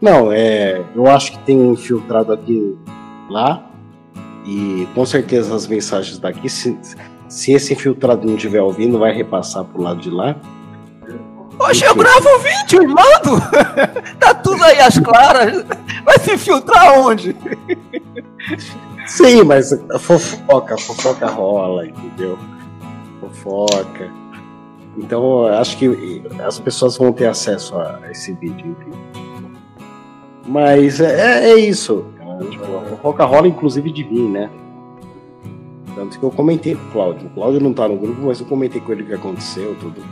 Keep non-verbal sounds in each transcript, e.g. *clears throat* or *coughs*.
Não, é, eu acho que tem infiltrado aqui lá e com certeza as mensagens daqui, se, se esse infiltrado não estiver ouvindo, vai repassar pro lado de lá. Poxa, eu gravo o vídeo e mando! *laughs* tá tudo aí às claras. Vai se infiltrar onde? Sim, mas fofoca, fofoca rola, entendeu? Fofoca. Então, acho que as pessoas vão ter acesso a esse vídeo, enfim. Mas é, é isso. Tipo, a fofoca rola, inclusive, de mim, né? Tanto que eu comentei com o Cláudio. O Cláudio não tá no grupo, mas eu comentei com ele o que aconteceu, tudo. Né?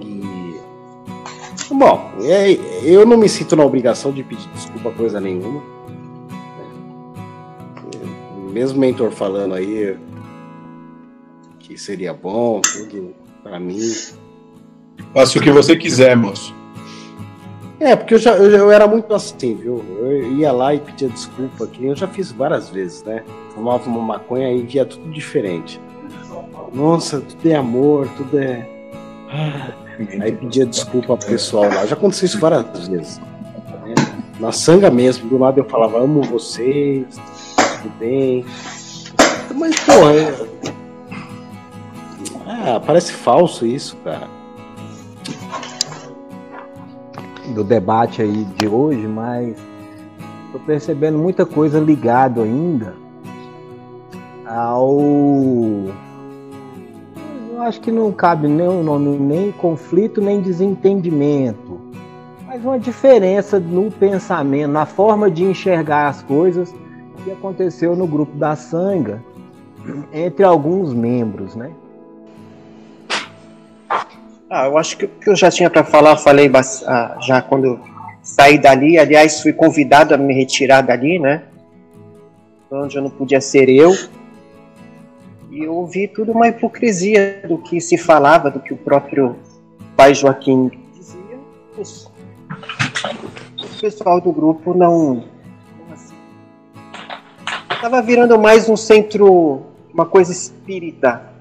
E. Bom, é, eu não me sinto na obrigação de pedir desculpa coisa nenhuma. Mesmo o mentor falando aí que seria bom, tudo para mim. Faça o que você quiser, moço. É, porque eu já eu, eu, era muito assim, viu? Eu ia lá e pedia desculpa, que eu já fiz várias vezes, né? Fumava uma maconha e via tudo diferente. Nossa, tudo é amor, tudo é. Ah, aí pedia desculpa pro pessoal lá. Já aconteceu isso várias vezes. Né? Na sanga mesmo, do lado eu falava, amo vocês, tudo bem. Mas, porra, é... ah, parece falso isso, cara do debate aí de hoje, mas estou percebendo muita coisa ligado ainda ao eu acho que não cabe nem o nome nem conflito nem desentendimento, mas uma diferença no pensamento, na forma de enxergar as coisas que aconteceu no grupo da Sanga entre alguns membros, né? Ah, eu acho que o que eu já tinha para falar, falei ah, já quando saí dali. Aliás, fui convidado a me retirar dali, né? Onde eu não podia ser eu. E eu ouvi tudo uma hipocrisia do que se falava, do que o próprio pai Joaquim dizia. O pessoal do grupo não. Estava assim, virando mais um centro, uma coisa espírita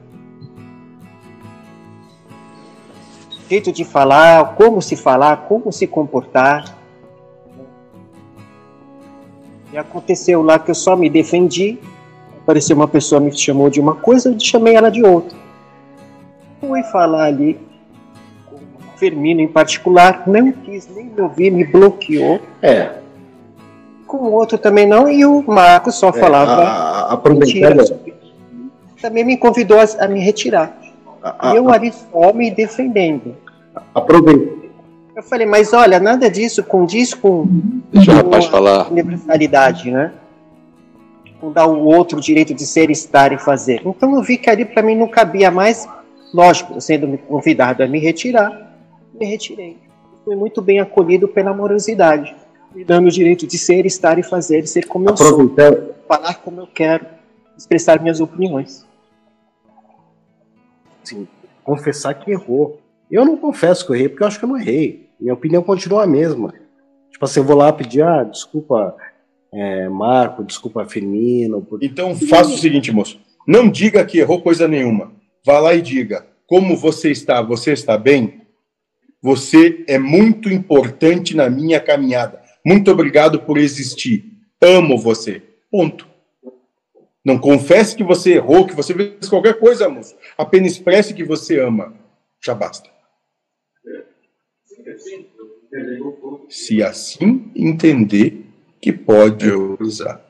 jeito de falar, como se falar, como se comportar. E aconteceu lá que eu só me defendi, apareceu uma pessoa me chamou de uma coisa, eu chamei ela de outra. Fui falar ali com o Firmino em particular, não quis nem me ouvir, me bloqueou. É. Com o outro também não, e o Marco só é, falava. A, aproveitando. Também me convidou a, a me retirar. A, eu ali só me defendendo. Aproveita. Eu falei, mas olha, nada disso condiz com, Deixa o rapaz falar. universalidade, né? Com dar o outro direito de ser, estar e fazer. Então eu vi que ali para mim não cabia mais, lógico, sendo convidado a me retirar, me retirei. Fui muito bem acolhido pela amorosidade, me dando o direito de ser, estar e fazer, ser como eu sou, falar como eu quero, expressar minhas opiniões assim, confessar que errou. Eu não confesso que eu errei, porque eu acho que eu não errei. Minha opinião continua a mesma. Tipo assim, eu vou lá pedir, ah, desculpa, é, Marco, desculpa, Firmino. Por... Então faça o seguinte, moço. Não diga que errou coisa nenhuma. Vá lá e diga, como você está? Você está bem? Você é muito importante na minha caminhada. Muito obrigado por existir. Amo você. Ponto. Não confesse que você errou, que você fez qualquer coisa, moço. Apenas expresse que você ama. Já basta. Se assim entender que pode usar.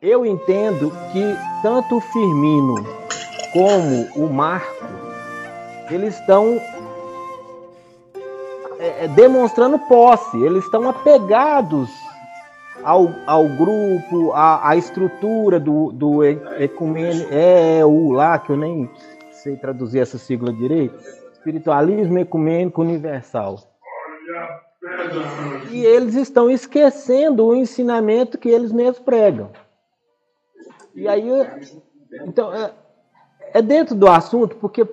Eu entendo que tanto o Firmino como o Marco, eles estão é, é demonstrando posse, eles estão apegados ao, ao grupo, à, à estrutura do, do ecumênico, é, é o lá, que eu nem sei traduzir essa sigla direito, espiritualismo ecumênico universal. E eles estão esquecendo o ensinamento que eles mesmos pregam. E aí, então, é, é dentro do assunto, porque,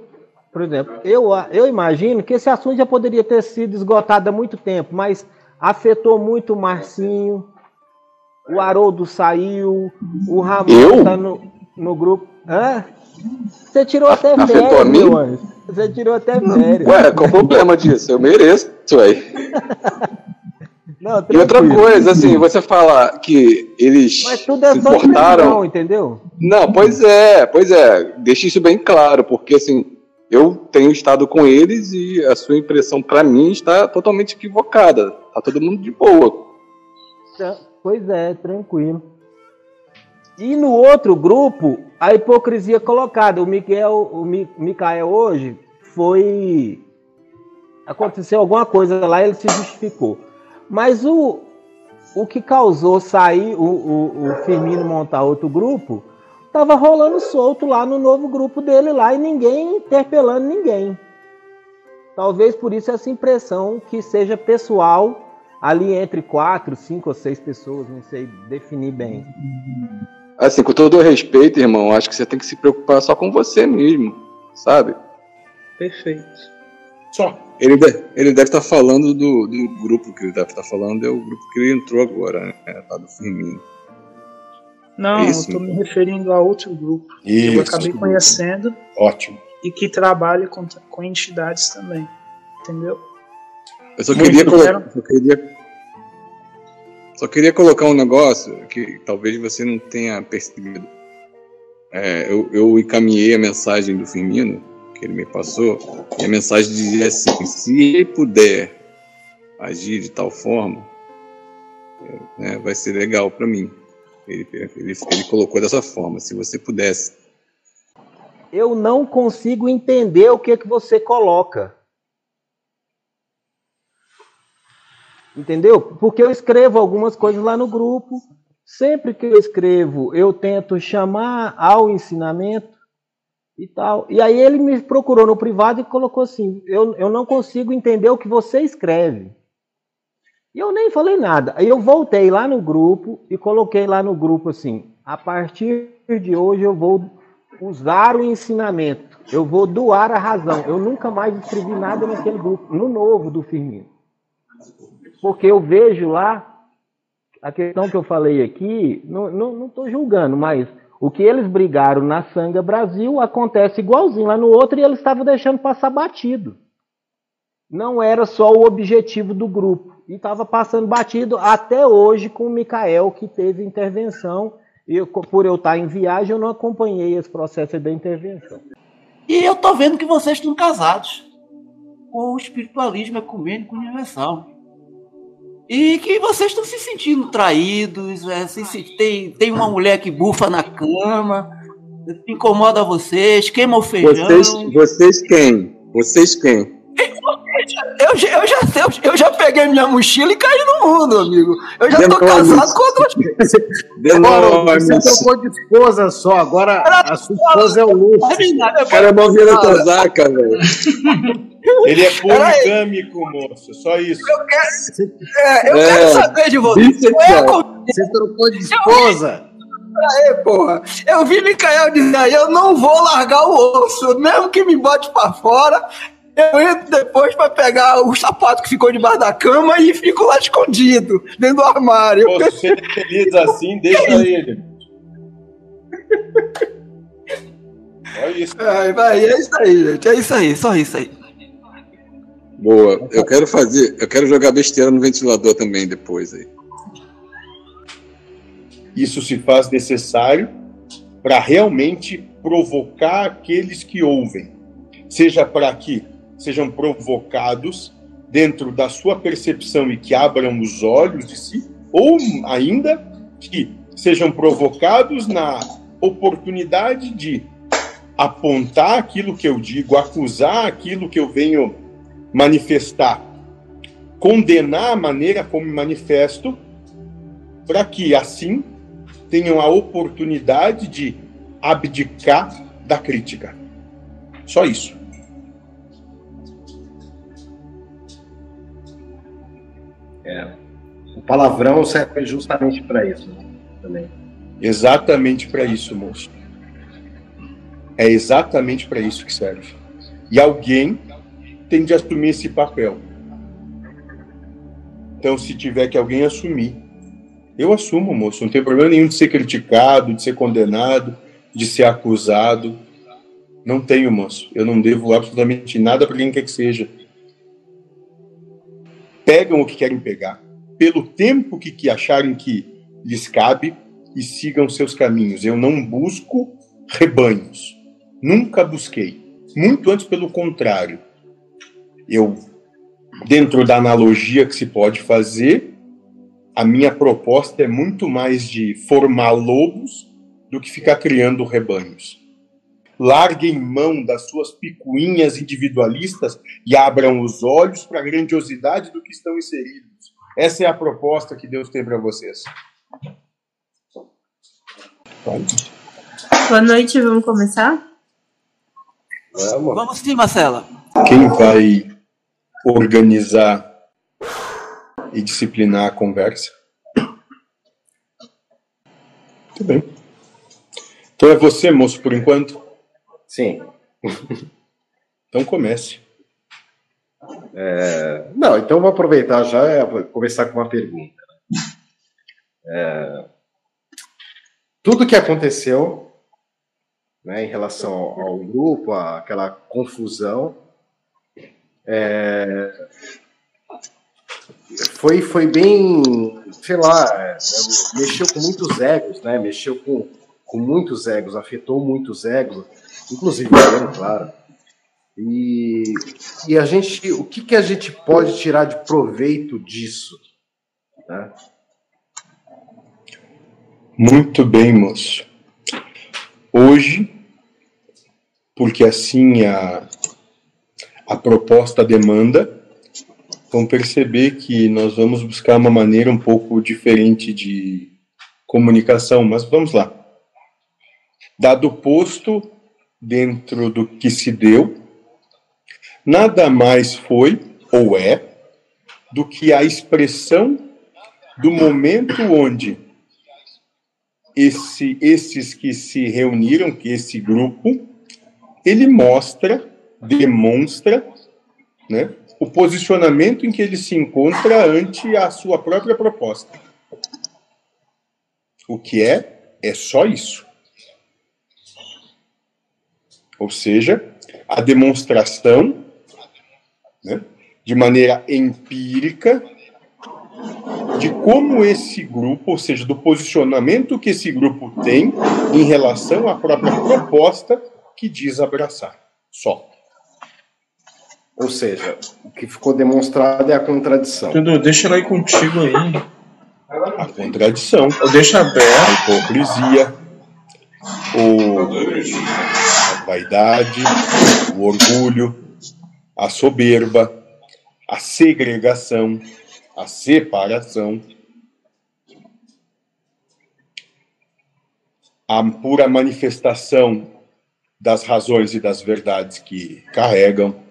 por exemplo, eu, eu imagino que esse assunto já poderia ter sido esgotado há muito tempo, mas afetou muito o Marcinho, o Haroldo saiu, o Ramon está no, no grupo. Hã? Você tirou até férias, meu anjo. Você tirou até férias. Ué, qual o problema disso? Eu mereço. *laughs* Não, E outra coisa, assim, você fala que eles Mas tudo é se só importaram. entendeu? Não, pois é, pois é. Deixe isso bem claro, porque assim, eu tenho estado com eles e a sua impressão pra mim está totalmente equivocada. Tá todo mundo de boa. Tá, Pois é, tranquilo. E no outro grupo, a hipocrisia colocada. O Miguel, o Mi- Micael hoje foi. Aconteceu alguma coisa lá, ele se justificou. Mas o, o que causou sair o, o, o Firmino montar outro grupo tava rolando solto lá no novo grupo dele lá e ninguém interpelando ninguém. Talvez por isso essa impressão que seja pessoal ali entre quatro, cinco ou seis pessoas, não sei definir bem. Assim, com todo o respeito, irmão, acho que você tem que se preocupar só com você mesmo, sabe? Perfeito. Só. Ele, de- ele deve estar falando do, do grupo que ele deve estar falando, é o grupo que ele entrou agora, né? Tá do Firmino. Não, É isso, eu tô me referindo a outro grupo que eu Isso. acabei conhecendo Ótimo. e que trabalha com, com entidades também. Entendeu? Eu só queria, colo- quero. só queria só queria colocar um negócio que talvez você não tenha percebido. É, eu, eu encaminhei a mensagem do Firmino que ele me passou e a mensagem dizia assim: se ele puder agir de tal forma, é, né, vai ser legal para mim. Ele, ele, ele colocou dessa forma: se você pudesse Eu não consigo entender o que que você coloca. Entendeu? Porque eu escrevo algumas coisas lá no grupo. Sempre que eu escrevo, eu tento chamar ao ensinamento e tal. E aí ele me procurou no privado e colocou assim: eu, eu não consigo entender o que você escreve. E eu nem falei nada. Aí eu voltei lá no grupo e coloquei lá no grupo assim: a partir de hoje eu vou usar o ensinamento, eu vou doar a razão. Eu nunca mais escrevi nada naquele grupo, no novo do Firmino. Porque eu vejo lá, a questão que eu falei aqui, não estou julgando, mas o que eles brigaram na Sanga Brasil acontece igualzinho lá no outro e eles estavam deixando passar batido. Não era só o objetivo do grupo. E estava passando batido até hoje com o Mikael, que teve intervenção. Por eu estar em viagem, eu não acompanhei esse processo da intervenção. E eu tô vendo que vocês estão casados com o espiritualismo ecumênico universal. E que vocês estão se sentindo traídos, é, se, se- tem, tem uma mulher que bufa na cama, incomoda vocês, queima o feijão. Vocês, vocês quem? Vocês quem? Eu, já- eu, já, eu, eu já peguei minha mochila e caí no mundo, amigo. Eu já tô Demônios. casado com outras Agora, *laughs* você trocou de esposa só, agora a sua esposa é o Lúcio. pessoas. O cara é mó vira casaca, velho. *laughs* Ele é poligâmico, moço. Só isso. É, eu É. quero saber de você. Bissexual. Eu, Você trocou de esposa. porra, eu vi Micael dizer aí, eu não vou largar o osso, mesmo que me bote pra fora. Eu entro depois pra pegar o sapato que ficou debaixo da cama e fico lá escondido, dentro do armário. Você é feliz assim, deixa ele. Olha isso. Ai, vai, é isso aí, gente. É isso aí, só isso aí. Boa. Eu quero fazer, eu quero jogar besteira no ventilador também depois aí. Isso se faz necessário para realmente provocar aqueles que ouvem. Seja para que sejam provocados dentro da sua percepção e que abram os olhos de si, ou ainda que sejam provocados na oportunidade de apontar aquilo que eu digo, acusar aquilo que eu venho manifestar, condenar a maneira como me manifesto, para que assim tenham a oportunidade de abdicar da crítica. Só isso. O palavrão serve justamente para isso né, também. Exatamente para isso, moço. É exatamente para isso que serve. E alguém tem de assumir esse papel. Então, se tiver que alguém assumir, eu assumo, moço. Não tem problema nenhum de ser criticado, de ser condenado, de ser acusado. Não tenho, moço. Eu não devo absolutamente nada para quem quer que seja. Pegam o que querem pegar. pelo tempo que, que acharem que lhes cabe e sigam seus caminhos. Eu não busco rebanhos. Nunca busquei. Muito antes, pelo contrário. Eu, dentro da analogia que se pode fazer, a minha proposta é muito mais de formar lobos do que ficar criando rebanhos. Larguem mão das suas picuinhas individualistas e abram os olhos para a grandiosidade do que estão inseridos. Essa é a proposta que Deus tem para vocês. Boa noite, vamos começar? Vamos. Vamos sim, Marcela. Quem vai organizar e disciplinar a conversa? Muito bem. Então é você, moço, por enquanto? Sim. *laughs* Então comece. É, não, então vou aproveitar já e vou começar com uma pergunta. É, tudo que aconteceu né, em relação ao, ao grupo, aquela confusão, é, foi, foi bem, sei lá, é, mexeu com muitos egos, né? Mexeu com, com muitos egos, afetou muitos egos, inclusive claro. E, e a gente, o que, que a gente pode tirar de proveito disso? Né? Muito bem, moço. Hoje, porque assim a, a proposta demanda, vão perceber que nós vamos buscar uma maneira um pouco diferente de comunicação, mas vamos lá. Dado o posto dentro do que se deu, nada mais foi ou é do que a expressão do momento onde esse, esses que se reuniram, que esse grupo, ele mostra, demonstra, né, o posicionamento em que ele se encontra ante a sua própria proposta. O que é? É só isso. Ou seja, a demonstração, né, de maneira empírica, de como esse grupo, ou seja, do posicionamento que esse grupo tem em relação à própria proposta que diz abraçar. Só. Ou seja, o que ficou demonstrado é a contradição. Dudu, deixa ela aí contigo aí. A contradição, Deixa a aberto. hipocrisia, o, a vaidade, o orgulho, a soberba, a segregação, a separação, a pura manifestação das razões e das verdades que carregam.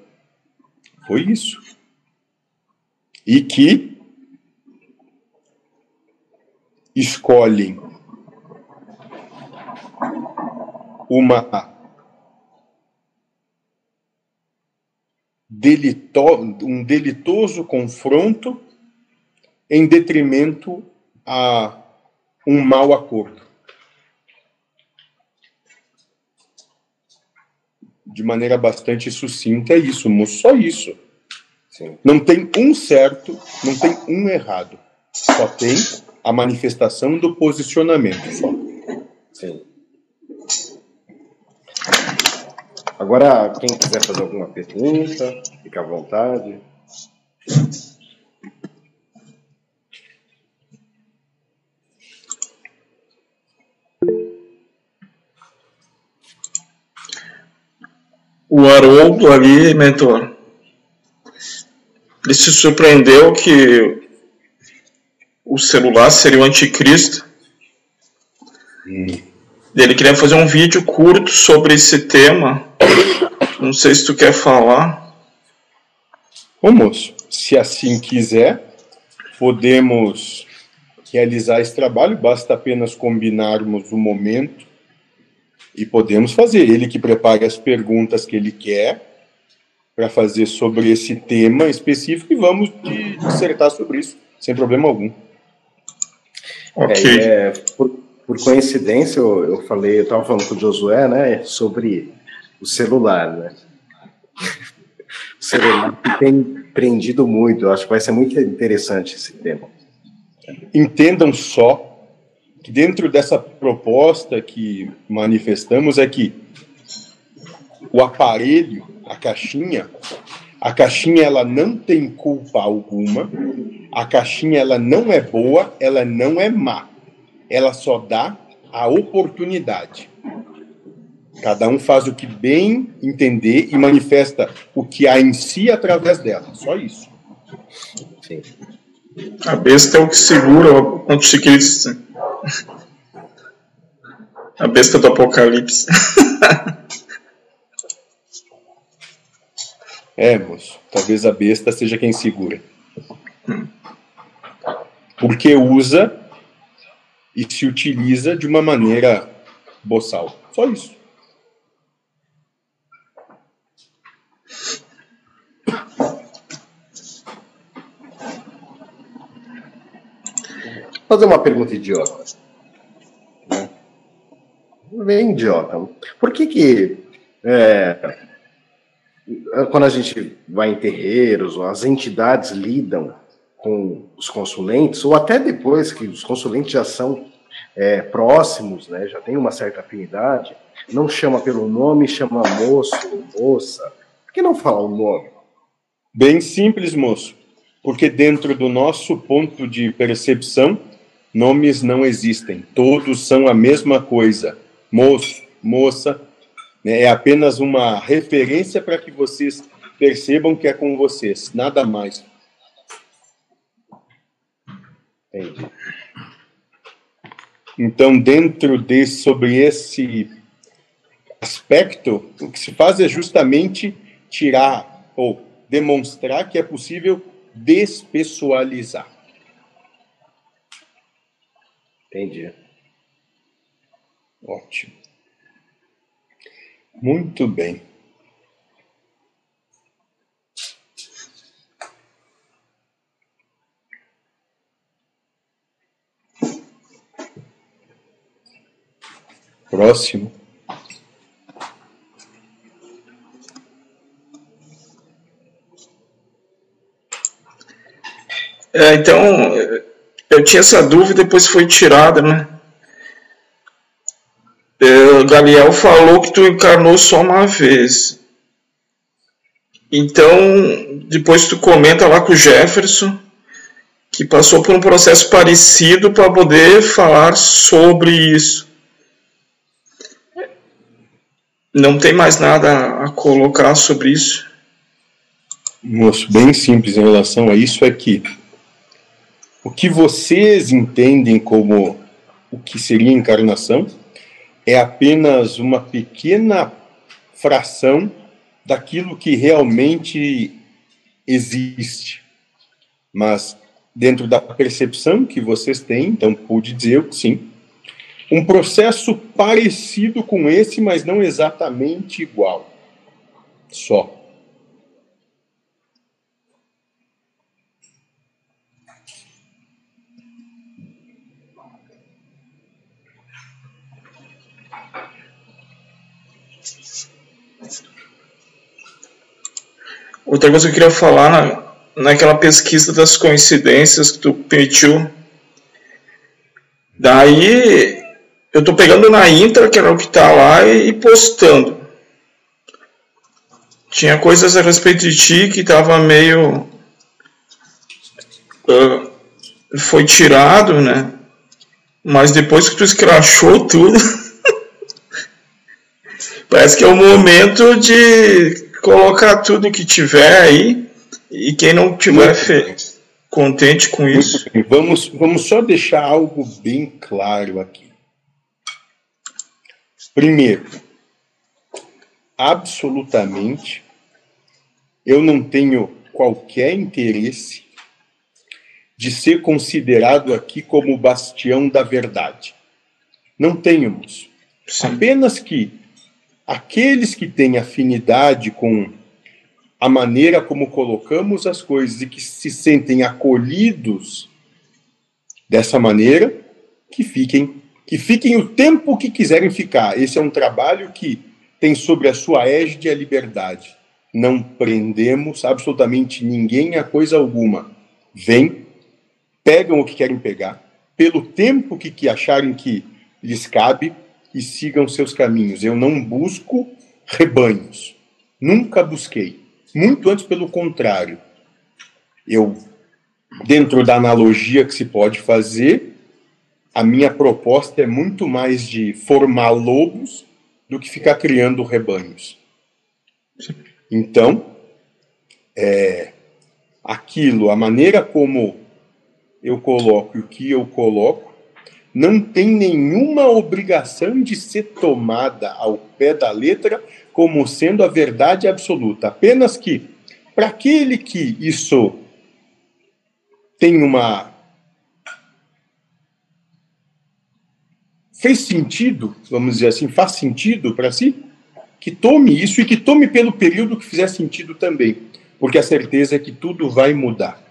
Foi isso. E que escolhem uma delito, um delitoso confronto em detrimento a um mau acordo. De maneira bastante sucinta, é isso, moço, só isso. Sim. Não tem um certo, não tem um errado. Só tem a manifestação do posicionamento. Só. Sim. Agora, quem quiser fazer alguma pergunta, fica à vontade. O Haroldo ali, mentor, ele se surpreendeu que o celular seria o anticristo. Ele queria fazer um vídeo curto sobre esse tema. Não sei se tu quer falar. Ô moço, se assim quiser, podemos realizar esse trabalho, basta apenas combinarmos o momento e podemos fazer. Ele que prepare as perguntas que ele quer para fazer sobre esse tema específico e vamos dissertar sobre isso, sem problema algum. Ok. É, é, por, por coincidência, eu, eu falei, eu estava falando com o Josué, né, sobre o celular, né? O celular que tem prendido muito, eu acho que vai ser muito interessante esse tema. Entendam só que dentro dessa proposta que manifestamos é que o aparelho, a caixinha, a caixinha ela não tem culpa alguma, a caixinha ela não é boa, ela não é má, ela só dá a oportunidade. Cada um faz o que bem entender e manifesta o que há em si através dela. Só isso. Sim. A besta é o que segura o anticristo. A besta do apocalipse. É, moço. Talvez a besta seja quem segura. Porque usa e se utiliza de uma maneira boçal. Só isso. Vou fazer uma pergunta idiota. Né? Bem idiota. Por que que é, quando a gente vai em terreiros, as entidades lidam com os consulentes, ou até depois que os consulentes já são é, próximos, né, já tem uma certa afinidade, não chama pelo nome, chama moço, moça. Por que não falar o nome? Bem simples, moço. Porque dentro do nosso ponto de percepção, nomes não existem. Todos são a mesma coisa. Moço, moça, né? É apenas uma referência para que vocês percebam que é com vocês, nada mais. Entendi. Então, dentro de sobre esse aspecto, o que se faz é justamente tirar ou demonstrar que é possível despessoalizar. Entendi. Ótimo. Muito bem. Próximo. É, então, eu tinha essa dúvida, depois foi tirada, né? É, Daniel falou que tu encarnou só uma vez. Então, depois tu comenta lá com o Jefferson que passou por um processo parecido para poder falar sobre isso. Não tem mais nada a colocar sobre isso. Moço, bem simples em relação a isso é que o que vocês entendem como o que seria encarnação é apenas uma pequena fração daquilo que realmente existe. Mas dentro da percepção que vocês têm, então pude dizer que sim, um processo parecido com esse, mas não exatamente igual. Só. Outra coisa que eu queria falar na, naquela pesquisa das coincidências que tu permitiu. Daí eu tô pegando na intra, que era o que tá lá, e, postando. Tinha coisas a respeito de ti que tava meio. Uh, foi tirado, né? Mas depois que tu escrachou tudo. *laughs* parece que é o momento de colocar tudo que tiver aí e quem não tiver contente com isso. Vamos, vamos só deixar algo bem claro aqui. Primeiro, absolutamente, eu não tenho qualquer interesse de ser considerado aqui como o bastião da verdade. Não tenhamos. Apenas que aqueles que têm afinidade com a maneira como colocamos as coisas e que se sentem acolhidos dessa maneira, que fiquem, que fiquem o tempo que quiserem ficar. Esse é um trabalho que tem sobre a sua égide a liberdade. Não prendemos absolutamente ninguém a coisa alguma. Vem, pegam o que querem pegar, pelo tempo que, que acharem que lhes cabe e sigam seus caminhos. Eu não busco rebanhos. Nunca busquei. Muito antes, pelo contrário. Eu, dentro da analogia que se pode fazer, a minha proposta é muito mais de formar lobos do que ficar criando rebanhos. Então, é, aquilo, a maneira como eu coloco e o que eu coloco, não tem nenhuma obrigação de ser tomada ao pé da letra como sendo a verdade absoluta. Apenas que, para aquele que isso tem uma. fez sentido, vamos dizer assim, faz sentido para si, que tome isso e que tome pelo período que fizer sentido também, porque a certeza é que tudo vai mudar.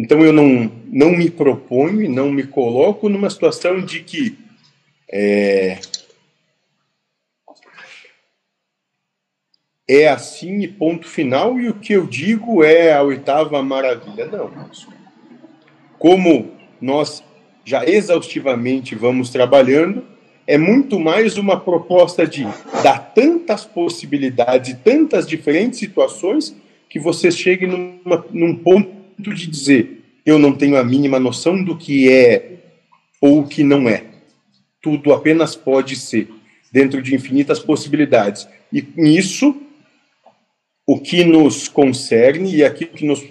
Então eu não, não me proponho e não me coloco numa situação de que é, é assim e ponto final, e o que eu digo é a oitava maravilha. Não. Como nós já exaustivamente vamos trabalhando, é muito mais uma proposta de dar tantas possibilidades, tantas diferentes situações, que você chegue numa, num ponto de dizer: eu não tenho a mínima noção do que é ou o que não é. Tudo apenas pode ser, dentro de infinitas possibilidades. E nisso, o que nos concerne e aquilo que nos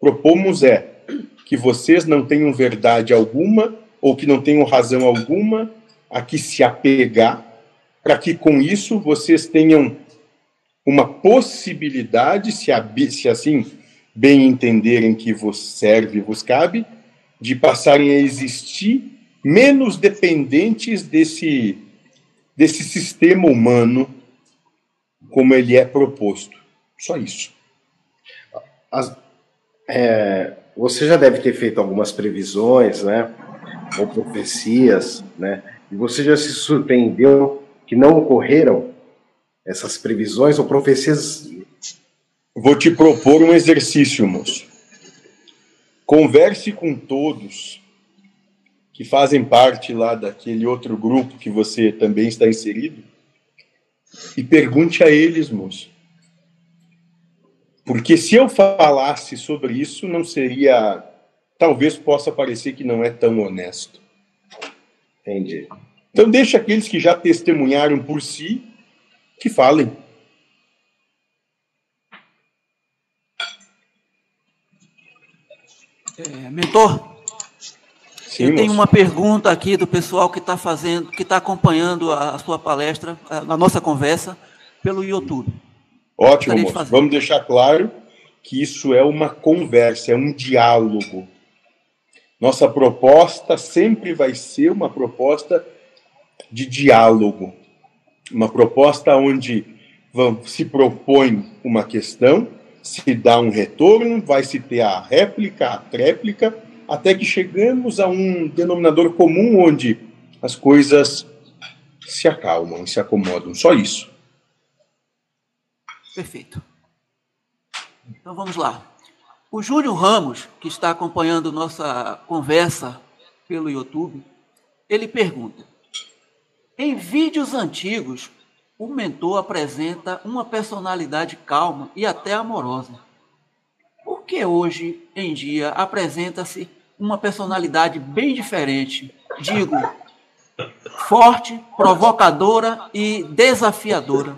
propomos é que vocês não tenham verdade alguma ou que não tenham razão alguma a que se apegar, para que com isso vocês tenham uma possibilidade, se, se assim bem entenderem que vos serve e vos cabe, de passarem a existir menos dependentes desse, desse sistema humano como ele é proposto. Só isso. As, é, você já deve ter feito algumas previsões, né? Ou profecias, né? E você já se surpreendeu que não ocorreram essas previsões ou profecias? Vou te propor um exercício, moço. Converse com todos que fazem parte lá daquele outro grupo que você também está inserido e pergunte a eles, moço. Porque se eu falasse sobre isso, não seria. Talvez possa parecer que não é tão honesto. Entendi. Então, deixa aqueles que já testemunharam por si que falem. É, mentor, Sim, eu tenho moço. uma pergunta aqui do pessoal que está fazendo, que está acompanhando a, a sua palestra, a, a nossa conversa, pelo YouTube. Ótimo, de moço. fazer. Vamos deixar claro que isso é uma conversa, é um diálogo. Nossa proposta sempre vai ser uma proposta de diálogo, uma proposta onde se propõe uma questão, se dá um retorno, vai se ter a réplica, a tréplica, até que chegamos a um denominador comum onde as coisas se acalmam, se acomodam. Só isso. Perfeito. Então vamos lá. O Júlio Ramos, que está acompanhando nossa conversa pelo YouTube, ele pergunta: Em vídeos antigos, o mentor apresenta uma personalidade calma e até amorosa. Por que hoje em dia apresenta-se uma personalidade bem diferente? Digo, forte, provocadora e desafiadora.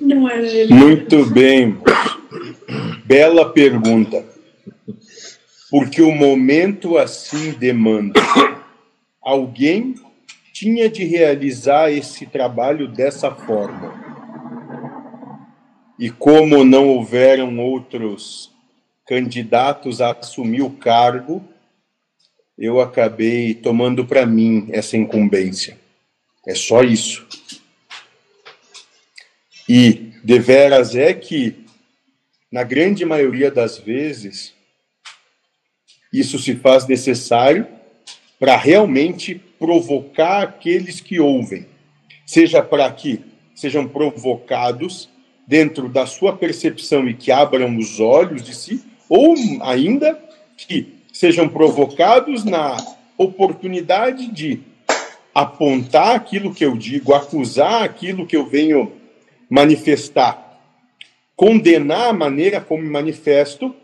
Não é. Muito bem. Bela pergunta. Porque o momento assim demanda. Alguém tinha de realizar esse trabalho dessa forma. E como não houveram outros candidatos a assumir o cargo, eu acabei tomando para mim essa incumbência. É só isso. E deveras é que, na grande maioria das vezes, isso se faz necessário para realmente provocar aqueles que ouvem, seja para que sejam provocados dentro da sua percepção e que abram os olhos de si, ou ainda que sejam provocados na oportunidade de apontar aquilo que eu digo, acusar aquilo que eu venho manifestar, condenar a maneira como me manifesto,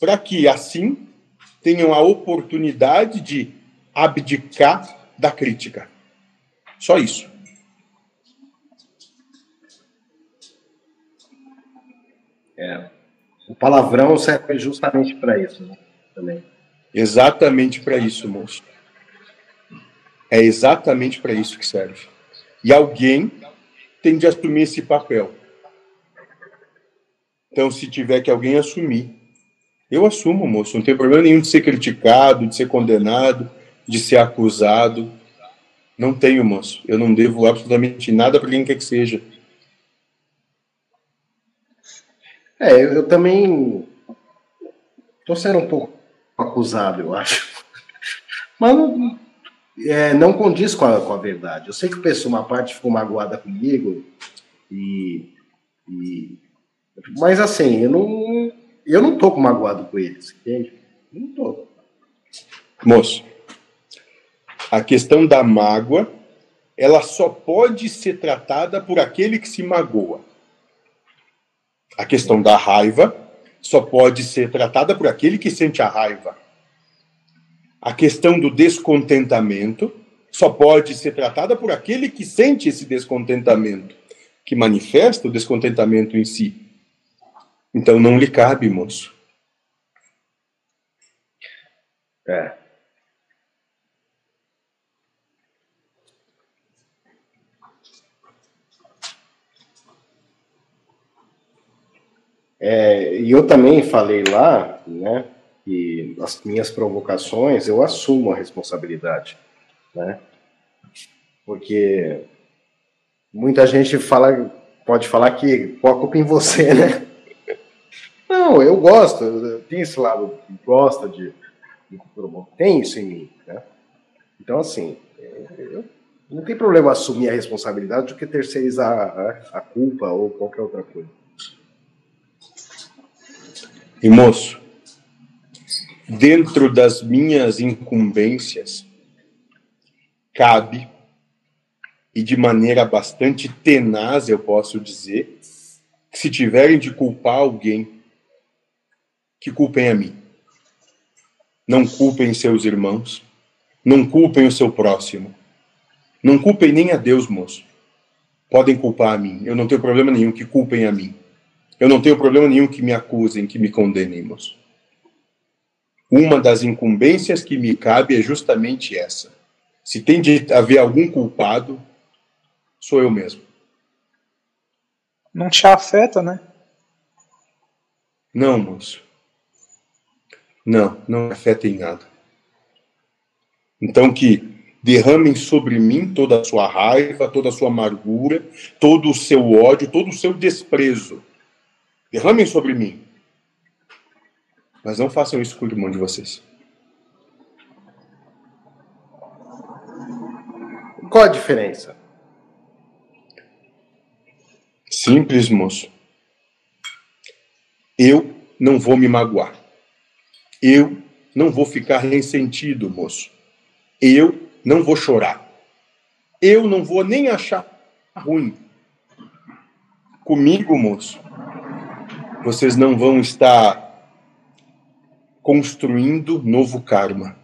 para que assim tenham a oportunidade de abdicar da crítica. Só isso. É. O palavrão serve justamente para isso, né? Também. Exatamente para isso, moço. É exatamente para isso que serve. E alguém tem de assumir esse papel. Então, se tiver que alguém assumir, eu assumo, moço. Não tem problema nenhum de ser criticado, de ser condenado, de ser acusado. Não tenho, moço. Eu não devo absolutamente nada para quem quer que seja. É, eu, eu também estou sendo um pouco acusado, eu acho. *laughs* Mas não, é, não condiz com a, com a verdade. Eu sei que o pessoal, uma parte ficou magoada comigo, e, e, mas assim, eu não, eu não tô magoado com eles, entende? Não tô. Moço, a questão da mágoa, ela só pode ser tratada por aquele que se magoa. A questão da raiva só pode ser tratada por aquele que sente a raiva. A questão do descontentamento só pode ser tratada por aquele que sente esse descontentamento, que manifesta o descontentamento em si. Então não lhe cabe, moço. É. É, e eu também falei lá, né, que as minhas provocações, eu assumo a responsabilidade, né? Porque muita gente fala, pode falar que a culpa em você, *laughs* né? Não, eu gosto, tem esse lado que gosta de, de tem isso em mim, né? Então, assim, eu, não tem problema assumir a responsabilidade do que terceirizar a, a culpa ou qualquer outra coisa. E moço, dentro das minhas incumbências, cabe, e de maneira bastante tenaz, eu posso dizer, que se tiverem de culpar alguém, que culpem a mim. Não culpem seus irmãos, não culpem o seu próximo, não culpem nem a Deus, moço. Podem culpar a mim, eu não tenho problema nenhum que culpem a mim. Eu não tenho problema nenhum que me acusem, que me condenem, moço. Uma das incumbências que me cabe é justamente essa. Se tem de haver algum culpado, sou eu mesmo. Não te afeta, né? Não, moço. Não, não afeta em nada. Então que derramem sobre mim toda a sua raiva, toda a sua amargura, todo o seu ódio, todo o seu desprezo. Derramem sobre mim. Mas não façam isso com o irmão de vocês. Qual a diferença? Simples, moço. Eu não vou me magoar. Eu não vou ficar ressentido, moço. Eu não vou chorar. Eu não vou nem achar ruim. Comigo, moço, vocês não vão estar construindo novo karma.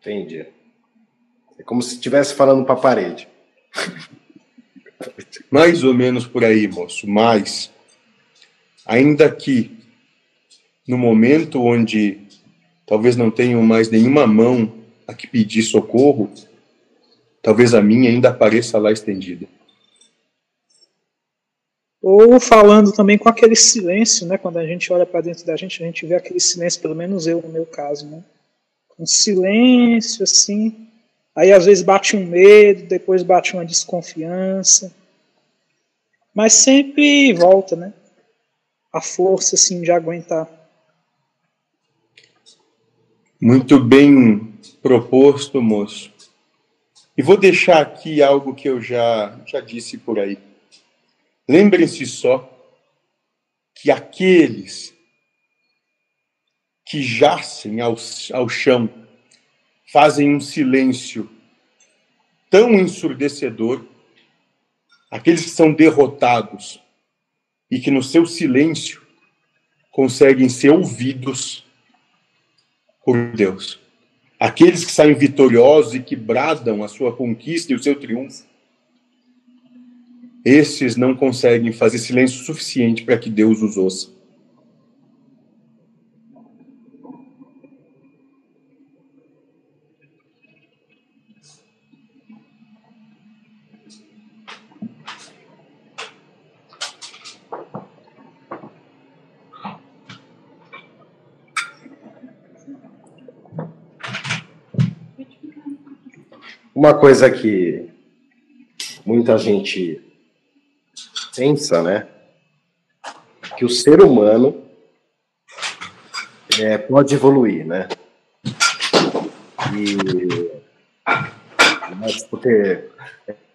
Entendi. É como se estivesse falando para a parede. *laughs* Mais ou menos por aí, moço. Mas, ainda que no momento onde talvez não tenham mais nenhuma mão a que pedir socorro, talvez a minha ainda apareça lá estendida ou falando também com aquele silêncio, né? Quando a gente olha para dentro da gente, a gente vê aquele silêncio, pelo menos eu no meu caso, né? Um silêncio assim. Aí às vezes bate um medo, depois bate uma desconfiança. Mas sempre volta, né? A força assim de aguentar. Muito bem proposto, moço. E vou deixar aqui algo que eu já já disse por aí Lembrem-se só que aqueles que jacem ao, ao chão fazem um silêncio tão ensurdecedor, aqueles que são derrotados e que no seu silêncio conseguem ser ouvidos por Deus. Aqueles que saem vitoriosos e que bradam a sua conquista e o seu triunfo, esses não conseguem fazer silêncio suficiente para que Deus os ouça. Uma coisa que muita gente pensa, né? Que o ser humano é, pode evoluir, né? E mas porque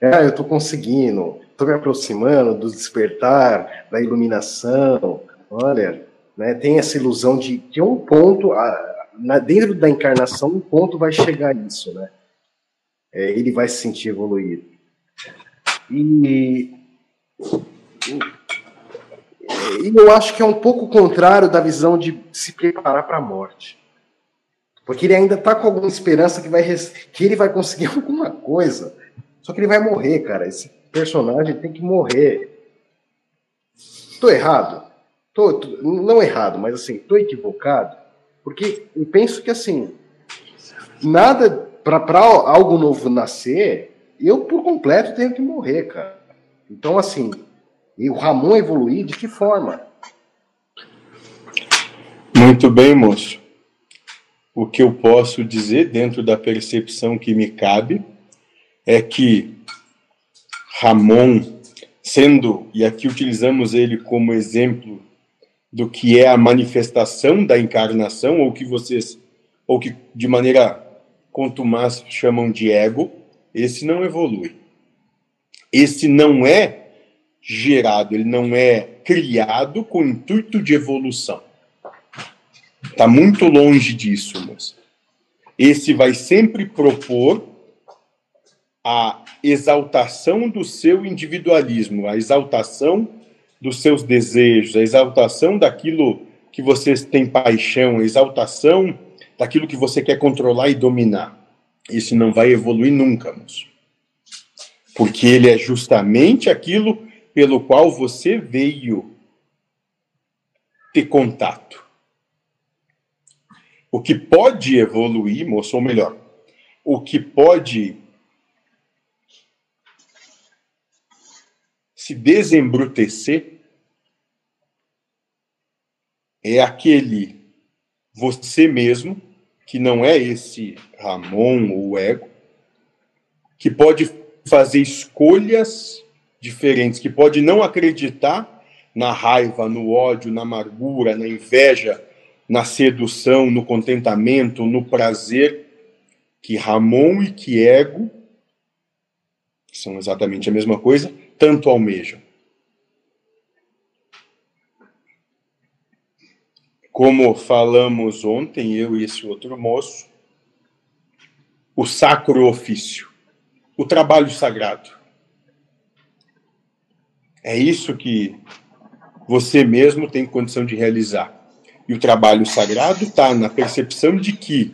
é, eu estou conseguindo, estou me aproximando do despertar, da iluminação. Olha, né, tem essa ilusão de que um ponto, a, na, dentro da encarnação, um ponto vai chegar a isso, né? é, ele vai se sentir evoluído. E, e eu acho que é um pouco contrário da visão de se preparar para a morte. Porque ele ainda está com alguma esperança que, vai, que ele vai conseguir *laughs* alguma coisa. Só que ele vai morrer, cara. Esse personagem tem que morrer. Estou errado? Tô, tô, não errado, mas assim, estou equivocado. Porque eu penso que assim, nada para algo novo nascer, eu por completo tenho que morrer, cara. Então, assim, e o Ramon evoluir de que forma? Muito bem, moço. O que eu posso dizer dentro da percepção que me cabe é que Ramon, sendo, e aqui utilizamos ele como exemplo do que é a manifestação da encarnação, ou que vocês, ou que de maneira contumaz chamam de ego, esse não evolui. Esse não é gerado, ele não é criado com o intuito de evolução. Está muito longe disso, moça. Esse vai sempre propor a exaltação do seu individualismo, a exaltação dos seus desejos, a exaltação daquilo que vocês têm paixão, a exaltação daquilo que você quer controlar e dominar. Isso não vai evoluir nunca, moço. Porque ele é justamente aquilo pelo qual você veio ter contato. O que pode evoluir, moço, ou melhor, o que pode se desembrutecer é aquele você mesmo, que não é esse Ramon ou ego, que pode fazer escolhas diferentes, que pode não acreditar na raiva, no ódio, na amargura, na inveja, na sedução, no contentamento, no prazer, que Ramon e que ego, que são exatamente a mesma coisa, tanto almejam. Como falamos ontem, eu e esse outro moço, o sacro ofício, o trabalho sagrado. É isso que você mesmo tem condição de realizar. E o trabalho sagrado está na percepção de que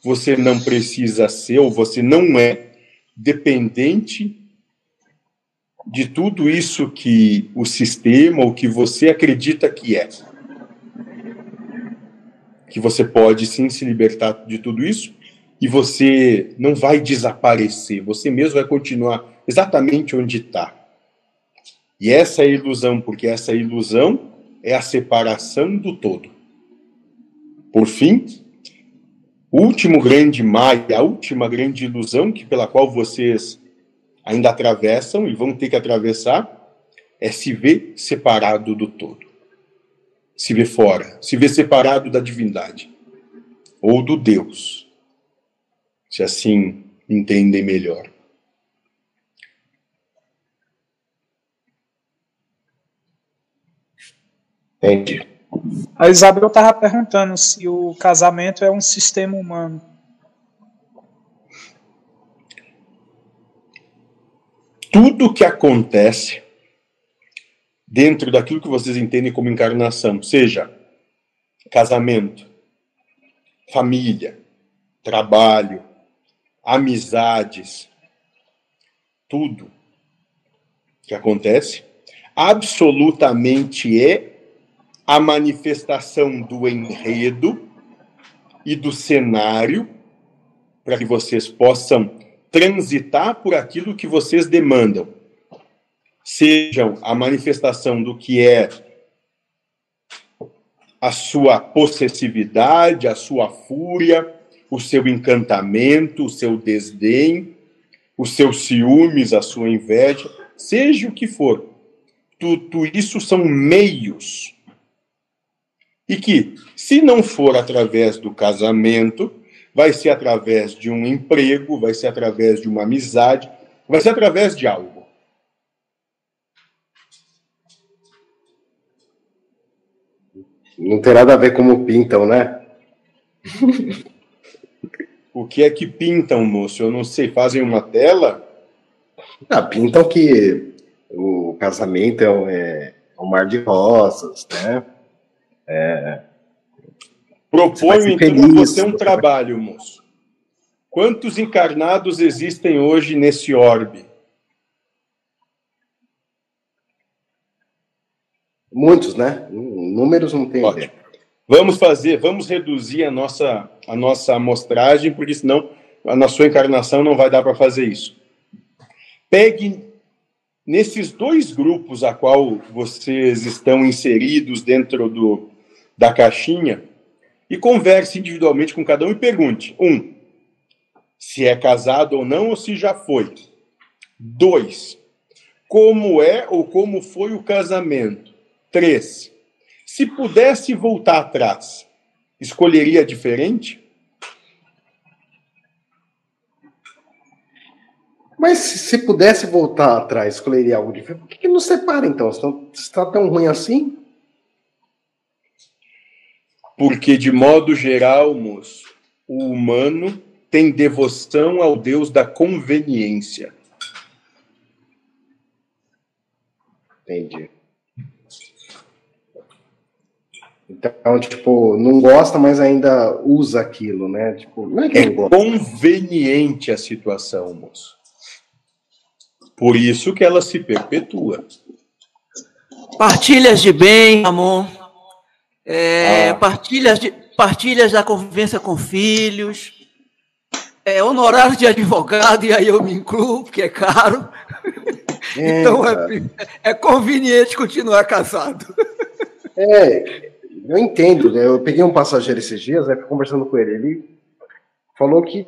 você não precisa ser, ou você não é dependente de tudo isso que o sistema ou que você acredita que é que você pode sim se libertar de tudo isso e você não vai desaparecer, você mesmo vai continuar exatamente onde está. E essa é a ilusão, porque essa ilusão é a separação do todo. Por fim, o último grande maia, a última grande ilusão que pela qual vocês ainda atravessam e vão ter que atravessar é se ver separado do todo se vê fora, se vê separado da divindade ou do Deus, se assim entendem melhor. Entendi. A Isabel estava perguntando se o casamento é um sistema humano. Tudo que acontece dentro daquilo que vocês entendem como encarnação, seja casamento, família, trabalho, amizades, tudo que acontece, absolutamente é a manifestação do enredo e do cenário para que vocês possam transitar por aquilo que vocês demandam. Sejam a manifestação do que é a sua possessividade, a sua fúria, o seu encantamento, o seu desdém, os seus ciúmes, a sua inveja, seja o que for. Tudo isso são meios. E que, se não for através do casamento, vai ser através de um emprego, vai ser através de uma amizade, vai ser através de algo. Não tem nada a ver como pintam, né? *laughs* O que é que pintam, moço? Eu não sei. Fazem uma tela? Ah, pintam que o casamento é um, é um mar de rosas, né? É, Proponho então a você um trabalho, moço. Quantos encarnados existem hoje nesse orbe? Muitos, né? Números não tem Ótimo. Vamos fazer, vamos reduzir a nossa, a nossa amostragem, porque senão na sua encarnação não vai dar para fazer isso. Pegue nesses dois grupos a qual vocês estão inseridos dentro do, da caixinha e converse individualmente com cada um e pergunte: um, se é casado ou não ou se já foi. Dois, como é ou como foi o casamento. Três, se pudesse voltar atrás, escolheria diferente? Mas se pudesse voltar atrás, escolheria algo diferente. Por que, que não separa então? Se está tão ruim assim? Porque, de modo geral, moço, o humano tem devoção ao Deus da conveniência. Entendi. Então, tipo, não gosta, mas ainda usa aquilo, né? Tipo, não é que é conveniente a situação, moço. Por isso que ela se perpetua. Partilhas de bem, amor. É, ah. partilhas, de, partilhas da convivência com filhos. É, honorário de advogado, e aí eu me incluo, porque é caro. É, *laughs* então é, é conveniente continuar casado. É, eu entendo, né? Eu peguei um passageiro esses dias, né, conversando com ele, ele falou que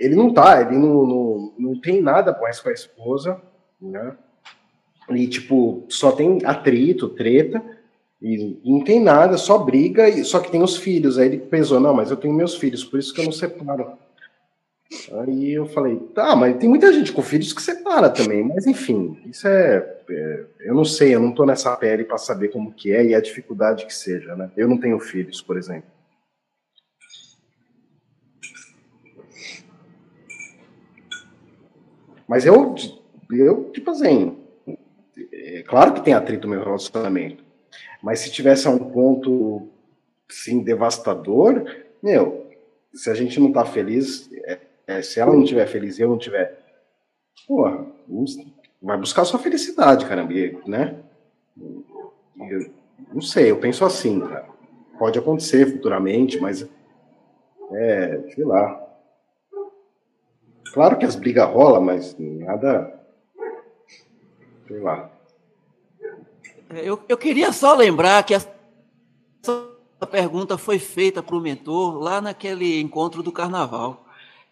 ele não tá, ele não, não, não tem nada mais com a esposa, né? E, tipo, só tem atrito, treta, e não tem nada, só briga, e, só que tem os filhos. Aí ele pensou, não, mas eu tenho meus filhos, por isso que eu não separo. Aí eu falei, tá, mas tem muita gente com filhos que separa também, mas enfim, isso é, é eu não sei, eu não tô nessa pele para saber como que é e a dificuldade que seja, né? Eu não tenho filhos, por exemplo. Mas eu, eu tipo assim, é claro que tem atrito no meu relacionamento, mas se tivesse um ponto, sim, devastador, meu, se a gente não tá feliz, é, é, se ela não estiver feliz e eu não tiver, porra, vai buscar sua felicidade, caramba, né? Eu, não sei, eu penso assim, cara. Pode acontecer futuramente, mas é, sei lá. Claro que as brigas rolam, mas nada. Sei lá. Eu, eu queria só lembrar que essa pergunta foi feita para o mentor lá naquele encontro do carnaval.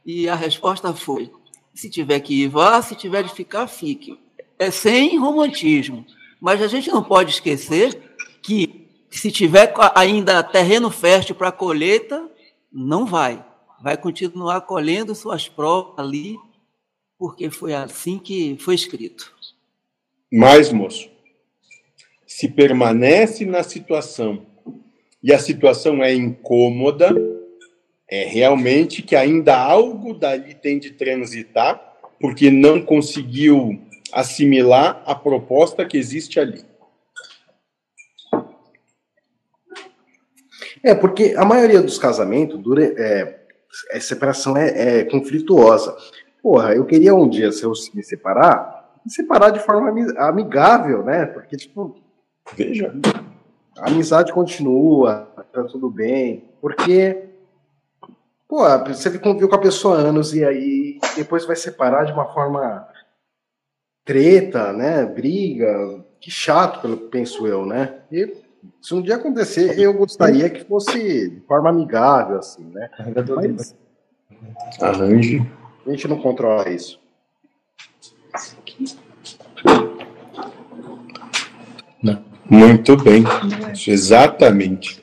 E a resposta foi: se tiver que ir, vá, se tiver de ficar, fique. É sem romantismo. Mas a gente não pode esquecer que se tiver ainda terreno fértil para colheita, não vai. Vai continuar colhendo suas provas ali, porque foi assim que foi escrito. Mais, moço. Se permanece na situação e a situação é incômoda, é realmente que ainda algo dali tem de transitar, porque não conseguiu assimilar a proposta que existe ali. É, porque a maioria dos casamentos dura. É, é separação é, é, conflituosa. Porra, eu queria um dia, se eu me separar, me separar de forma amigável, né? Porque, tipo. Veja. A amizade continua, tá tudo bem. Porque. Pô, você conviveu com a pessoa há anos e aí depois vai separar de uma forma treta, né? Briga. Que chato, penso eu, né? E se um dia acontecer, eu gostaria que fosse de forma amigável, assim, né? Mas Arranje. a gente não controla isso. Muito bem, exatamente.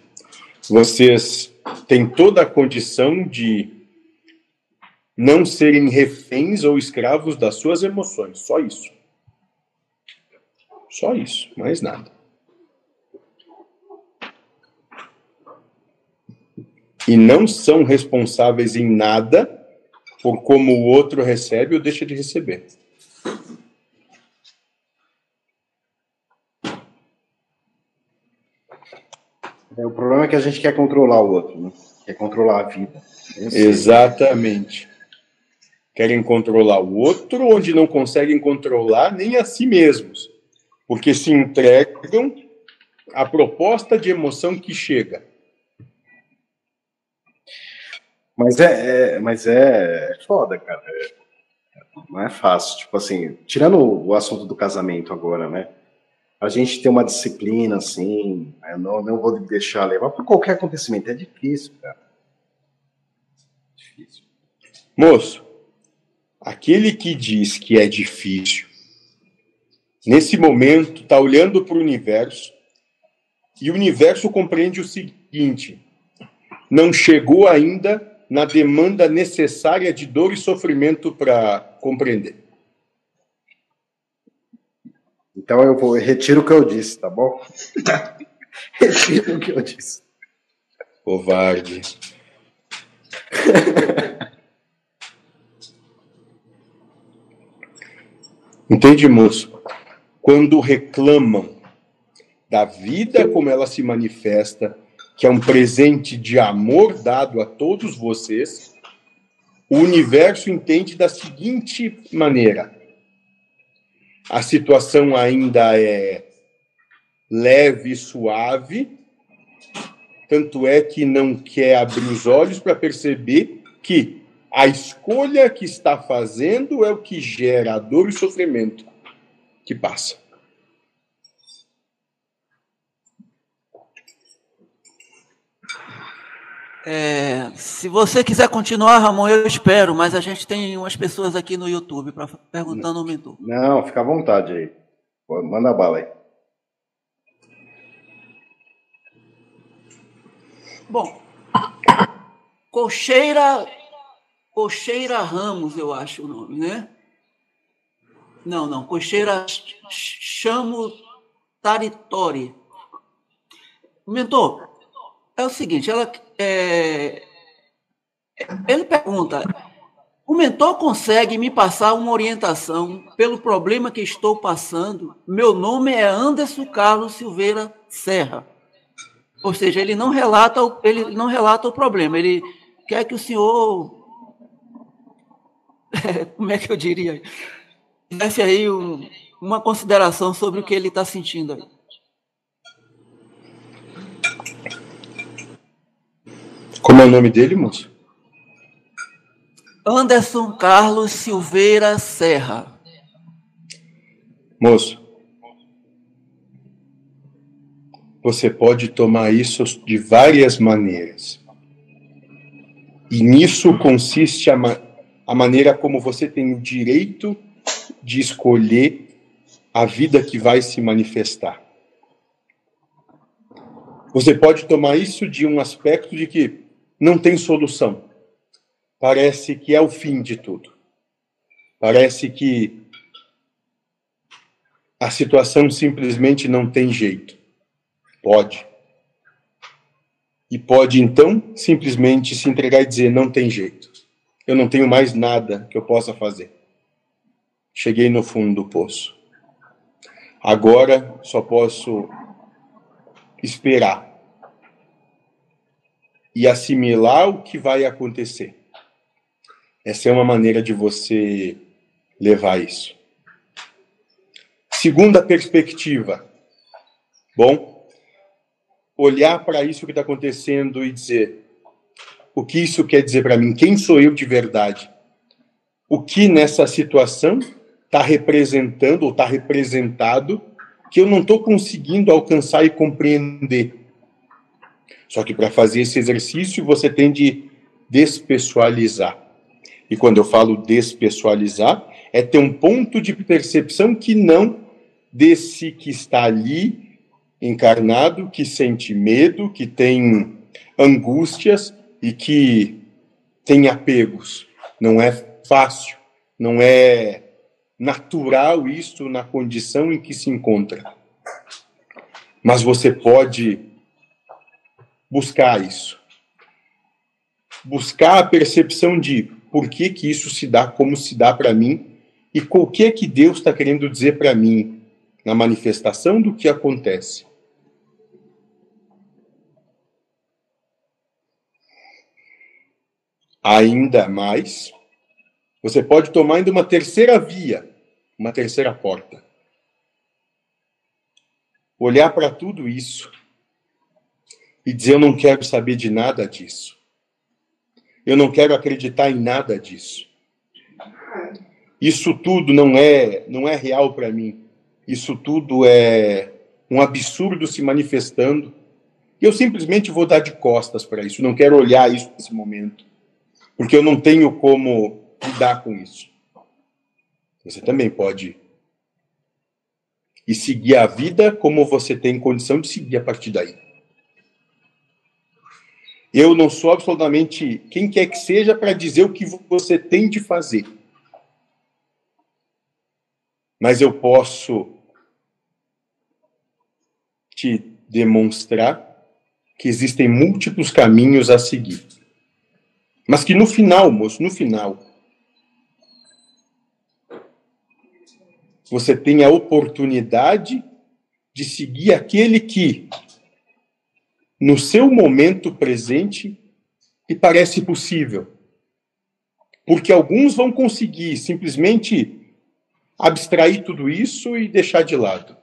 Vocês têm toda a condição de não serem reféns ou escravos das suas emoções, só isso. Só isso, mais nada. E não são responsáveis em nada por como o outro recebe ou deixa de receber. O problema é que a gente quer controlar o outro, né? quer controlar a vida. Sei. Exatamente. Querem controlar o outro, onde não conseguem controlar nem a si mesmos, porque se entregam à proposta de emoção que chega. Mas é, é- mas é foda, cara. É- não é fácil. Tipo assim, tirando o assunto do casamento agora, né? A gente tem uma disciplina, assim, eu não, não vou deixar levar por qualquer acontecimento. É difícil, cara. Difícil. Moço, aquele que diz que é difícil, nesse momento está olhando para o universo e o universo compreende o seguinte: não chegou ainda na demanda necessária de dor e sofrimento para compreender. Então eu vou, retiro o que eu disse, tá bom? *laughs* retiro o que eu disse. Covarde. *laughs* Entende, moço? Quando reclamam da vida como ela se manifesta, que é um presente de amor dado a todos vocês, o universo entende da seguinte maneira: a situação ainda é leve e suave, tanto é que não quer abrir os olhos para perceber que a escolha que está fazendo é o que gera a dor e sofrimento que passa. É, se você quiser continuar, Ramon, eu espero, mas a gente tem umas pessoas aqui no YouTube pra, perguntando ao mentor. Não, fica à vontade aí. Manda bala aí. Bom, *coughs* Cocheira, Cocheira Ramos, eu acho o nome, né? Não, não, Cocheira Ch- Chamo Taritori. Mentor, é o seguinte, ela, é, ele pergunta, o mentor consegue me passar uma orientação pelo problema que estou passando? Meu nome é Anderson Carlos Silveira Serra. Ou seja, ele não relata o, ele não relata o problema, ele quer que o senhor. *laughs* Como é que eu diria? Desse aí um- uma consideração sobre o que ele está sentindo aí. Como é o nome dele, moço? Anderson Carlos Silveira Serra. Moço, você pode tomar isso de várias maneiras. E nisso consiste a, ma- a maneira como você tem o direito de escolher a vida que vai se manifestar. Você pode tomar isso de um aspecto de que não tem solução. Parece que é o fim de tudo. Parece que a situação simplesmente não tem jeito. Pode. E pode então simplesmente se entregar e dizer: não tem jeito. Eu não tenho mais nada que eu possa fazer. Cheguei no fundo do poço. Agora só posso esperar e assimilar o que vai acontecer. Essa é uma maneira de você levar isso. Segunda perspectiva. Bom, olhar para isso que está acontecendo e dizer: o que isso quer dizer para mim? Quem sou eu de verdade? O que nessa situação está representando ou está representado que eu não estou conseguindo alcançar e compreender? Só que para fazer esse exercício você tem de despessoalizar. E quando eu falo despessoalizar, é ter um ponto de percepção que não desse que está ali encarnado, que sente medo, que tem angústias e que tem apegos. Não é fácil, não é natural isso na condição em que se encontra. Mas você pode buscar isso. Buscar a percepção de por que, que isso se dá como se dá para mim e o que é que Deus está querendo dizer para mim na manifestação do que acontece. Ainda mais, você pode tomar ainda uma terceira via, uma terceira porta. Olhar para tudo isso e dizer: Eu não quero saber de nada disso. Eu não quero acreditar em nada disso. Isso tudo não é, não é real para mim. Isso tudo é um absurdo se manifestando. E eu simplesmente vou dar de costas para isso. Não quero olhar isso nesse momento porque eu não tenho como lidar com isso. Você também pode e seguir a vida como você tem condição de seguir a partir daí. Eu não sou absolutamente quem quer que seja para dizer o que você tem de fazer. Mas eu posso te demonstrar que existem múltiplos caminhos a seguir. Mas que no final, moço, no final, você tem a oportunidade de seguir aquele que, no seu momento presente, lhe parece possível. Porque alguns vão conseguir simplesmente abstrair tudo isso e deixar de lado.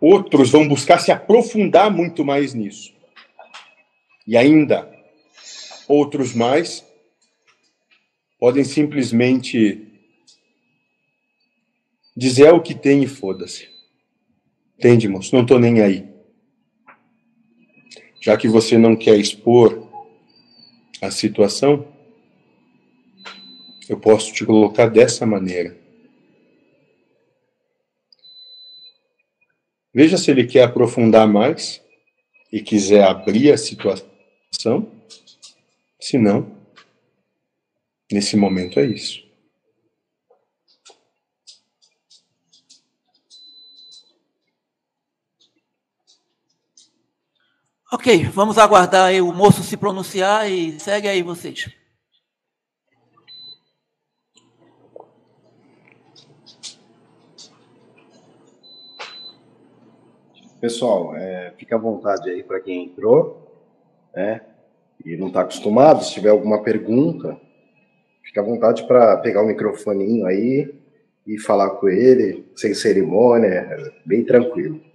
Outros vão buscar se aprofundar muito mais nisso. E ainda outros mais, podem simplesmente dizer é o que tem e foda-se. Entende, moço? Não tô nem aí. Já que você não quer expor a situação, eu posso te colocar dessa maneira. Veja se ele quer aprofundar mais e quiser abrir a situação. Se não, nesse momento é isso. Ok, vamos aguardar o moço se pronunciar e segue aí vocês. Pessoal, é, fica à vontade aí para quem entrou, né? e não está acostumado, se tiver alguma pergunta, fique à vontade para pegar o microfoninho aí e falar com ele, sem cerimônia, bem tranquilo.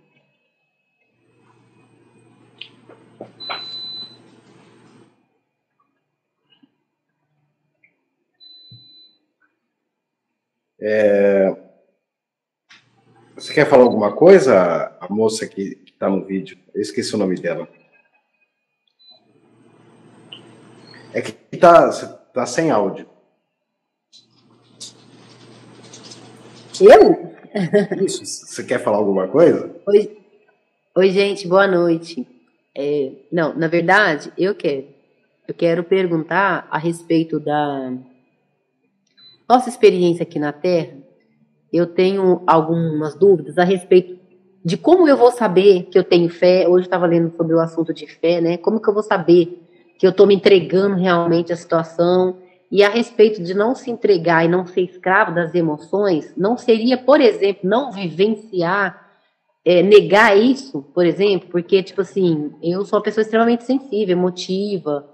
É... Você quer falar alguma coisa, a moça que está no vídeo? Eu esqueci o nome dela. É que tá, tá sem áudio. Eu? Isso. Você quer falar alguma coisa? Oi, Oi gente, boa noite. É, não, na verdade, eu quero. Eu quero perguntar a respeito da nossa experiência aqui na Terra eu tenho algumas dúvidas a respeito de como eu vou saber que eu tenho fé. Hoje estava lendo sobre o assunto de fé, né? Como que eu vou saber que eu estou me entregando realmente à situação? E a respeito de não se entregar e não ser escravo das emoções, não seria, por exemplo, não vivenciar, é, negar isso, por exemplo, porque, tipo assim, eu sou uma pessoa extremamente sensível, emotiva,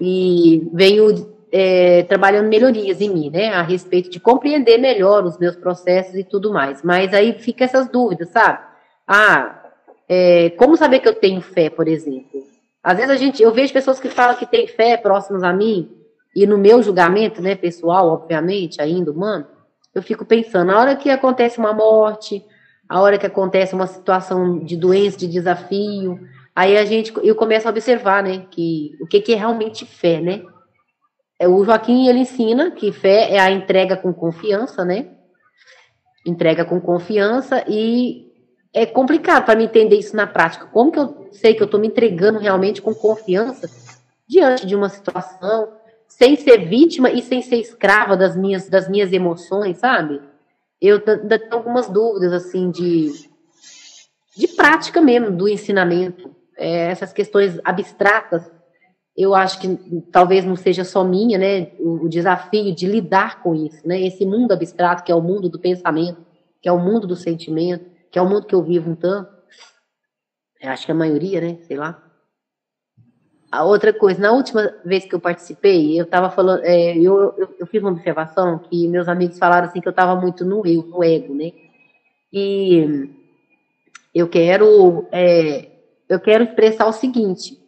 e venho é, trabalhando melhorias em mim, né, a respeito de compreender melhor os meus processos e tudo mais. Mas aí fica essas dúvidas, sabe? Ah, é, como saber que eu tenho fé, por exemplo? Às vezes a gente, eu vejo pessoas que falam que têm fé próximas a mim, e no meu julgamento, né, pessoal, obviamente, ainda humano, eu fico pensando, na hora que acontece uma morte, a hora que acontece uma situação de doença, de desafio, aí a gente, eu começo a observar, né, que o que, que é realmente fé, né? É, o Joaquim, ele ensina que fé é a entrega com confiança, né? Entrega com confiança e é complicado para mim entender isso na prática. Como que eu sei que eu estou me entregando realmente com confiança diante de uma situação, sem ser vítima e sem ser escrava das minhas, das minhas emoções, sabe? Eu ainda tenho algumas dúvidas, assim, de, de prática mesmo do ensinamento. É, essas questões abstratas, eu acho que talvez não seja só minha, né? O, o desafio de lidar com isso, né? Esse mundo abstrato, que é o mundo do pensamento, que é o mundo do sentimento, que é o mundo que eu vivo um tanto. Eu acho que a maioria, né? Sei lá. A outra coisa, na última vez que eu participei, eu estava falando, é, eu, eu, eu, fiz uma observação que meus amigos falaram assim que eu estava muito no eu, no ego, né? E eu quero, é, eu quero expressar o seguinte.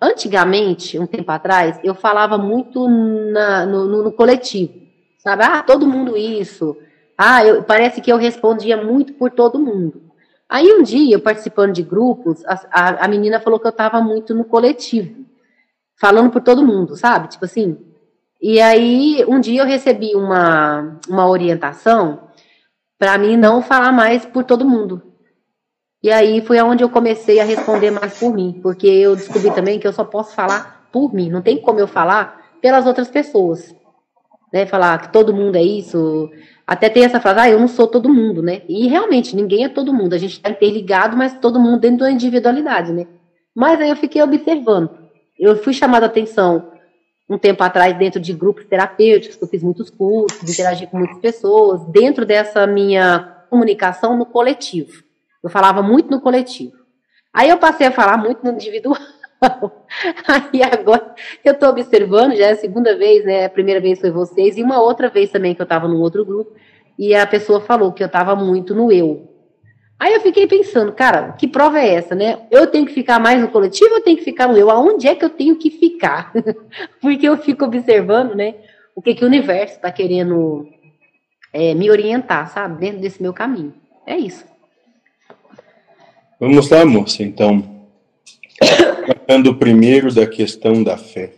Antigamente, um tempo atrás, eu falava muito na, no, no, no, coletivo, sabe? Ah, todo mundo isso. Ah, eu, parece que eu respondia muito por todo mundo. Aí um dia, participando de grupos, a, a, a menina falou que eu estava muito no coletivo, falando por todo mundo, sabe? Tipo assim. E aí, um dia eu recebi uma, uma orientação para mim não falar mais por todo mundo. E aí foi aonde eu comecei a responder mais por mim, porque eu descobri também que eu só posso falar por mim, não tem como eu falar pelas outras pessoas. Né, falar que todo mundo é isso, até tem essa frase, ah, eu não sou todo mundo, né? E realmente, ninguém é todo mundo. A gente está interligado, mas todo mundo dentro da individualidade, né? Mas aí eu fiquei observando. Eu fui chamada a atenção um tempo atrás dentro de grupos terapêuticos, eu fiz muitos cursos, interagi com muitas pessoas, dentro dessa minha comunicação no coletivo. Eu falava muito no coletivo. Aí eu passei a falar muito no individual. *laughs* Aí agora eu estou observando, já é a segunda vez, né? A primeira vez foi vocês, e uma outra vez também que eu estava num outro grupo, e a pessoa falou que eu estava muito no eu. Aí eu fiquei pensando, cara, que prova é essa, né? Eu tenho que ficar mais no coletivo ou tenho que ficar no eu? Aonde é que eu tenho que ficar? *laughs* Porque eu fico observando, né? O que, que o universo está querendo é, me orientar, sabe? Dentro desse meu caminho. É isso. Vamos lá, moça, então. Tratando primeiro da questão da fé.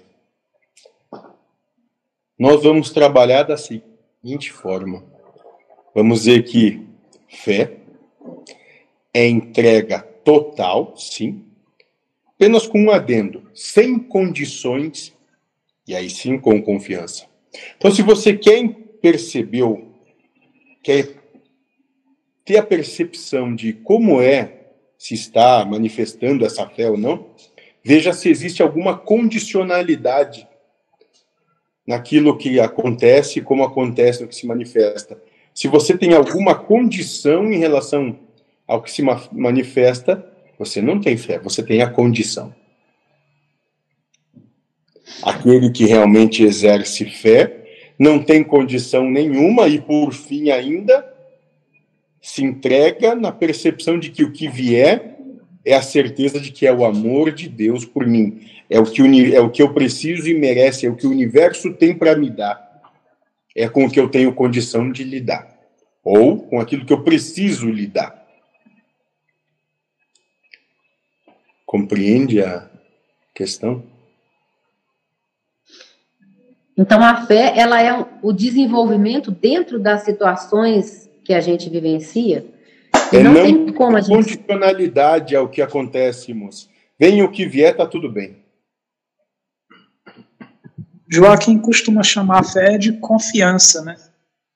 Nós vamos trabalhar da seguinte forma. Vamos dizer que fé é entrega total, sim, apenas com um adendo, sem condições, e aí sim com confiança. Então, se você quer perceber, quer ter a percepção de como é se está manifestando essa fé ou não, veja se existe alguma condicionalidade naquilo que acontece, como acontece no que se manifesta. Se você tem alguma condição em relação ao que se manifesta, você não tem fé, você tem a condição. Aquele que realmente exerce fé não tem condição nenhuma e, por fim, ainda se entrega na percepção de que o que vier é a certeza de que é o amor de Deus por mim. É o que, é o que eu preciso e merece, é o que o universo tem para me dar. É com o que eu tenho condição de lidar. Ou com aquilo que eu preciso lidar. Compreende a questão? Então a fé, ela é o desenvolvimento dentro das situações que a gente vivencia, é não, não tem como a gente. Condicionalidade ao que acontece, moço. Vem o que vier, tá tudo bem. Joaquim costuma chamar a fé de confiança, né?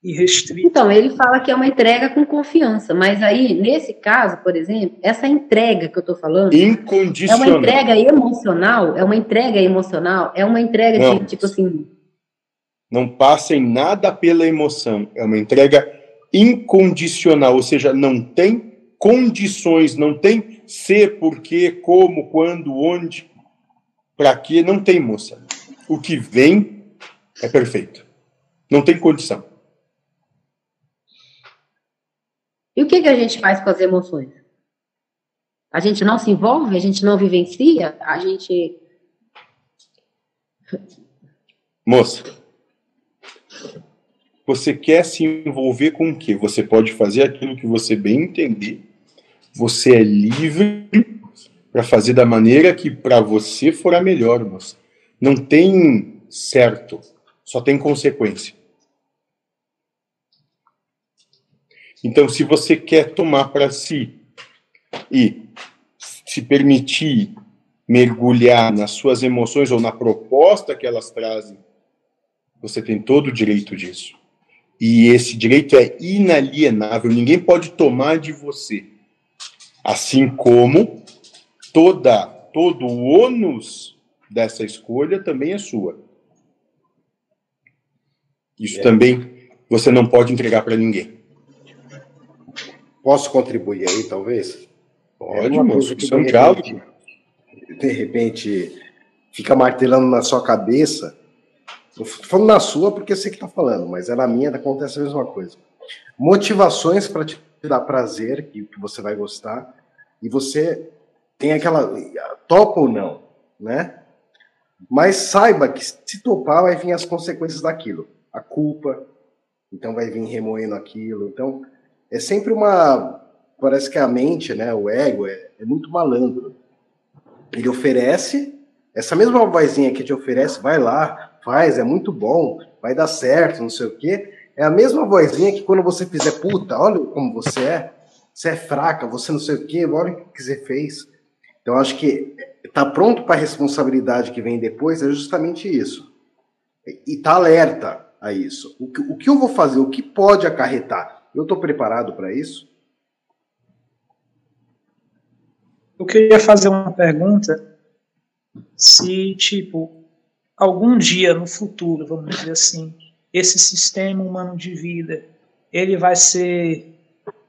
irrestrita. Então, ele fala que é uma entrega com confiança, mas aí, nesse caso, por exemplo, essa entrega que eu estou falando é uma Incondicional. entrega emocional, é uma entrega emocional, é uma entrega Não. de tipo assim, Não passem nada pela emoção. É uma entrega incondicional, ou seja, não tem condições, não tem ser, porquê, como, quando, onde, para quê, não tem, moça. O que vem é perfeito. Não tem condição. E o que, que a gente faz com as emoções? A gente não se envolve, a gente não vivencia, a gente. Moça, você quer se envolver com o quê? Você pode fazer aquilo que você bem entender. Você é livre para fazer da maneira que para você for a melhor, moça. Não tem certo, só tem consequência. Então, se você quer tomar para si e se permitir mergulhar nas suas emoções ou na proposta que elas trazem, você tem todo o direito disso. E esse direito é inalienável, ninguém pode tomar de você. Assim como toda todo o ônus dessa escolha também é sua. Isso É. também você não pode entregar para ninguém. Posso contribuir aí, talvez? Pode, uma moço, isso é um diálogo. De repente, fica martelando na sua cabeça. Tô falando na sua porque sei que tá falando, mas é na minha, acontece a mesma coisa. Motivações para te dar prazer, que, que você vai gostar, e você tem aquela. topa ou não, né? Mas saiba que se topar, vai vir as consequências daquilo. A culpa, então vai vir remoendo aquilo. Então, é sempre uma. Parece que a mente, né, o ego, é, é muito malandro. Ele oferece, essa mesma vozinha que te oferece, vai lá, faz, é muito bom, vai dar certo, não sei o quê. É a mesma vozinha que quando você fizer, puta, olha como você é, você é fraca, você não sei o quê, olha o que você fez. Então, acho que tá pronto para a responsabilidade que vem depois é justamente isso. E tá alerta a isso. O que, o que eu vou fazer, o que pode acarretar? Eu estou preparado para isso? Eu queria fazer uma pergunta se, tipo, algum dia no futuro, vamos dizer assim, esse sistema humano de vida, ele vai ser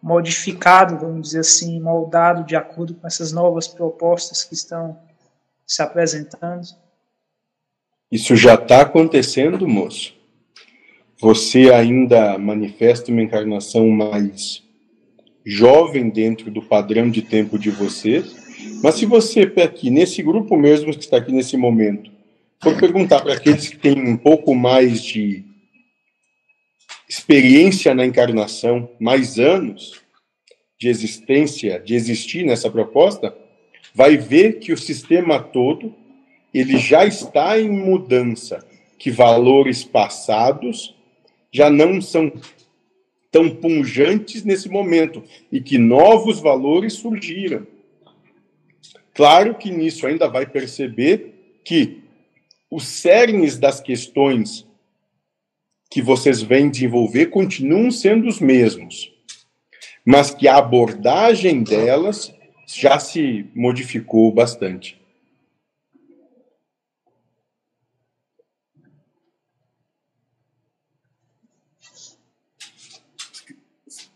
modificado, vamos dizer assim, moldado de acordo com essas novas propostas que estão se apresentando. Isso já está acontecendo, moço. Você ainda manifesta uma encarnação mais jovem dentro do padrão de tempo de você. Mas se você aqui, nesse grupo mesmo que está aqui nesse momento, for perguntar para aqueles que têm um pouco mais de experiência na encarnação, mais anos de existência, de existir nessa proposta, vai ver que o sistema todo ele já está em mudança, que valores passados já não são tão punjantes nesse momento e que novos valores surgiram. Claro que nisso ainda vai perceber que os cernes das questões que vocês vêm desenvolver continuam sendo os mesmos, mas que a abordagem delas já se modificou bastante.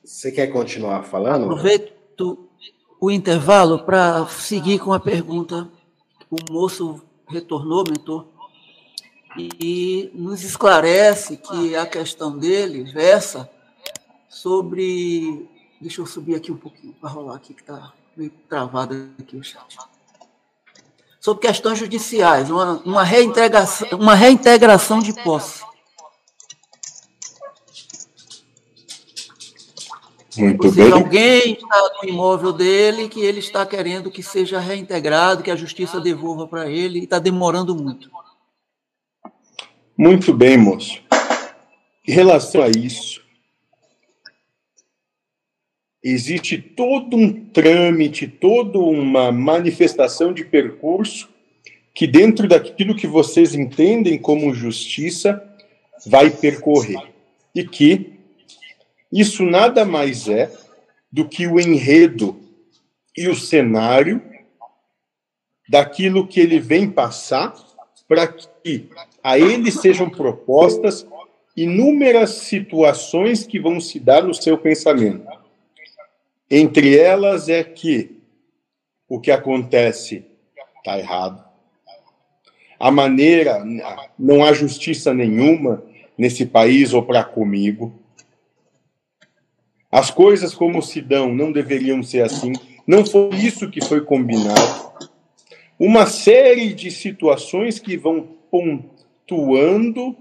Você quer continuar falando? Aproveito o intervalo para seguir com a pergunta. O moço retornou, mentor, e nos esclarece que a questão dele versa sobre. Deixa eu subir aqui um pouquinho para rolar aqui, que está meio travado aqui o chat. Sobre questões judiciais, uma, uma, reintegração, uma reintegração de posse. Muito bem. alguém está no imóvel dele que ele está querendo que seja reintegrado, que a justiça devolva para ele, e está demorando muito. Muito bem, moço. Em relação a isso, existe todo um trâmite, toda uma manifestação de percurso que, dentro daquilo que vocês entendem como justiça, vai percorrer. E que Isso nada mais é do que o enredo e o cenário daquilo que ele vem passar para que a ele sejam propostas inúmeras situações que vão se dar no seu pensamento. Entre elas é que o que acontece está errado. A maneira, não há justiça nenhuma nesse país ou para comigo. As coisas como se dão não deveriam ser assim. Não foi isso que foi combinado. Uma série de situações que vão pontuando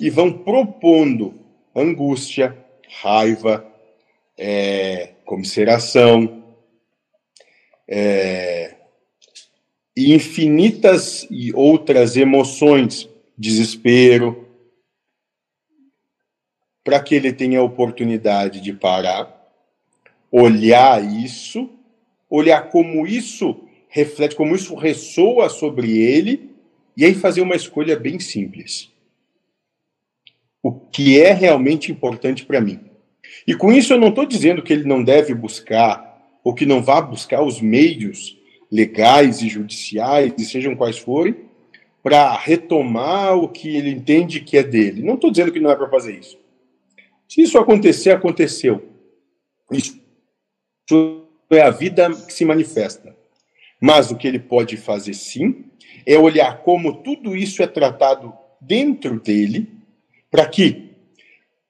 e vão propondo angústia, raiva, é, comisseração, é, e infinitas e outras emoções, desespero, para que ele tenha a oportunidade de parar, olhar isso, olhar como isso reflete, como isso ressoa sobre ele, e aí fazer uma escolha bem simples. O que é realmente importante para mim? E com isso eu não estou dizendo que ele não deve buscar, ou que não vá buscar os meios legais e judiciais, sejam quais forem, para retomar o que ele entende que é dele. Não estou dizendo que não é para fazer isso. Se isso acontecer, aconteceu. Isso é a vida que se manifesta. Mas o que ele pode fazer sim é olhar como tudo isso é tratado dentro dele, para que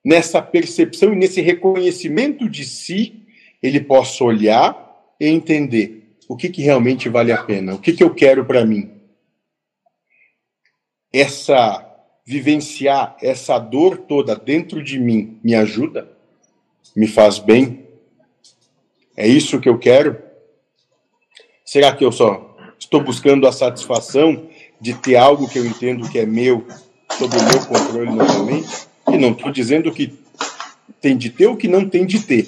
nessa percepção e nesse reconhecimento de si ele possa olhar e entender o que, que realmente vale a pena, o que, que eu quero para mim. Essa vivenciar essa dor toda dentro de mim me ajuda? Me faz bem? É isso que eu quero? Será que eu só estou buscando a satisfação de ter algo que eu entendo que é meu, sob o meu controle novamente? E não estou dizendo que tem de ter ou que não tem de ter.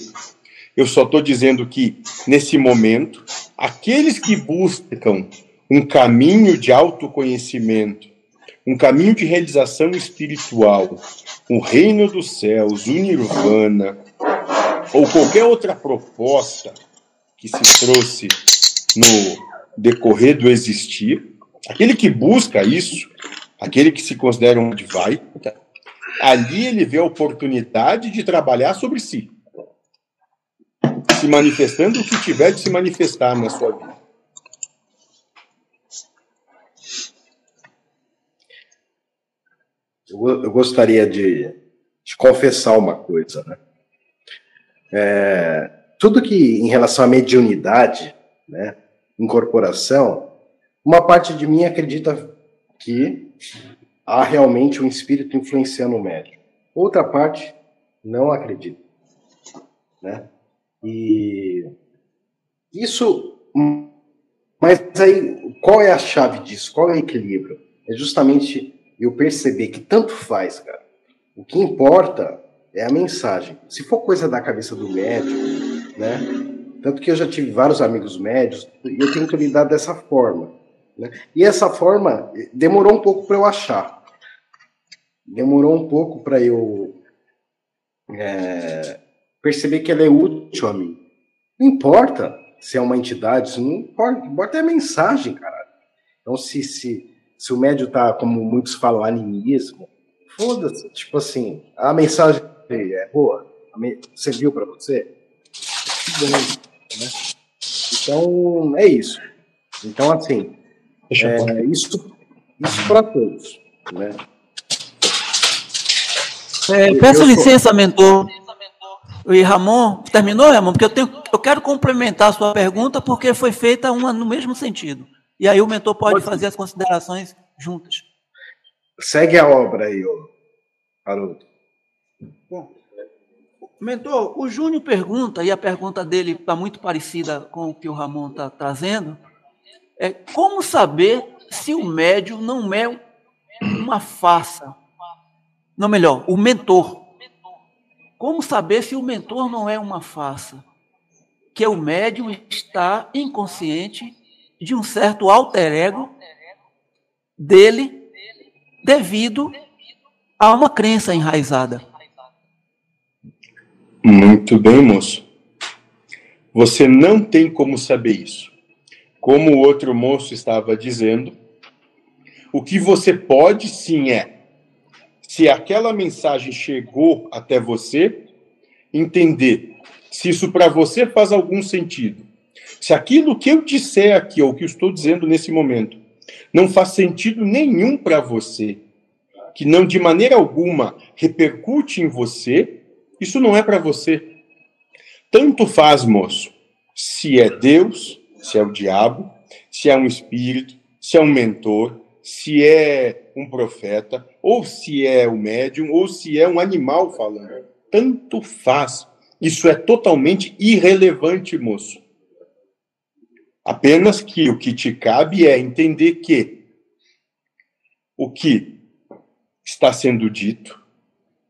Eu só estou dizendo que, nesse momento, aqueles que buscam um caminho de autoconhecimento, um caminho de realização espiritual, o reino dos céus, o nirvana, ou qualquer outra proposta que se trouxe no decorrer do existir, aquele que busca isso, aquele que se considera um Advaita, ali ele vê a oportunidade de trabalhar sobre si se manifestando o que tiver de se manifestar na sua vida. Eu, eu gostaria de, de, confessar uma coisa, né? É, tudo que em relação à mediunidade, né, incorporação, uma parte de mim acredita que há realmente um espírito influenciando o médium. Outra parte não acredita, né? E isso. Mas aí, qual é a chave disso? Qual é o equilíbrio? É justamente eu perceber que tanto faz, cara. O que importa é a mensagem. Se for coisa da cabeça do médico, né? Tanto que eu já tive vários amigos médios e eu tenho que lidar dessa forma. Né? E essa forma demorou um pouco para eu achar. Demorou um pouco para eu é, perceber que ela é útil a mim. Não importa se é uma entidade, não importa, importa é a mensagem, cara. Então, se, se, se o médio tá, como muitos falam, animismo, foda-se. Tipo assim, a mensagem é boa, serviu para você? Né? Então, é isso. Então, assim, é, isso, isso para todos. Né? É, peço licença, sou... mentor. E Ramon, terminou, Ramon? Porque eu, tenho, eu quero complementar a sua pergunta porque foi feita uma no mesmo sentido. E aí o mentor pode, pode fazer as considerações juntas. Segue a obra aí, Haroldo. Mentor, o Júnior pergunta, e a pergunta dele está muito parecida com o que o Ramon está trazendo, é como saber se o médium não é uma farsa? Não, melhor, o mentor como saber se o mentor não é uma farsa? Que o médium está inconsciente de um certo alter ego dele devido a uma crença enraizada. Muito bem, moço. Você não tem como saber isso. Como o outro moço estava dizendo, o que você pode sim é, se aquela mensagem chegou até você, entender se isso para você faz algum sentido. Se aquilo que eu disser aqui, ou que eu estou dizendo nesse momento, não faz sentido nenhum para você, que não de maneira alguma repercute em você, isso não é para você. Tanto faz, moço, se é Deus, se é o diabo, se é um espírito, se é um mentor, se é um profeta, ou se é o médium, ou se é um animal falando. Tanto faz. Isso é totalmente irrelevante, moço. Apenas que o que te cabe é entender que o que está sendo dito,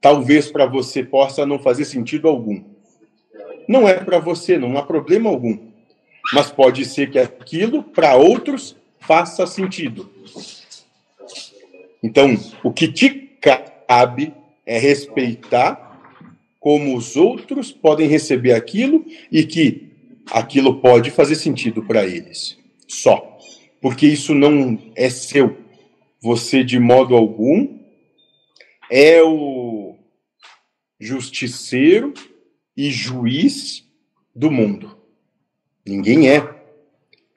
talvez para você possa não fazer sentido algum. Não é para você, não há problema algum. Mas pode ser que aquilo para outros faça sentido. Então, o que te cabe é respeitar como os outros podem receber aquilo e que aquilo pode fazer sentido para eles. Só. Porque isso não é seu. Você, de modo algum, é o justiceiro e juiz do mundo. Ninguém é.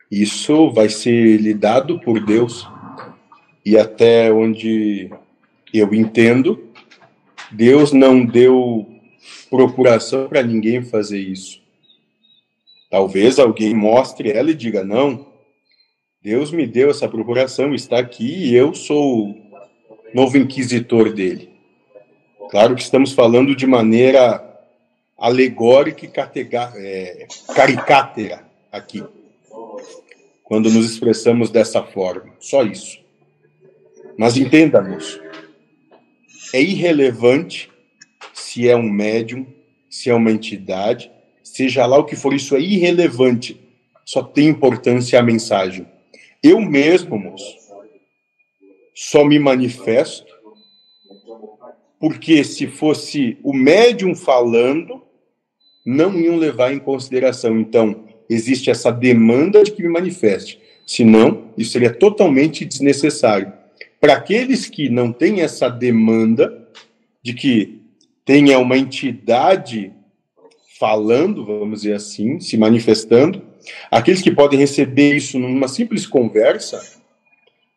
Isso vai ser lidado por Deus. E até onde eu entendo, Deus não deu procuração para ninguém fazer isso. Talvez alguém mostre ela e diga: não, Deus me deu essa procuração, está aqui e eu sou novo inquisitor dele. Claro que estamos falando de maneira alegórica e é, caricátera aqui, quando nos expressamos dessa forma. Só isso. Mas entendamos, é irrelevante se é um médium, se é uma entidade, seja lá o que for, isso é irrelevante. Só tem importância a mensagem. Eu mesmo, moço, só me manifesto porque se fosse o médium falando, não iam levar em consideração. Então, existe essa demanda de que me manifeste. Senão, isso seria totalmente desnecessário. Para aqueles que não têm essa demanda de que tenha uma entidade falando, vamos dizer assim, se manifestando, aqueles que podem receber isso numa simples conversa,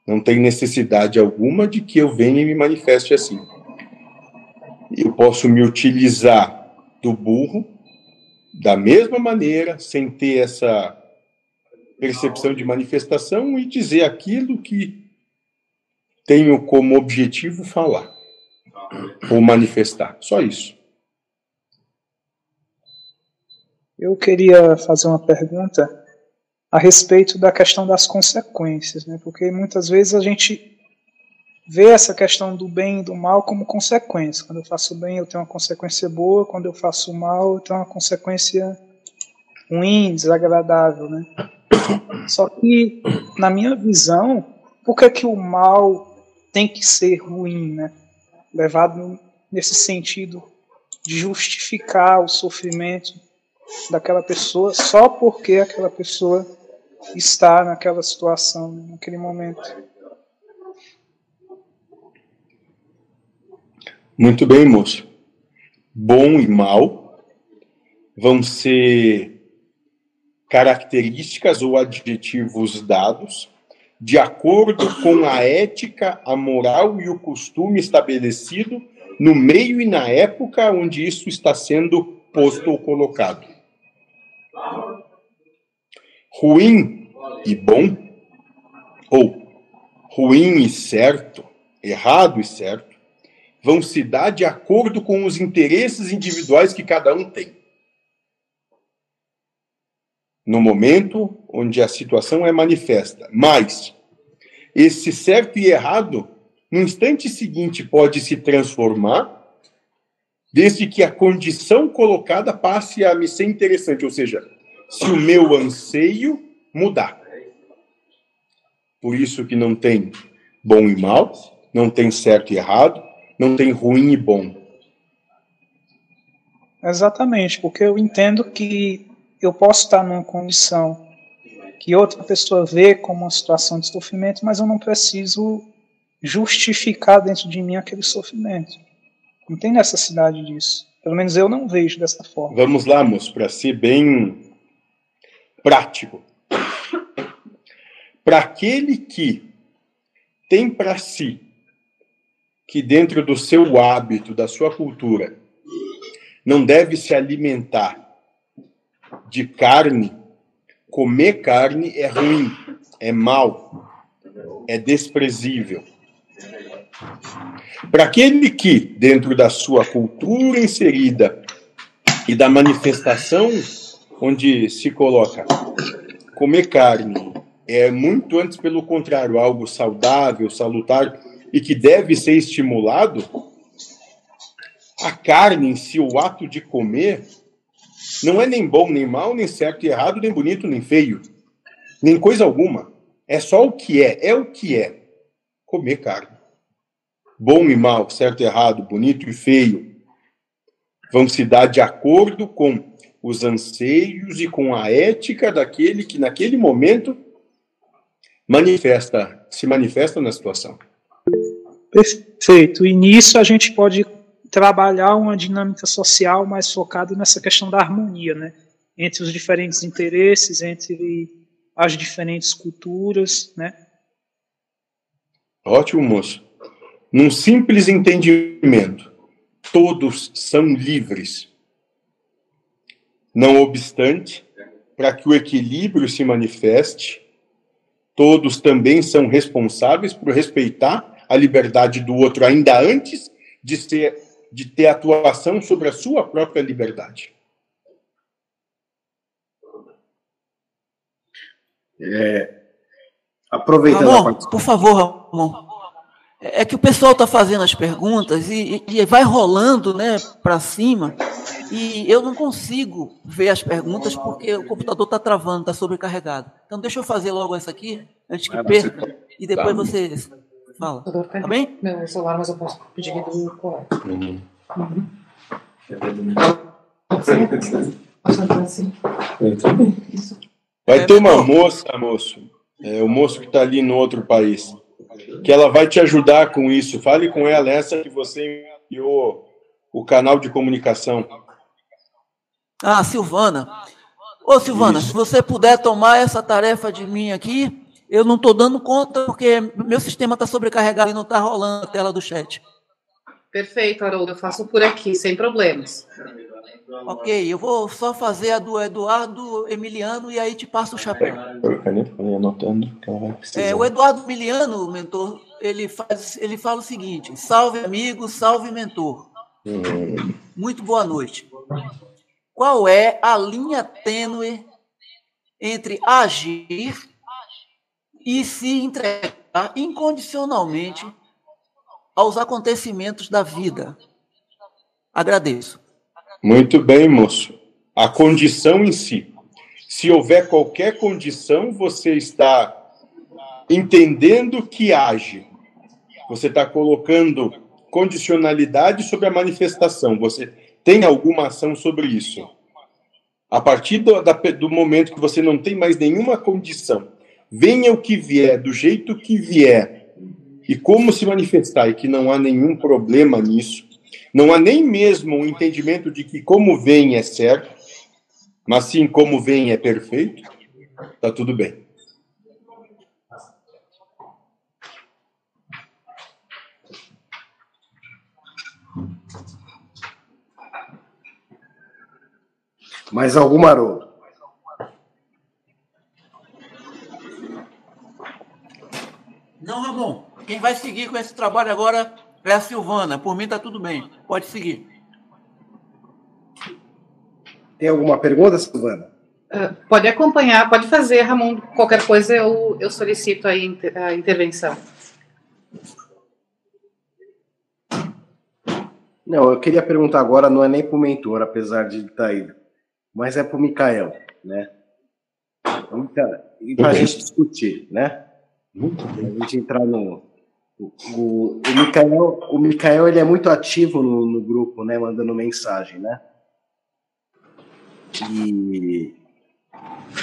não tem necessidade alguma de que eu venha e me manifeste assim. Eu posso me utilizar do burro da mesma maneira, sem ter essa percepção de manifestação e dizer aquilo que tenho como objetivo falar ou manifestar. Só isso. Eu queria fazer uma pergunta a respeito da questão das consequências, né? Porque muitas vezes a gente vê essa questão do bem e do mal como consequência. Quando eu faço bem, eu tenho uma consequência boa, quando eu faço mal, eu tenho uma consequência ruim, desagradável, né? Só que, na minha visão, por que, que o mal tem que ser ruim, né? levado nesse sentido de justificar o sofrimento daquela pessoa só porque aquela pessoa está naquela situação, naquele momento. Muito bem, moço. Bom e mal vão ser características ou adjetivos dados de acordo com a ética, a moral e o costume estabelecido no meio e na época onde isso está sendo posto ou colocado. Ruim e bom, ou ruim e certo, errado e certo, vão se dar de acordo com os interesses individuais que cada um tem. No momento onde a situação é manifesta. Mas esse certo e errado, no instante seguinte, pode se transformar, desde que a condição colocada passe a me ser interessante, ou seja, se o meu anseio mudar. Por isso que não tem bom e mal, não tem certo e errado, não tem ruim e bom. Exatamente, porque eu entendo que eu posso estar numa condição que outra pessoa vê como uma situação de sofrimento, mas eu não preciso justificar dentro de mim aquele sofrimento. Não tem necessidade disso. Pelo menos eu não vejo dessa forma. Vamos lá, moço, para ser bem prático. Para aquele que tem para si que dentro do seu hábito, da sua cultura, não deve se alimentar de carne, comer carne é ruim, é mal, é desprezível. Para aquele que, dentro da sua cultura inserida e da manifestação onde se coloca comer carne, é muito antes, pelo contrário, algo saudável, salutar e que deve ser estimulado, a carne em si, o ato de comer, não é nem bom, nem mal, nem certo e errado, nem bonito, nem feio, nem coisa alguma. É só o que é, é o que é. Comer carne. Bom e mal, certo e errado, bonito e feio, vão se dar de acordo com os anseios e com a ética daquele que naquele momento manifesta, se manifesta na situação. Perfeito. E nisso a gente pode trabalhar uma dinâmica social mais focada nessa questão da harmonia, né? Entre os diferentes interesses, entre as diferentes culturas, né? Ótimo, moço. Num simples entendimento, todos são livres. Não obstante, para que o equilíbrio se manifeste, todos também são responsáveis por respeitar a liberdade do outro ainda antes de ser de ter atuação sobre a sua própria liberdade. É, aproveitando Ramon, por favor, Ramon. É que o pessoal está fazendo as perguntas e, e vai rolando né, para cima e eu não consigo ver as perguntas porque o computador está travando, está sobrecarregado. Então deixa eu fazer logo essa aqui, antes que perca, e depois você fala. Tá bem? Meu celular, mas eu posso pedir do colar. Uhum. Uhum. Vai ter uma moça, moço, é, o moço que está ali no outro país, que ela vai te ajudar com isso. Fale com ela, essa que você enviou o canal de comunicação. Ah, Silvana. Ô, Silvana, isso. se você puder tomar essa tarefa de mim aqui, eu não estou dando conta porque meu sistema está sobrecarregado e não está rolando a tela do chat. Perfeito, Haroldo, eu faço por aqui, sem problemas. Ok, eu vou só fazer a do Eduardo Emiliano e aí te passo o chapéu. anotando que ela vai precisar. É, o Eduardo Emiliano, mentor, ele, faz, ele fala o seguinte: salve amigo, salve mentor. Hum. Muito boa noite. Qual é a linha tênue entre agir e se entregar incondicionalmente aos acontecimentos da vida. Agradeço. Muito bem, moço. A condição em si. Se houver qualquer condição, você está entendendo que age. Você está colocando condicionalidade sobre a manifestação. Você tem alguma ação sobre isso. A partir do, da, do momento que você não tem mais nenhuma condição, venha o que vier, do jeito que vier, e como se manifestar, e que não há nenhum problema nisso, não há nem mesmo o um entendimento de que como vem é certo, mas sim como vem é perfeito, está tudo bem. Mais alguma, Haroldo? Não, Ramon. Quem vai seguir com esse trabalho agora é a Silvana. Por mim está tudo bem. Pode seguir. Tem alguma pergunta, Silvana? Uh, pode acompanhar, pode fazer, Ramon. Qualquer coisa eu, eu solicito a, inter, a intervenção. Não, eu queria perguntar agora, não é nem para o mentor, apesar de estar aí, mas é para o Mikael, né? E para a gente discutir, né? Muito bem. A gente entrar no, o, o, Mikael, o Mikael ele é muito ativo no, no, grupo, né? Mandando mensagem, né? E,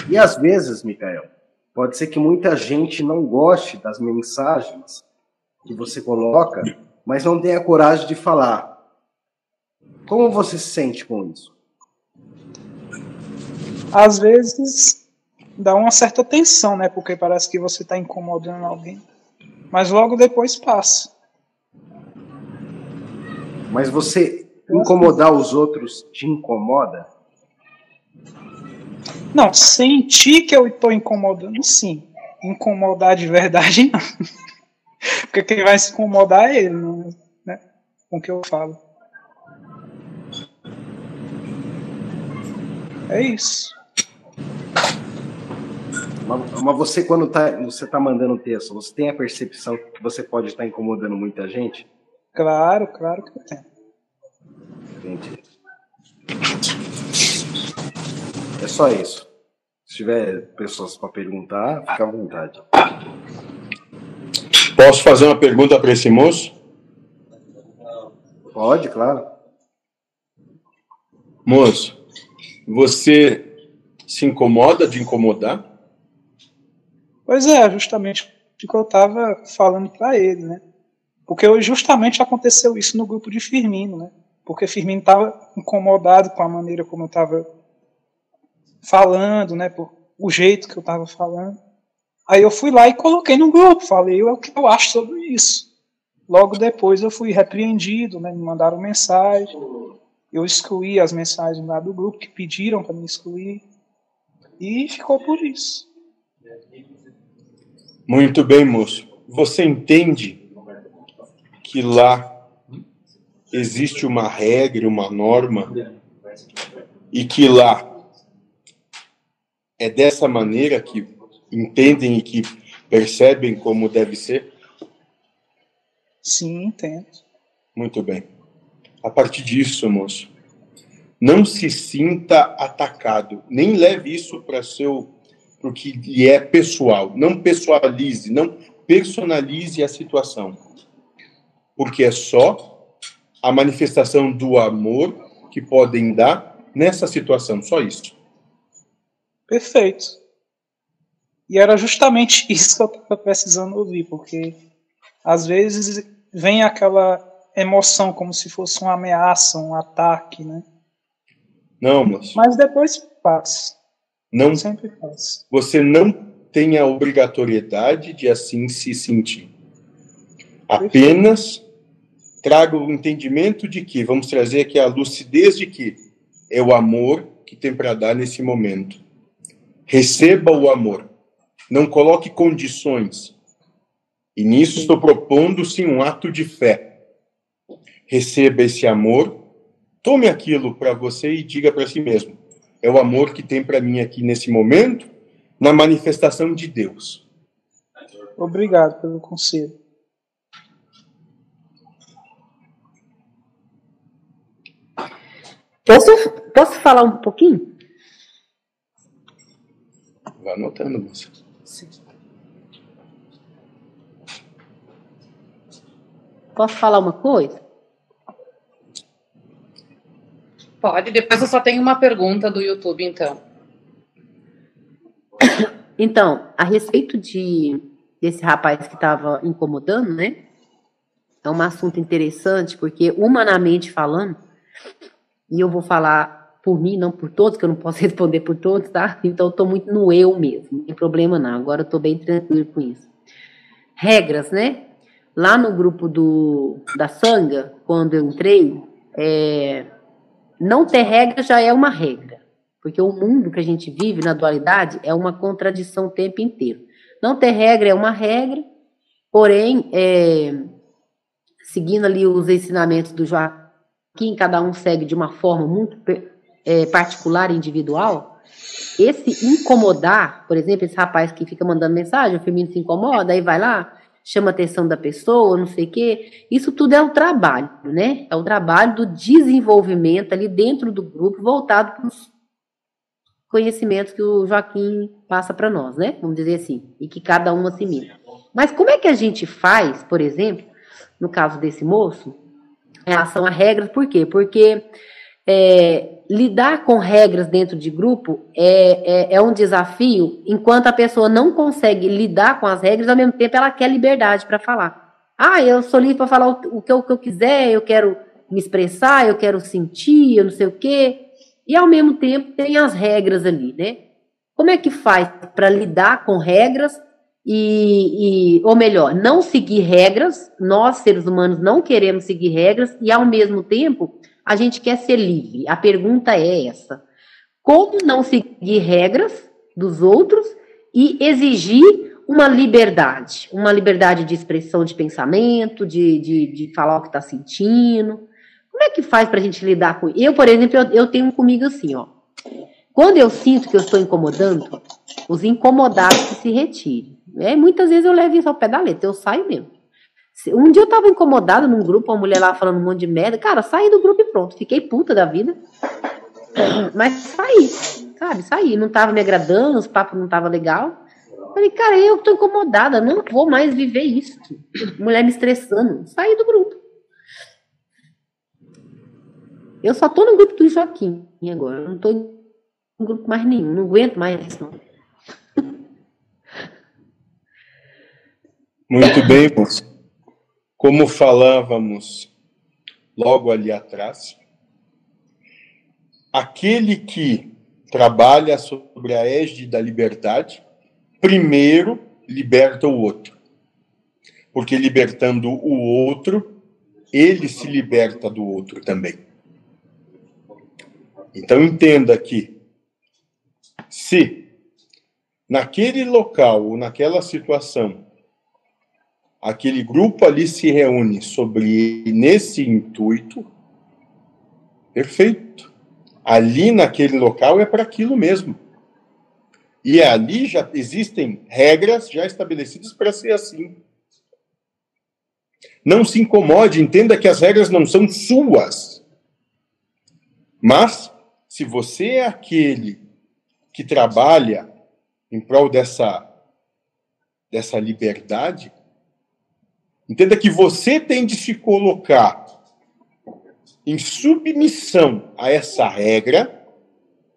e às vezes, Micael, pode ser que muita gente não goste das mensagens que você coloca, mas não tenha coragem de falar. Como você se sente com isso? Às vezes dá uma certa tensão, né? Porque parece que você está incomodando alguém. Mas logo depois passa. Mas você incomodar os outros te incomoda? Não, sentir que eu estou incomodando, sim. Incomodar de verdade, não. Porque quem vai se incomodar é ele, né? Com o que eu falo. É isso. Mas, mas você, quando tá, você está mandando texto, você tem a percepção que você pode estar incomodando muita gente? Claro, claro que tem. Entendi. É só isso. Se tiver pessoas para perguntar, fica à vontade. Posso fazer uma pergunta para esse moço? Pode, claro. Moço, você se incomoda de incomodar? Pois é, justamente o que eu estava falando para ele, né? Porque justamente aconteceu isso no grupo de Firmino, né? Porque Firmino estava incomodado com a maneira como eu estava falando, né? Por o jeito que eu estava falando. Aí eu fui lá e coloquei no grupo, falei o que eu acho sobre isso. Logo depois eu fui repreendido, né? Me mandaram mensagem. Eu excluí as mensagens lá do grupo que pediram para me excluir. E ficou por isso. Muito bem, moço. Você entende que lá existe uma regra, uma norma, e que lá é dessa maneira que entendem e que percebem como deve ser? Sim, entendo. Muito bem. A partir disso, moço, não se sinta atacado, nem leve isso para seu para o que lhe é pessoal. Não pessoalize, não personalize a situação. Porque é só a manifestação do amor que podem dar nessa situação, só isso. Perfeito. E era justamente *laughs* isso que eu estava precisando ouvir, porque às vezes vem aquela emoção como se fosse uma ameaça, um ataque, né? Não, moço. Mas depois passa. Não, Sempre passa. você não tem a obrigatoriedade de assim se sentir. Apenas traga o entendimento de que, vamos trazer aqui a lucidez de que é o amor que tem para dar nesse momento. Receba o amor. Não coloque condições. E nisso estou propondo sim um ato de fé. Receba esse amor, tome aquilo para você e diga para si mesmo: é o amor que tem para mim aqui nesse momento, na manifestação de Deus. Obrigado pelo conselho. Posso, posso falar um pouquinho? Vá anotando, moça. Posso falar uma coisa? Pode, depois eu só tenho uma pergunta do YouTube, então. Então, a respeito de desse rapaz que estava incomodando, né? É um assunto interessante, porque humanamente falando, e eu vou falar por mim, não por todos, que eu não posso *laughs* responder por todos, tá? Então eu tô muito no eu mesmo, não tem problema não. Agora eu tô bem tranquilo com isso. Regras, né? Lá no grupo do da Sanga, quando eu entrei, é, não ter regra já é uma regra. Porque o mundo que a gente vive na dualidade é uma contradição o tempo inteiro. Não ter regra é uma regra, porém, é, seguindo ali os ensinamentos do Joaquim, cada um segue de uma forma muito é, particular e individual. Esse incomodar, por exemplo, esse rapaz que fica mandando mensagem, o feminino se incomoda, aí vai lá, chama a atenção da pessoa, não sei o quê. Isso tudo é o trabalho, né? É o trabalho do desenvolvimento ali dentro do grupo, voltado para os conhecimentos que o Joaquim passa para nós, né? Vamos dizer assim, e que cada um assimila. Mas como é que a gente faz, por exemplo, no caso desse moço, em relação a regras, por quê? Porque é, lidar com regras dentro de grupo é, é, é, um desafio, enquanto a pessoa não consegue lidar com as regras, ao mesmo tempo ela quer liberdade para falar. Ah, eu sou livre para falar o, que eu, o, que eu, quiser, eu quero me expressar, eu quero sentir, eu não sei o quê. E ao mesmo tempo tem as regras ali, né? Como é que faz para lidar com regras e, e, ou melhor, não seguir regras? Nós, seres humanos, não queremos seguir regras e ao mesmo tempo a gente quer ser livre. A pergunta é essa: como não seguir regras dos outros e exigir uma liberdade, uma liberdade de expressão de pensamento, de, de, de falar o que está sentindo. Como é que faz para a gente lidar com Eu, por exemplo, eu, eu tenho comigo assim, ó. Quando eu sinto que eu estou incomodando, os incomodados que se retirem. Né? Muitas vezes eu levo isso ao pé da letra, eu saio mesmo. Um dia eu tava incomodada num grupo, uma mulher lá falando um monte de merda. Cara, saí do grupo e pronto. Fiquei puta da vida. *clears throat* Mas saí, sabe? Saí. Não tava me agradando, os papos não tava legal. Falei, cara, eu tô incomodada, não vou mais viver isso. Mulher me estressando. Saí do grupo. Eu só tô no grupo do Joaquim agora. Não tô em grupo mais nenhum. Não aguento mais isso, não. Muito bem, moça. Como falávamos logo ali atrás, aquele que trabalha sobre a égide da liberdade, primeiro liberta o outro. Porque libertando o outro, ele se liberta do outro também. Então entenda que se naquele local ou naquela situação aquele grupo ali se reúne sobre nesse intuito, perfeito. Ali naquele local é para aquilo mesmo. E ali já existem regras já estabelecidas para ser assim. Não se incomode, entenda que as regras não são suas. Mas, se você é aquele que trabalha em prol dessa, dessa liberdade, Entenda que você tem de se colocar em submissão a essa regra,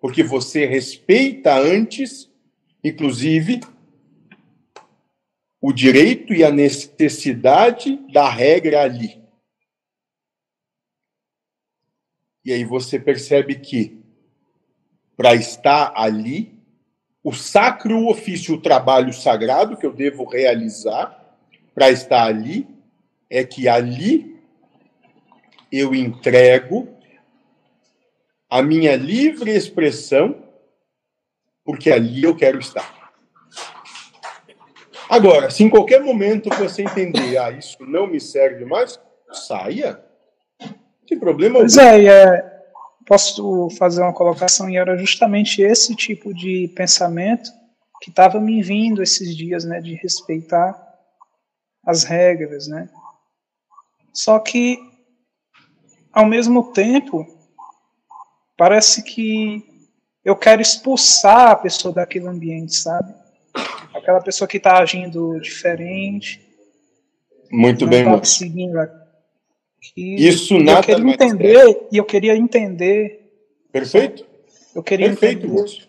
porque você respeita antes, inclusive, o direito e a necessidade da regra ali. E aí você percebe que, para estar ali, o sacro ofício, o trabalho sagrado que eu devo realizar, para estar ali é que ali eu entrego a minha livre expressão, porque ali eu quero estar. Agora, se em qualquer momento você entender, ah, isso não me serve mais, saia. Tem problema Pois é, é, posso fazer uma colocação, e era justamente esse tipo de pensamento que estava me vindo esses dias, né, de respeitar as regras, né? Só que, ao mesmo tempo, parece que eu quero expulsar a pessoa daquele ambiente, sabe? Aquela pessoa que está agindo diferente. Muito bem, tá seguindo. Isso nada eu queria entender é. e eu queria entender. Perfeito. Eu queria Perfeito, entender moço.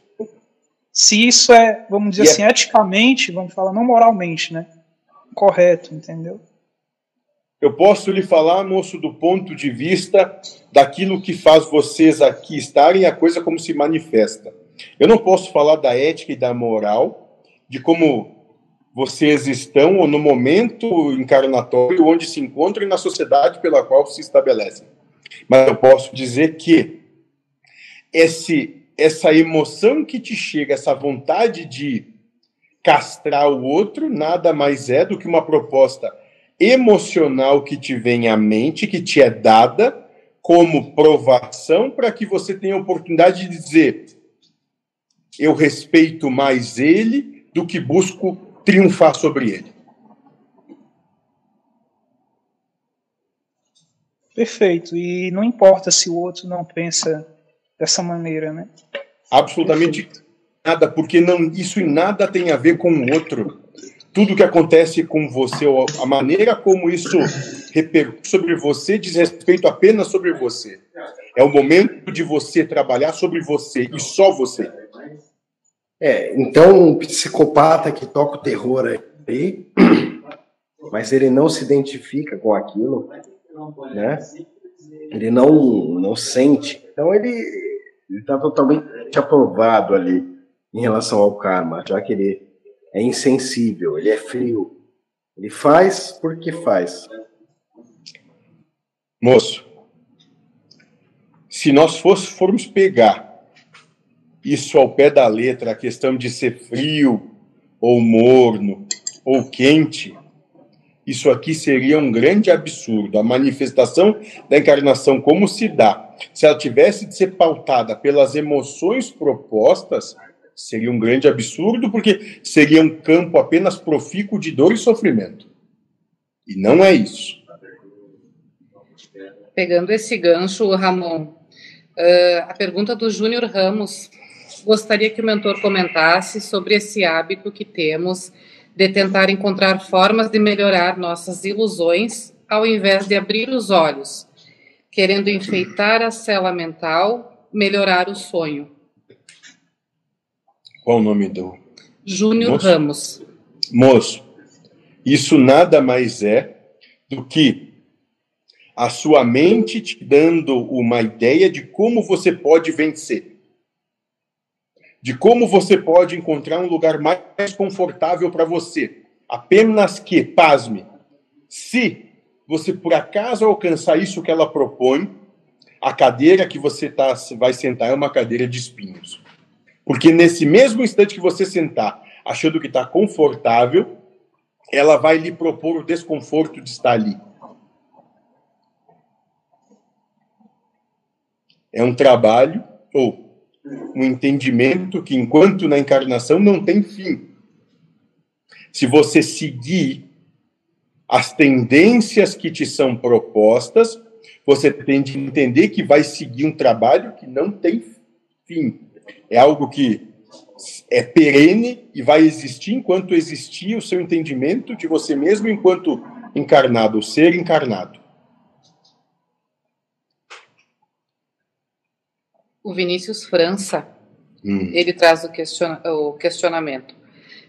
se isso é, vamos dizer E é- assim, eticamente, vamos falar não moralmente, né? Correto, entendeu? Eu posso lhe falar, moço, do ponto de vista daquilo que faz vocês aqui estarem, a coisa como se manifesta. Eu não posso falar da ética e da moral, de como vocês estão ou no momento encarnatório onde se encontram e na sociedade pela qual se estabelecem. Mas eu posso dizer que esse, essa emoção que te chega, essa vontade de castrar o outro, nada mais é do que uma proposta emocional que te vem à mente, que te é dada como provação para que você tenha a oportunidade de dizer: eu respeito mais ele do que busco triunfar sobre ele. Perfeito. E não importa se o outro não pensa dessa maneira, né? Absolutamente nada, porque não, isso em nada tem a ver com o outro. tudo que acontece com você, a maneira como isso repercute sobre você, diz respeito apenas sobre você. É o momento de você trabalhar sobre você e só você. É, então um psicopata que toca o terror aí, *clears throat* mas ele não se identifica com aquilo, né? Ele não, não sente. Então ele está totalmente aprovado ali em relação ao karma, já que ele é insensível, ele é frio. Ele faz porque faz. Moço, se nós formos pegar isso ao pé da letra, a questão de ser frio, ou morno, ou quente, isso aqui seria um grande absurdo. A manifestação da encarnação, como se dá, se ela tivesse de ser pautada pelas emoções propostas, seria um grande absurdo, porque seria um campo apenas profícuo de dor e sofrimento. E não é isso. Pegando esse gancho, Ramon, uh, a pergunta do Júnior Ramos, gostaria que o mentor comentasse sobre esse hábito que temos de tentar encontrar formas de melhorar nossas ilusões ao invés de abrir os olhos, querendo enfeitar a cela mental, melhorar o sonho. Qual o nome do? Júnior Moço? Ramos. Moço, isso nada mais é do que a sua mente te dando uma ideia de como você pode vencer. De como você pode encontrar um lugar mais confortável para você. Apenas que, pasme, se você por acaso alcançar isso que ela propõe, a cadeira que você tá, vai sentar é uma cadeira de espinhos. Porque nesse mesmo instante que você sentar, achando que está confortável, ela vai lhe propor o desconforto de estar ali. É um trabalho ou um entendimento que, enquanto na encarnação, não tem fim. Se você seguir as tendências que te são propostas, você tem de entender que vai seguir um trabalho que não tem fim é algo que é perene e vai existir enquanto existir o seu entendimento de você mesmo enquanto encarnado, o ser encarnado. O Vinícius França, Hum. ele traz o, questiona- o questionamento.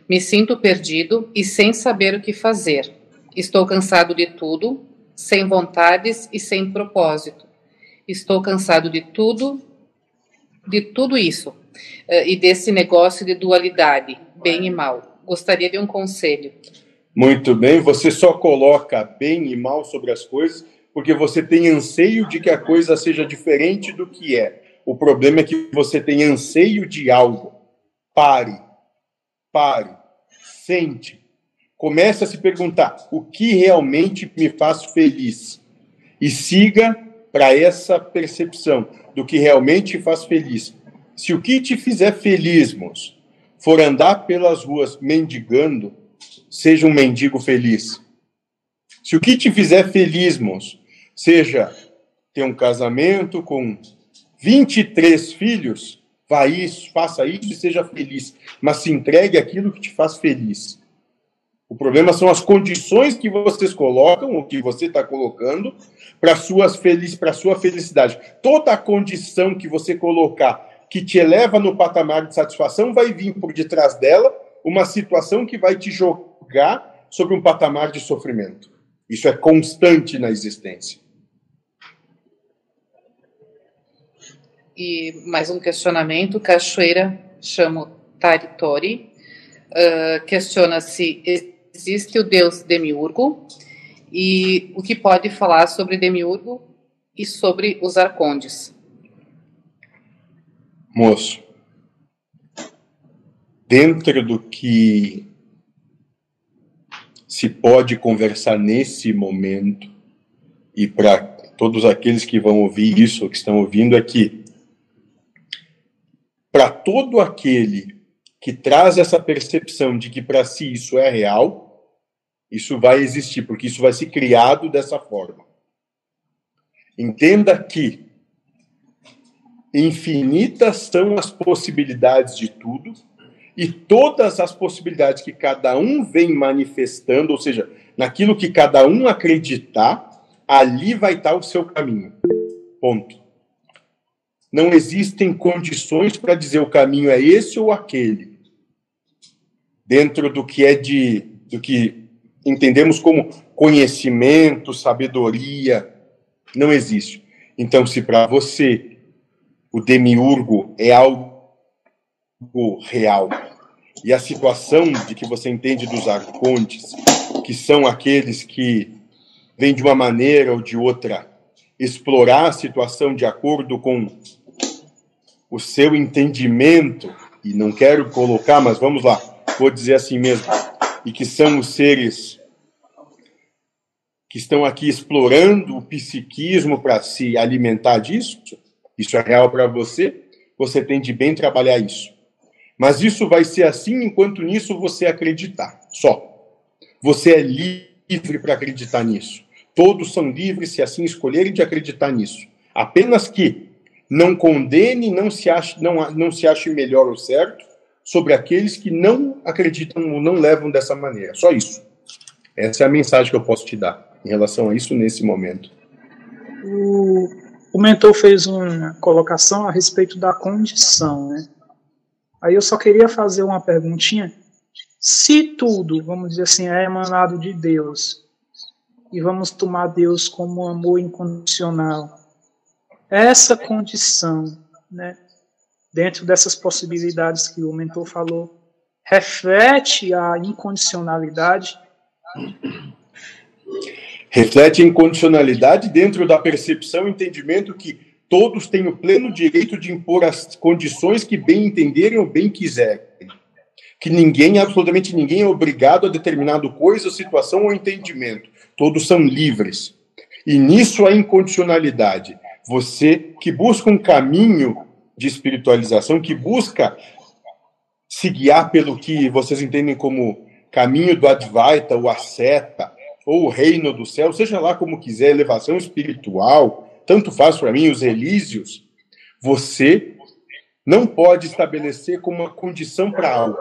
Me sinto perdido e sem saber o que fazer. Estou cansado de tudo, sem vontades e sem propósito. Estou cansado de tudo, de tudo isso eh, e desse negócio de dualidade, bem e mal. Gostaria de um conselho. Muito bem, você só coloca bem e mal sobre as coisas porque você tem anseio de que a coisa seja diferente do que é. O problema é que você tem anseio de algo. Pare, pare, sente. Comece a se perguntar o que realmente me faz feliz e siga para essa percepção do que realmente te faz feliz. Se o que te fizer feliz, moço, for andar pelas ruas mendigando, seja um mendigo feliz. Se o que te fizer feliz, moço, seja ter um casamento com 23 filhos, vá isso, faça isso e seja feliz. Mas se entregue aquilo que te faz feliz. O problema são as condições que vocês colocam, ou que você está colocando, para feliz, sua felicidade. Toda a condição que você colocar que te eleva no patamar de satisfação vai vir por detrás dela uma situação que vai te jogar sobre um patamar de sofrimento. Isso é constante na existência. E mais um questionamento, Cachoeira chamo Taritori, uh, questiona se existe o deus Demiurgo e o que pode falar sobre Demiurgo e sobre os arcondes. Moço, dentro do que se pode conversar nesse momento, e para todos aqueles que vão ouvir isso, que estão ouvindo aqui, para todo aquele que traz essa percepção de que para si isso é real, isso vai existir, porque isso vai ser criado dessa forma. Entenda que infinitas são as possibilidades de tudo, E todas as possibilidades que cada um vem manifestando, ou seja, naquilo que cada um acreditar, ali vai estar o seu caminho. Ponto. Não existem condições para dizer o caminho é esse ou aquele. Dentro do que é de do que entendemos como conhecimento, sabedoria, não existe. Então, se para você o demiurgo é algo real e a situação de que você entende dos arcontes, que são aqueles que vêm de uma maneira ou de outra explorar a situação de acordo com o seu entendimento, e não quero colocar, mas vamos lá, vou dizer assim mesmo, e que são os seres que estão aqui explorando o psiquismo para se alimentar disso, isso é real para você, você tem de bem trabalhar isso. Mas isso vai ser assim enquanto nisso você acreditar, só. Você é livre para acreditar nisso. Todos são livres, se assim escolherem, de acreditar nisso. Apenas que não condene, não se ache, não, não se ache melhor ou certo sobre aqueles que não acreditam ou não levam dessa maneira. Só isso. Essa é a mensagem que eu posso te dar em relação a isso nesse momento. O, o mentor fez uma colocação a respeito da condição, né? Aí eu só queria fazer uma perguntinha. Se tudo, vamos dizer assim, é emanado de Deus, e vamos tomar Deus como amor incondicional, essa condição, né, dentro dessas possibilidades que o mentor falou, reflete a incondicionalidade? Reflete a incondicionalidade dentro da percepção e entendimento que todos têm o pleno direito de impor as condições que bem entenderem ou bem quiserem. Que ninguém, absolutamente ninguém, é obrigado a determinado coisa, situação ou entendimento. Todos são livres. E nisso a incondicionalidade. Você que busca um caminho de espiritualização, que busca se guiar pelo que vocês entendem como caminho do Advaita, o asceta, ou o reino do céu, seja lá como quiser, elevação espiritual, tanto faz para mim os elísios, você não pode estabelecer como uma condição para algo.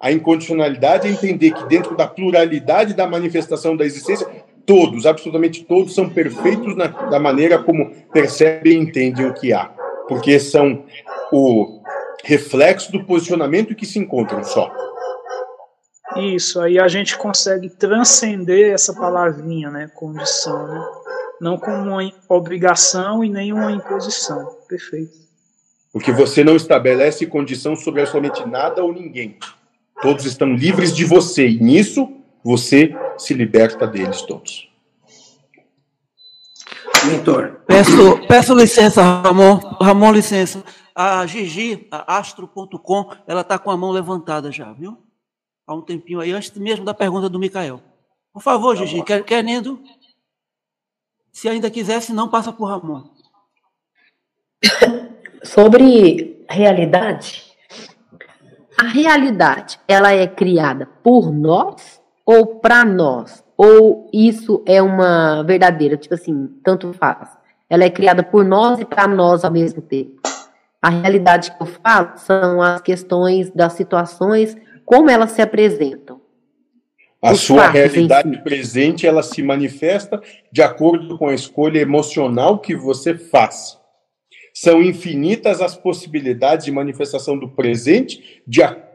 A incondicionalidade é entender que dentro da pluralidade da manifestação da existência, todos, absolutamente todos, são perfeitos na, da maneira como percebem e entendem o que há. Porque são o reflexo do posicionamento que se encontram só. Isso, aí a gente consegue transcender essa palavrinha, né? Condição, né? Não como uma obrigação e nem uma imposição. Perfeito. Porque você não estabelece condição sobre absolutamente nada ou ninguém. Todos estão livres de você, e nisso você se liberta deles todos. Mentor. Peço, peço licença, Ramon. Ramon, licença. A Gigi, a astro.com, ela está com a mão levantada já, viu? Há um tempinho aí, antes mesmo da pergunta do Micael. Por favor, Gigi, quer, querendo se ainda quiser, se não, passa por Ramon. *coughs* Sobre realidade, a realidade, ela é criada por nós ou para nós? Ou isso é uma verdadeira, tipo assim, tanto faz. Ela é criada por nós e para nós ao mesmo tempo. A realidade que eu falo são as questões das situações, como elas se apresentam. A sua realidade si. presente ela se manifesta de acordo com a escolha emocional que você faz. São infinitas as possibilidades de manifestação do presente de acordo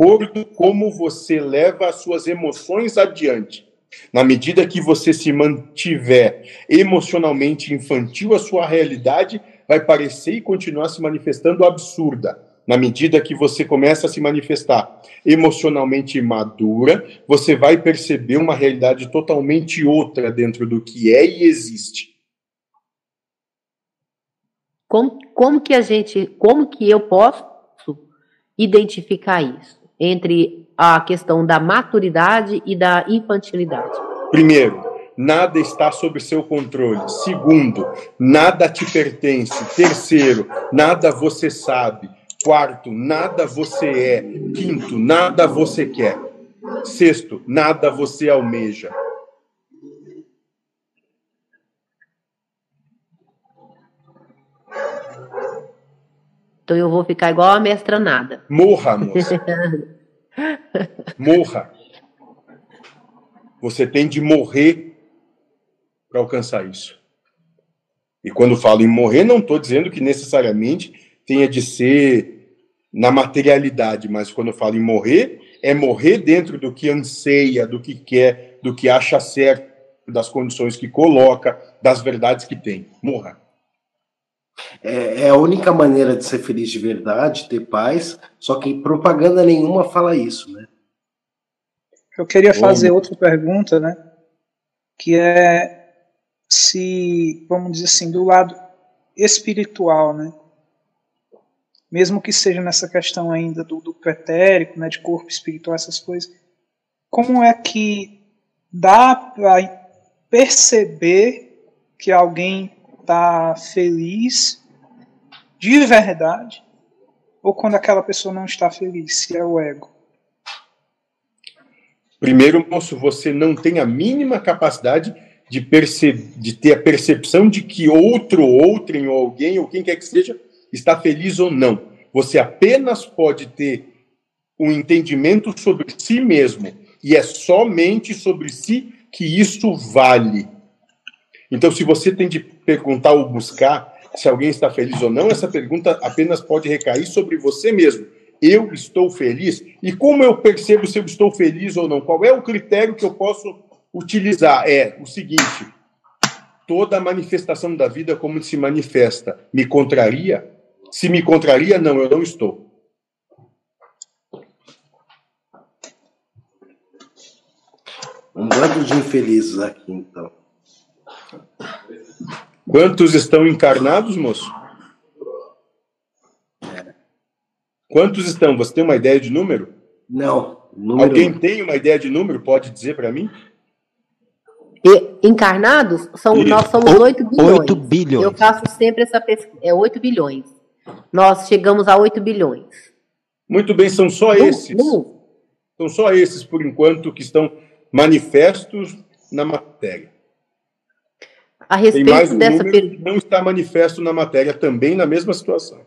com como você leva as suas emoções adiante. Na medida que você se mantiver emocionalmente infantil, a sua realidade vai parecer e continuar se manifestando absurda. Na medida que você começa a se manifestar emocionalmente madura, você vai perceber uma realidade totalmente outra dentro do que é e existe. Como, como que a gente, como que eu posso identificar isso entre a questão da maturidade e da infantilidade? Primeiro, nada está sob seu controle. Segundo, nada te pertence. Terceiro, nada você sabe. Quarto, nada você é. Quinto, nada você quer. Sexto, nada você almeja. Então eu vou ficar igual a mestra nada. Morra, moça. Morra. Você tem de morrer para alcançar isso. E quando falo em morrer, não estou dizendo que necessariamente tenha de ser na materialidade, mas quando falo em morrer, é morrer dentro do que anseia, do que quer, do que acha certo, das condições que coloca, das verdades que tem. Morra. É, é a única maneira de ser feliz de verdade, ter paz, só que propaganda nenhuma fala isso, né? Eu queria fazer outra pergunta, né? Que é se, vamos dizer assim, do lado espiritual, né? Mesmo que seja nessa questão ainda do, do pretérico, né, de corpo espiritual, essas coisas, como é que dá para perceber que alguém está feliz de verdade ou quando aquela pessoa não está feliz, se é o ego? Primeiro, moço, você não tem a mínima capacidade de, de ter a percepção de que outro, outrem, ou alguém, ou quem quer que seja, está feliz ou não. Você apenas pode ter um entendimento sobre si mesmo, e é somente sobre si que isso vale. Então, se você tem de perguntar ou buscar se alguém está feliz ou não, essa pergunta apenas pode recair sobre você mesmo eu estou feliz? E como eu percebo se eu estou feliz ou não? Qual é o critério que eu posso utilizar? É o seguinte: toda manifestação da vida como se manifesta me contraria? Se me contraria, não, eu não estou. Um bando de infelizes aqui, então. Quantos estão encarnados, moço? Quantos estão? Você tem uma ideia de número? Não. Número... Alguém tem uma ideia de número? Pode dizer para mim? E, encarnados? São, nós somos 8 bilhões. 8 bilhões. Eu faço sempre essa pesquisa. É 8 bilhões. Nós chegamos a 8 bilhões. Muito bem, são só esses. São só esses, por enquanto, que estão manifestos na matéria. A respeito dessa pergunta. Não está manifesto na matéria também na mesma situação.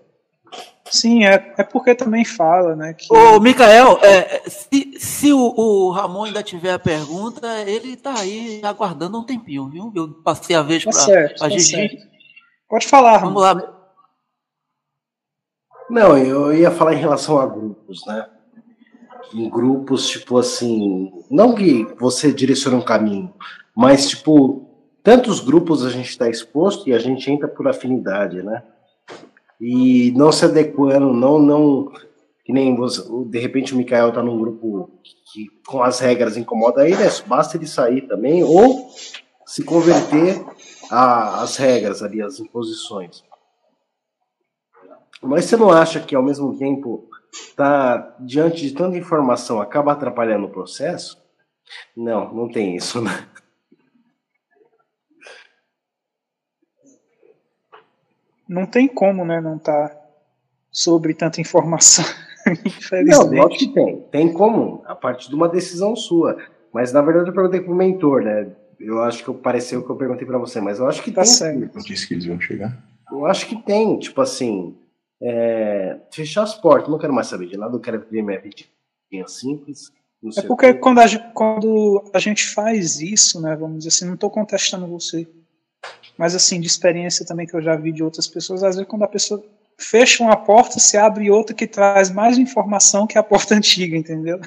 Sim, é, é porque também fala, né? Que... Ô, Mikael, é, se, se o, o, Ramon ainda tiver a pergunta, ele tá aí aguardando um tempinho, viu? Eu passei a vez tá para a tá Gigi. Pode falar, Vamos lá. Não, eu ia falar em relação a grupos, né? Em grupos, tipo assim, não que você direcione um caminho, mas tipo, tantos grupos a gente está exposto e a gente entra por afinidade, né? e não se adequando, não, não, que nem você, de repente o Mikael tá num grupo que com as regras incomoda ele, é, basta ele sair também, ou se converter às regras ali, às imposições. Mas você não acha que ao mesmo tempo tá diante de tanta informação acaba atrapalhando o processo? Não, não tem isso, né? Não tem como, né, não tá sobre tanta informação. *laughs* Não, lógico que tem. Tem como, a partir de uma decisão sua. Mas na verdade eu perguntei pro mentor, né? Eu acho que pareceu que eu perguntei para você, mas eu acho que tá tem. Certo. Eu disse que eles iam chegar. Eu acho que tem, tipo assim, é, fechar as portas, não quero mais saber de nada, eu quero viver minha vida simples. É porque quando a, quando a gente faz isso, né, vamos dizer assim, não estou contestando você, mas assim, de experiência também que eu já vi de outras pessoas, às vezes quando a pessoa fecha uma porta, se abre outra que traz mais informação que a porta *laughs* antiga, entendeu?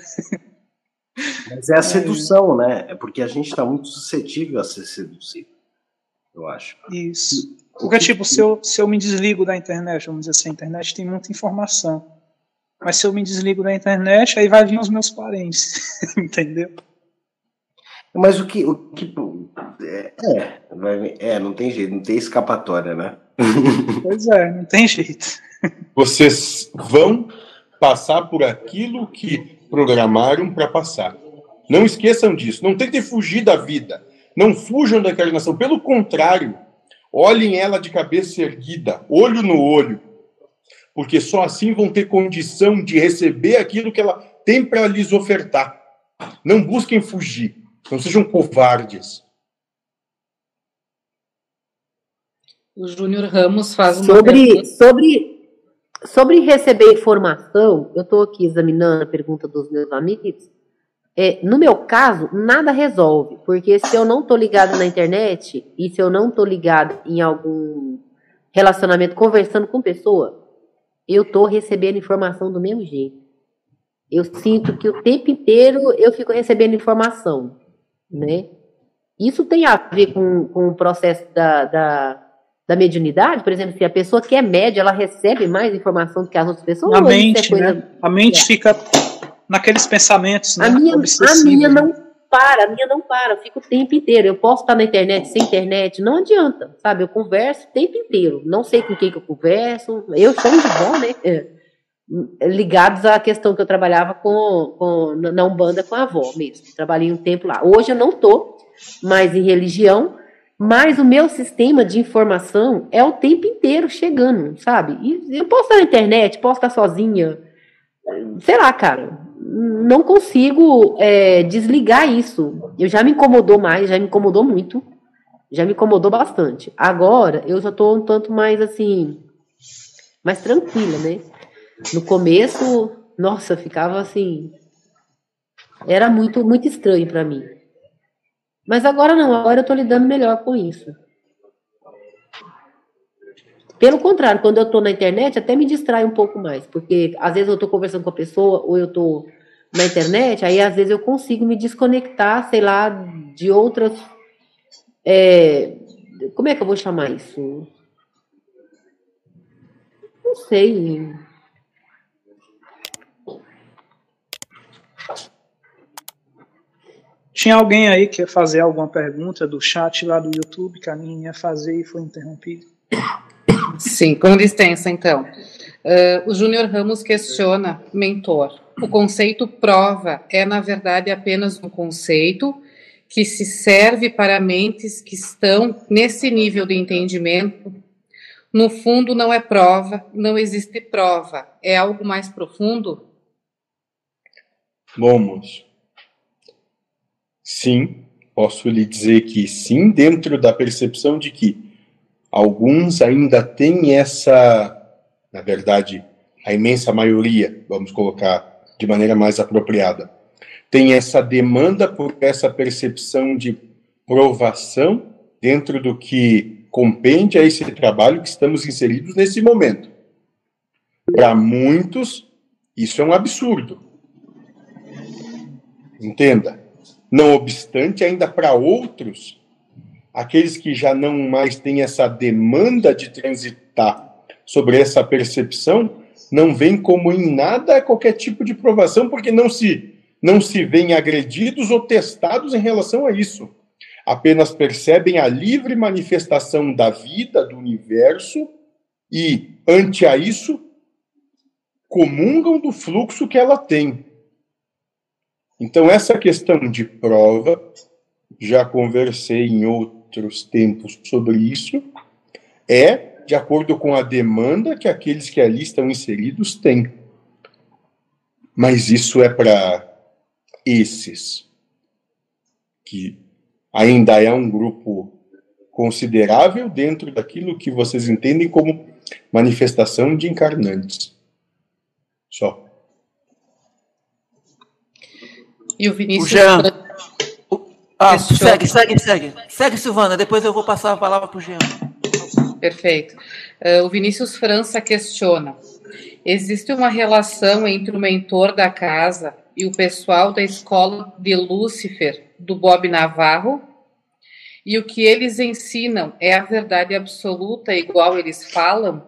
Mas é a sedução, né? É porque a gente está muito suscetível a ser seduzido, eu acho. Isso. Porque, tipo, se eu, se eu me desligo da internet, vamos dizer assim, a internet tem muita informação. Mas se eu me desligo da internet, aí vai vir os meus parentes, *laughs* entendeu? Mas o que. O que é, é, vai, é, não tem jeito, não tem escapatória, né? *laughs* Pois é, não tem jeito. Vocês vão passar por aquilo que programaram para passar. Não esqueçam disso. Não tentem fugir da vida. Não fujam da encarnação. Pelo contrário, olhem ela de cabeça erguida, olho no olho. Porque só assim vão ter condição de receber aquilo que ela tem para lhes ofertar. Não busquem fugir. Não sejam covardes. O Júnior Ramos faz uma sobre, pergunta. sobre sobre receber informação, eu estou aqui examinando a pergunta dos meus amigos. É, no meu caso, nada resolve, porque se eu não estou ligado na internet e se eu não estou ligado em algum relacionamento conversando com pessoa, eu estou recebendo informação do mesmo jeito. Eu sinto que o tempo inteiro eu fico recebendo informação, né? Isso tem a ver com, com o processo da, da, da mediunidade? Por exemplo, se a pessoa que é média, ela recebe mais informação do que as outras pessoas? A é mente, coisa- né? A mente É. fica naqueles pensamentos, né? A minha, a minha né? não para, a minha não para, eu fico o tempo inteiro. Eu posso estar na internet sem internet, não adianta, sabe? Eu converso o tempo inteiro. Não sei com quem que eu converso. Eu sou de bom, né? É. Ligados à questão que eu trabalhava com, com na Umbanda com a avó mesmo. Trabalhei um tempo lá. Hoje eu não estou mais em religião, mas o meu sistema de informação é o tempo inteiro chegando, sabe? E eu posso estar na internet, posso estar sozinha, sei lá, cara, não consigo é, desligar isso. Eu já me incomodou mais, já me incomodou muito, já me incomodou bastante. Agora eu já tô um tanto mais assim, mais tranquila, né? No começo, nossa, ficava assim, era muito muito estranho para mim. Mas agora não, agora eu tô lidando melhor com isso. Pelo contrário, quando eu tô na internet, até me distrai um pouco mais, porque às vezes eu tô conversando com a pessoa ou eu tô na internet, aí às vezes eu consigo me desconectar, sei lá, de outras. é, como é que eu vou chamar isso? Não sei. Tinha alguém aí que ia fazer alguma pergunta do chat lá do YouTube que a minha ia fazer e foi interrompido. Sim, com licença, então. Ah, o Júnior Ramos questiona, mentor, o conceito prova é, na verdade, apenas um conceito que se serve para mentes que estão nesse nível de entendimento. No fundo, não é prova, não existe prova. É algo mais profundo? Bom, moço. Sim, posso lhe dizer que sim, dentro da percepção de que alguns ainda têm essa, na verdade, a imensa maioria, vamos colocar de maneira mais apropriada, tem essa demanda por essa percepção de provação dentro do que compende a esse trabalho que estamos inseridos nesse momento. Para muitos, isso é um absurdo. Entenda. Não obstante, ainda para outros, aqueles que já não mais têm essa demanda de transitar sobre essa percepção, não veem como em nada qualquer tipo de provação, porque não se não se veem agredidos ou testados em relação a isso. Apenas percebem a livre manifestação da vida, do universo, e, ante a isso, comungam do fluxo que ela tem. Então, essa questão de prova, já conversei em outros tempos sobre isso, é de acordo com a demanda que aqueles que ali estão inseridos têm. Mas isso é para esses, que ainda é um grupo considerável dentro daquilo que vocês entendem como manifestação de encarnantes. Só. E o Vinícius. O Jean. Ah, segue, segue, segue. Segue, Silvana, depois eu vou passar a palavra para o Jean. Perfeito. Eh, o Vinícius França questiona: existe uma relação entre o mentor da casa e o pessoal da escola de Lúcifer, do Bob Navarro? E o que eles ensinam é a verdade absoluta, igual eles falam?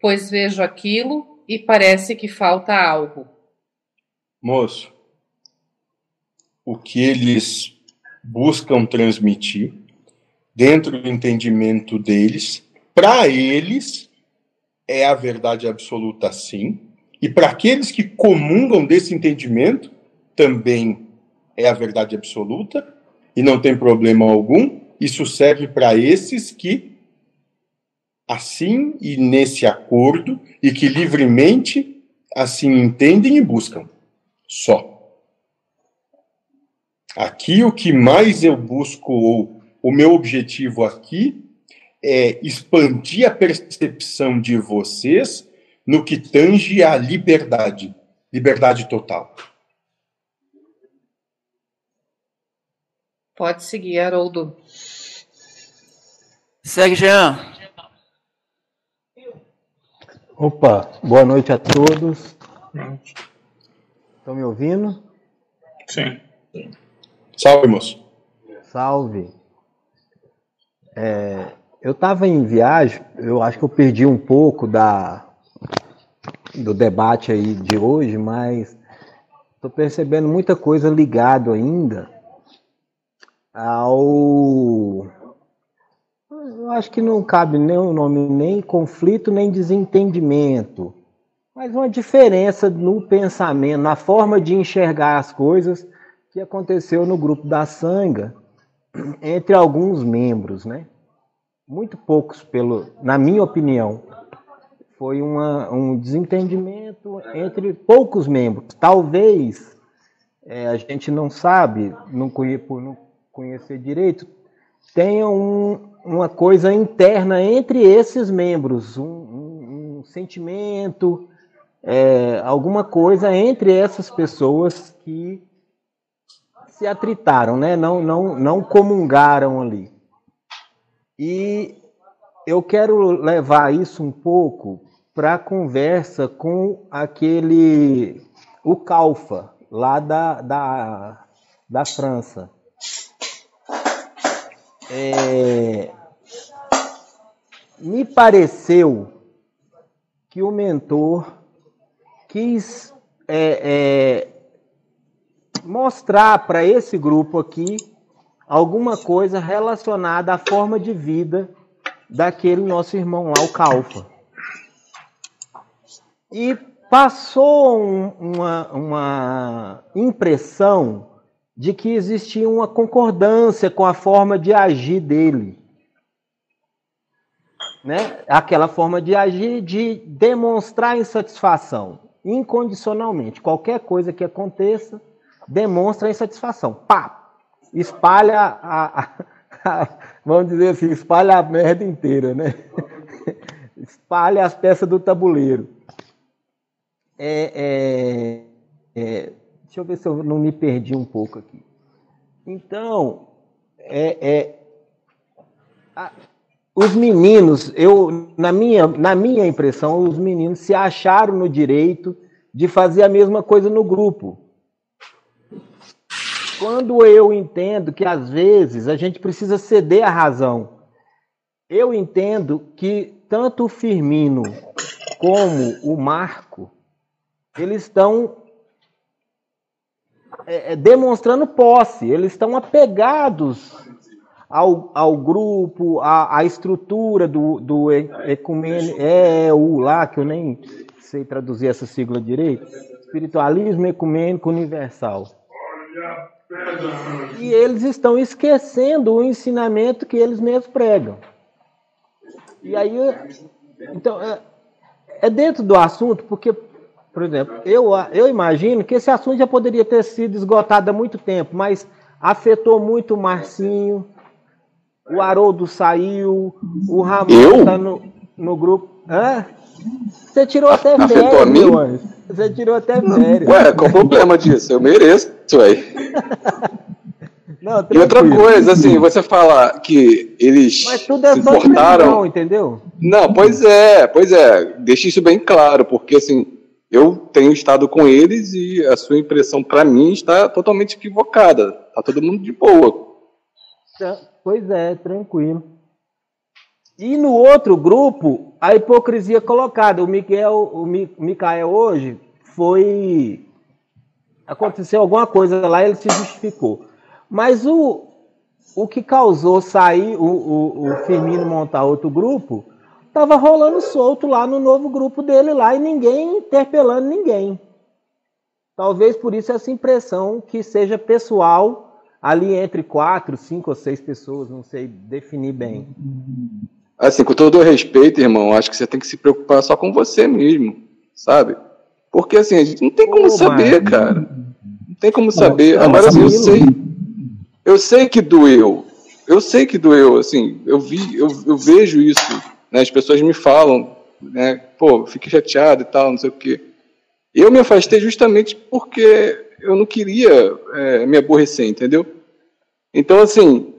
Pois vejo aquilo e parece que falta algo. Moço, o que eles buscam transmitir dentro do entendimento deles, para eles é a verdade absoluta sim, e para aqueles que comungam desse entendimento também é a verdade absoluta e não tem problema algum. Isso serve para esses que assim e nesse acordo e que livremente assim entendem e buscam. Só. Aqui o que mais eu busco, ou o meu objetivo aqui, é expandir a percepção de vocês no que tange à liberdade, liberdade total. Pode seguir, Haroldo. Segue, Jean. Opa, boa noite a todos. Estão me ouvindo? Sim. Salve, moço. Salve. É, eu estava em viagem, eu acho que eu perdi um pouco da, do debate aí de hoje, mas estou percebendo muita coisa ligado ainda ao. Eu acho que não cabe nem o nome nem conflito nem desentendimento, mas uma diferença no pensamento, na forma de enxergar as coisas que aconteceu no grupo da Sanga entre alguns membros, né? Muito poucos, pelo, na minha opinião, foi uma, um desentendimento entre poucos membros. Talvez é, a gente não sabe, não conhe, por não conhecer direito, tenha um, uma coisa interna entre esses membros, um, um, um sentimento, é, alguma coisa entre essas pessoas que se atritaram, né? não, não, não comungaram ali. E eu quero levar isso um pouco para conversa com aquele o Calfa lá da, da, da França. É, me pareceu que o mentor quis é, é, mostrar para esse grupo aqui alguma coisa relacionada à forma de vida daquele nosso irmão lá, o Calfa. E passou um, uma, uma impressão de que existia uma concordância com a forma de agir dele. Né? Aquela forma de agir de demonstrar insatisfação incondicionalmente. Qualquer coisa que aconteça demonstra insatisfação. Pá! Espalha a, a, a, vamos dizer assim, espalha a merda inteira, né? espalha as peças do tabuleiro. É, é, é, deixa eu ver se eu não me perdi um pouco aqui. Então, é, é a, os meninos, eu na minha, na minha impressão, os meninos se acharam no direito de fazer a mesma coisa no grupo. Quando eu entendo que às vezes a gente precisa ceder a razão, eu entendo que tanto o Firmino como o Marco eles estão é, é, demonstrando posse, eles estão apegados ao, ao grupo, à, à estrutura do, do ecumênico, é o lá, que eu nem sei traduzir essa sigla direito, espiritualismo ecumênico universal. E eles estão esquecendo o ensinamento que eles mesmos pregam. E aí, então, é, é dentro do assunto, porque por exemplo, eu, eu imagino que esse assunto já poderia ter sido esgotado há muito tempo, mas afetou muito o Marcinho, o Haroldo saiu, o Ramon está no, no grupo. Hã? Você tirou até afetou férias, meu anjo. Você tirou até férias. Ué, qual o problema disso? Eu mereço, *laughs* Não, e outra coisa, assim, você fala que eles Mas tudo é se importaram, entendeu? Não, pois é, pois é. Deixa isso bem claro, porque assim, eu tenho estado com eles e a sua impressão para mim está totalmente equivocada. Tá todo mundo de boa. Tá, pois é, tranquilo. E no outro grupo, a hipocrisia colocada. O Miguel, o Micael hoje foi aconteceu alguma coisa lá, ele se justificou. Mas o, o que causou sair o, o, o Firmino montar outro grupo Tava rolando solto lá no novo grupo dele lá e ninguém interpelando ninguém. Talvez por isso essa impressão que seja pessoal ali entre quatro, cinco ou seis pessoas, não sei definir bem. Assim, com todo o respeito, irmão, acho que você tem que se preocupar só com você mesmo, sabe? Porque assim, a gente não tem como saber, cara. Tem como saber. Não, Agora, assim, eu sei. Eu sei que doeu. Eu sei que doeu, assim, eu vi, eu, eu vejo isso né? As pessoas me falam né? Pô, fiquei chateado e tal, não sei o quê. Eu me afastei justamente porque eu não queria é, me aborrecer, entendeu? Então, assim,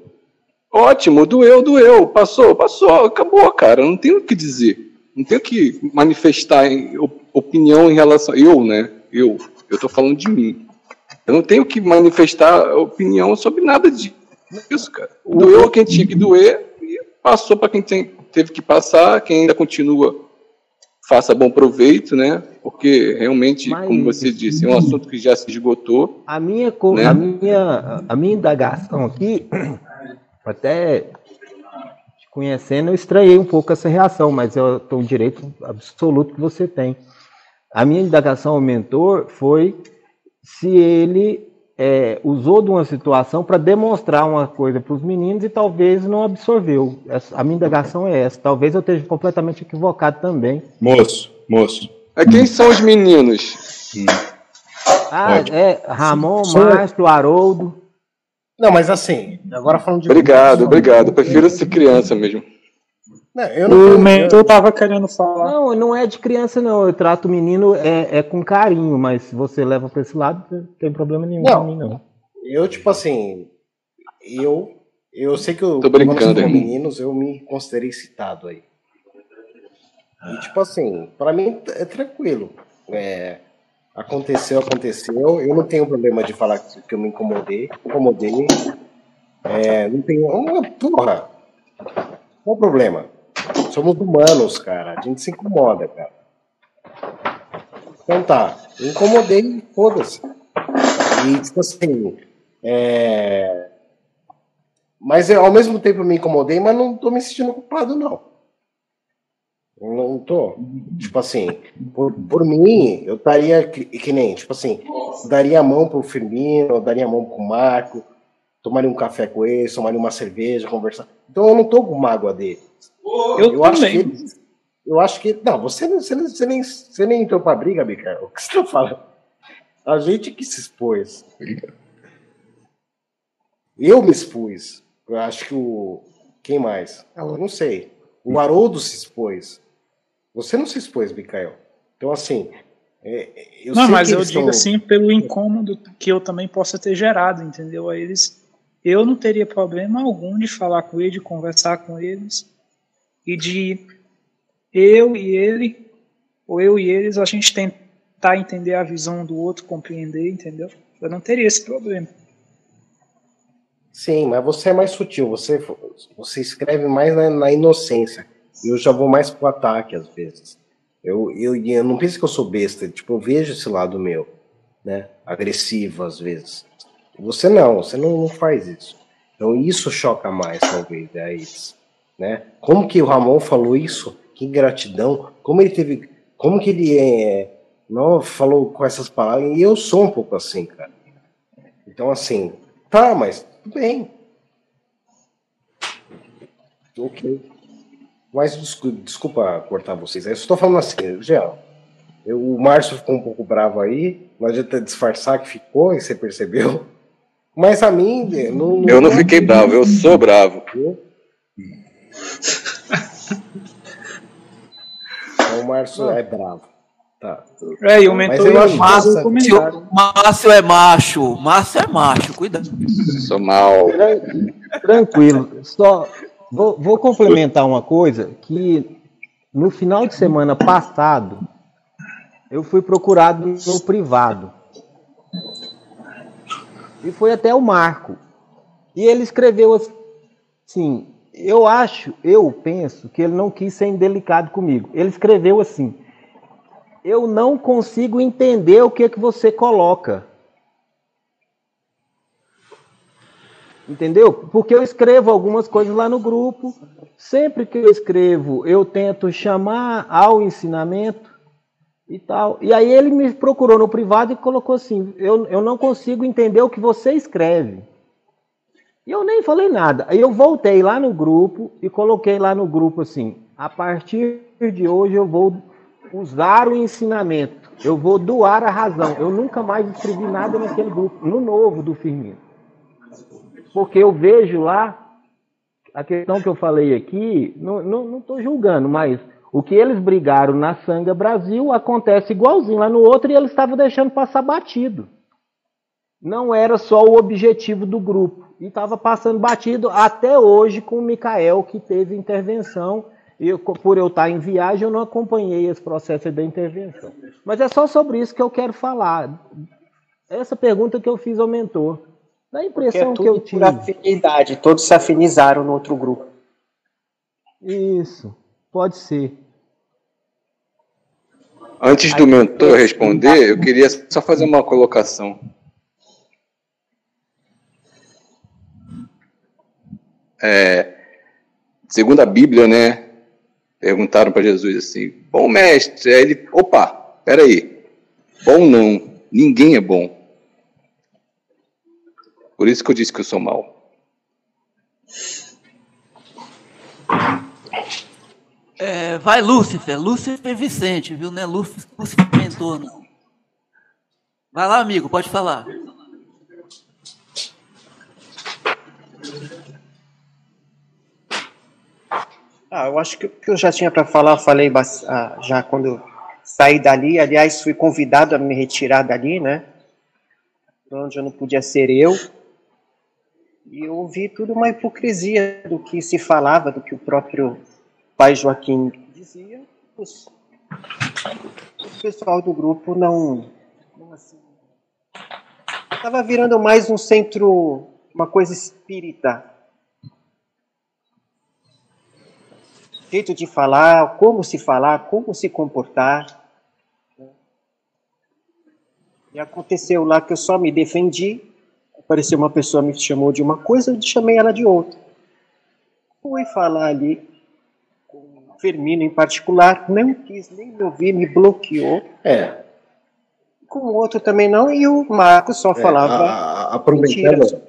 ótimo, doeu, doeu, passou, passou, acabou, cara, não tenho o que dizer. Não tenho que manifestar opinião em relação. Eu, né? Eu. Eu tô falando de mim. Eu não tenho que manifestar opinião sobre nada disso, cara. Doeu quem tinha que doer e passou para quem tem, teve que passar, quem ainda continua, faça bom proveito, né? Porque realmente, Mas, como você disse, é um assunto que já se esgotou. A minha, co- Né? a minha, a minha indagação aqui, *clears throat* até te conhecendo, eu estranhei um pouco essa reação, mas eu tenho o direito absoluto que você tem. A minha indagação ao mentor foi se ele é, usou de uma situação para demonstrar uma coisa para os meninos e talvez não absorveu. A minha indagação é essa. Talvez eu esteja completamente equivocado também. Moço, moço. É, quem são os meninos? Ah, Ótimo. é Ramon, Sou- Márcio, Haroldo. Não, mas assim, agora falando de. Obrigado, obrigado. Eu prefiro ser criança mesmo. Não, eu não O tenho- mentor estava querendo falar. Não, não é de criança, não. Eu trato o menino é, é com carinho, mas se você leva para esse lado, não tem problema nenhum Não. pra mim, não. Eu, tipo assim, eu, eu sei que eu, Tô brincando, irmão. meninos, eu me considerei citado aí. E, tipo assim, pra mim é tranquilo. É, aconteceu, aconteceu. Eu não tenho problema de falar que que eu me incomodei. Incomodei. É, não tenho. Uma, porra! Qual o problema? Somos humanos, cara. A gente se incomoda, cara. Então tá. Eu incomodei, foda-se. E, tipo assim. É... Mas eu, ao mesmo tempo eu me incomodei, mas não tô me sentindo culpado, não. Não tô. Tipo assim, por, por mim, eu estaria que, que nem, tipo assim, daria a mão pro Firmino, daria a mão pro Marco, tomaria um café com ele, tomaria uma cerveja, conversar. Então eu não tô com mágoa dele. Eu, acho que eu acho que. Não, você, você, você, nem, você nem entrou pra briga, Bica. O que você tá falando? A gente que se expôs. Eu me expus. Eu acho que o. Quem mais? Eu não sei. O Haroldo se expôs. Você não se expôs, Micael. Então, assim. é, eu não, mas eu digo assim pelo incômodo que eu também possa ter gerado, entendeu? A eles, eu não teria problema algum de falar com ele, de conversar com eles e de eu e ele, ou eu e eles, a gente tentar entender a visão do outro, compreender, entendeu? Eu não teria esse problema. Sim, mas você é mais sutil. Você, você escreve mais na, na inocência. Eu já vou mais pro ataque às vezes. Eu, eu, eu não penso que eu sou besta. Tipo, eu vejo esse lado meu, né? Agressivo às vezes. Você não, você não, não faz isso. Então isso choca mais, talvez, a eles. Né? Como que o Ramon falou isso? Que gratidão. Como ele teve. Como que ele é, não falou com essas palavras? E eu sou um pouco assim, cara. Então, assim, tá, mas tudo bem. Ok. Mas descu- desculpa cortar vocês. Eu estou falando assim, Jean. eu- o Márcio ficou um pouco bravo aí. Não adianta disfarçar que ficou, e você percebeu. Mas a mim. Não, Eu não fiquei bravo, eu sou bravo. O Márcio é bravo. Tá. É, e o Mas mentor eu acho massa. o. Márcio é macho. Márcio é macho, cuidado. Sou mal. Tranquilo. Só vou, vou complementar uma coisa que no final de semana passado eu fui procurado no privado. E foi até o Marco. E ele escreveu assim: eu acho, eu penso que ele não quis ser indelicado comigo. Ele escreveu assim: eu não consigo entender o que que você coloca. Entendeu? Porque eu escrevo algumas coisas lá no grupo. Sempre que eu escrevo, eu tento chamar ao ensinamento e tal. E aí ele me procurou no privado e colocou assim: eu, eu não consigo entender o que você escreve. E eu nem falei nada. Aí eu voltei lá no grupo e coloquei lá no grupo assim: a partir de hoje eu vou usar o ensinamento, eu vou doar a razão. Eu nunca mais escrevi nada naquele grupo, no novo do Firmino. Porque eu vejo lá, a questão que eu falei aqui, não estou julgando, mas O que eles brigaram na Sanga Brasil acontece igualzinho lá no outro e eles estavam deixando passar batido. Não era só o objetivo do grupo. E estava passando batido até hoje com o Mikael, que teve intervenção. E por eu estar em viagem, eu não acompanhei esse processo da intervenção. Mas é só sobre isso que eu quero falar. Essa pergunta que eu fiz ao mentor. Da impressão é que eu tive. Por afinidade, todos se afinizaram no outro grupo. Isso, pode ser. Antes do mentor responder, eu queria só fazer uma colocação. É, segundo a Bíblia, né? Perguntaram para Jesus assim: Bom mestre, aí ele, opa, peraí, bom não, ninguém é bom. Por isso que eu disse que eu sou mau. É, vai Lúcifer, Lúcifer Vicente, viu? Não é Lúcifer, Lúcifer Mentor, não. Vai lá, amigo, pode falar. Ah, eu acho que o que eu já tinha para falar, falei ah, já quando saí dali. Aliás, fui convidado a me retirar dali, né? Onde eu não podia ser eu. E eu ouvi tudo uma hipocrisia do que se falava, do que o próprio pai Joaquim dizia. Os, o pessoal do grupo não. não assim, estava virando mais um centro, uma coisa espírita jeito de falar, como se falar, como se comportar. E aconteceu lá que eu só me defendi, apareceu uma pessoa me chamou de uma coisa, eu chamei ela de outra. Fui falar ali com o Firmino em particular, não quis nem me ouvir, me bloqueou. É. Com o outro também não, e o Marcos só É, falava. a- a- aproveitando- mentira.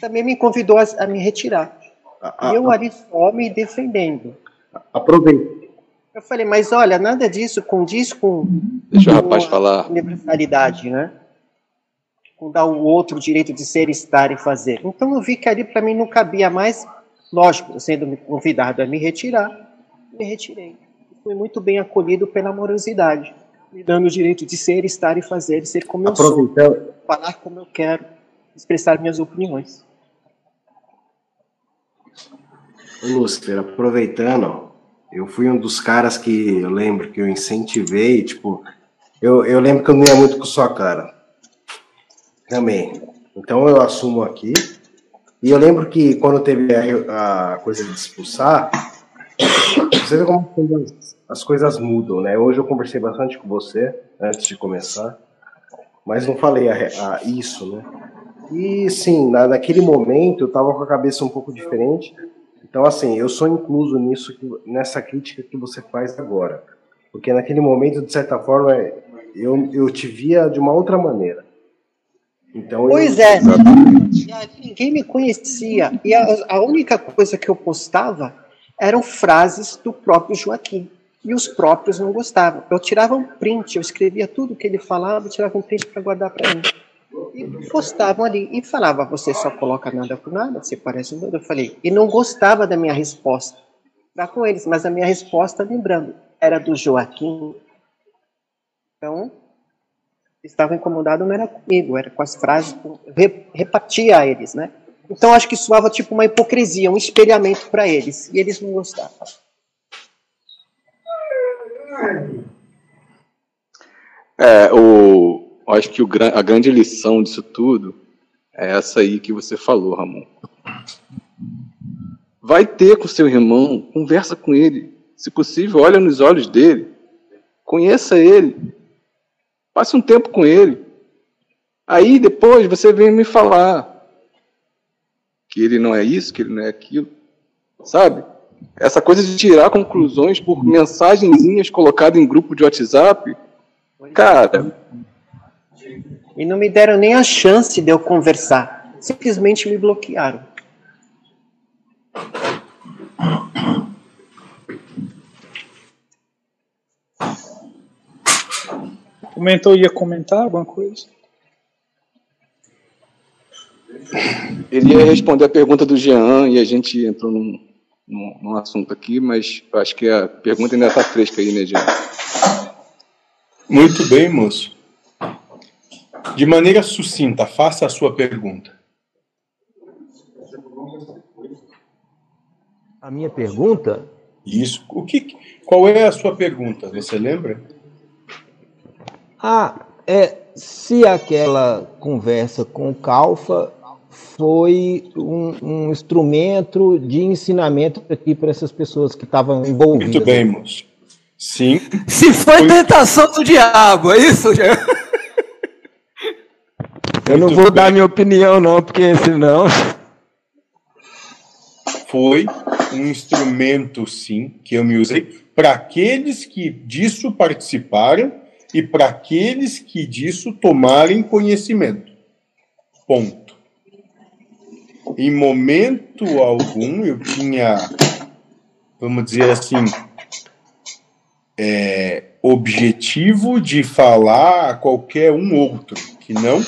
Também me convidou a, a me retirar. A- e eu ali só me defendendo. Aproveita. Eu falei, mas olha, nada disso condiz com, Deixa o com rapaz a falar. universalidade, né? Com dar o outro o direito de ser, estar e fazer. Então eu vi que ali para mim não cabia mais, lógico, sendo convidado a me retirar, me retirei. Fui muito bem acolhido pela amorosidade, me dando o direito de ser, estar e fazer, ser como eu sou, falar como eu quero, expressar minhas opiniões. Ô, Lúcifer, aproveitando, eu fui um dos caras que eu lembro que eu incentivei, tipo, eu, eu lembro que eu não ia muito com sua cara. Também. Então eu assumo aqui. E eu lembro que quando teve a, a coisa de expulsar, você vê como as coisas- as coisas mudam, né? Hoje eu conversei bastante com você antes de começar, mas não falei a a isso, né? E sim, na, naquele momento eu tava com a cabeça um pouco diferente. Então, assim, eu sou incluso nisso, nessa crítica que você faz agora. Porque naquele momento, de certa forma, eu, eu te via de uma outra maneira. Então, eu- Pois é, Já ninguém me conhecia. E a, a única coisa que eu postava eram frases do próprio Joaquim. E os próprios não gostavam. Eu tirava um print, eu escrevia tudo que ele falava, tirava um print para guardar para mim. E postavam ali. E falava, você só coloca nada com nada, você parece um doido. Eu falei, e não gostava da minha resposta. Lá com eles, mas a minha resposta, lembrando, era do Joaquim. Então, estava incomodado não era comigo, era com as frases, re, repartia a eles, né? Então acho que soava tipo uma hipocrisia, um espelhamento para eles, e eles não gostavam. É, o, eu acho que o, a grande lição disso tudo é essa aí que você falou, Ramon. Vai ter com seu irmão, conversa com ele. Se possível, olha nos olhos dele. Conheça ele. Passe um tempo com ele. Aí depois você vem me falar que ele não é isso, que ele não é aquilo. Sabe? Essa coisa de tirar conclusões por mensagenzinhas colocadas em grupo de WhatsApp. Cara, E não me deram nem a chance de eu conversar, simplesmente me bloquearam. O mentor ia comentar alguma coisa? ele ia responder a pergunta do Jean e a gente entrou num, num, num assunto aqui, mas acho que a pergunta ainda está fresca aí, né, Jean? Muito bem, moço. De maneira sucinta, faça a sua pergunta. A minha pergunta? Isso. O que, qual é a sua pergunta? Você lembra? Ah, é se aquela conversa com o Calfa foi um, um instrumento de ensinamento aqui para essas pessoas que estavam envolvidas. Muito bem, moço. Sim. Se foi, foi... tentação do diabo, é isso, Eu não vou bem. dar minha opinião, não, porque senão. Foi um instrumento, sim, que eu me usei para aqueles que disso participaram e para aqueles que disso tomarem conhecimento. Ponto. Em momento algum eu tinha, vamos dizer assim, é, objetivo de falar a qualquer um outro, que não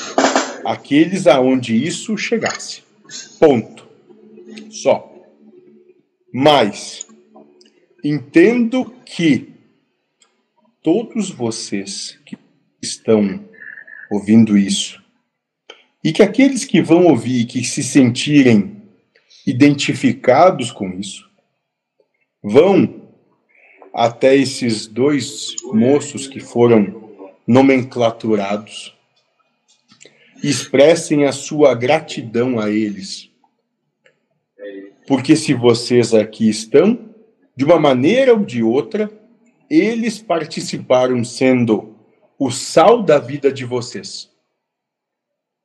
aqueles aonde isso chegasse. Ponto. Só. Mas entendo que todos vocês que estão ouvindo isso, e que aqueles que vão ouvir, que se sentirem identificados com isso, vão até esses dois moços que foram nomenclaturados, expressem a sua gratidão a eles. Porque se vocês aqui estão, de uma maneira ou de outra, eles participaram sendo o sal da vida de vocês.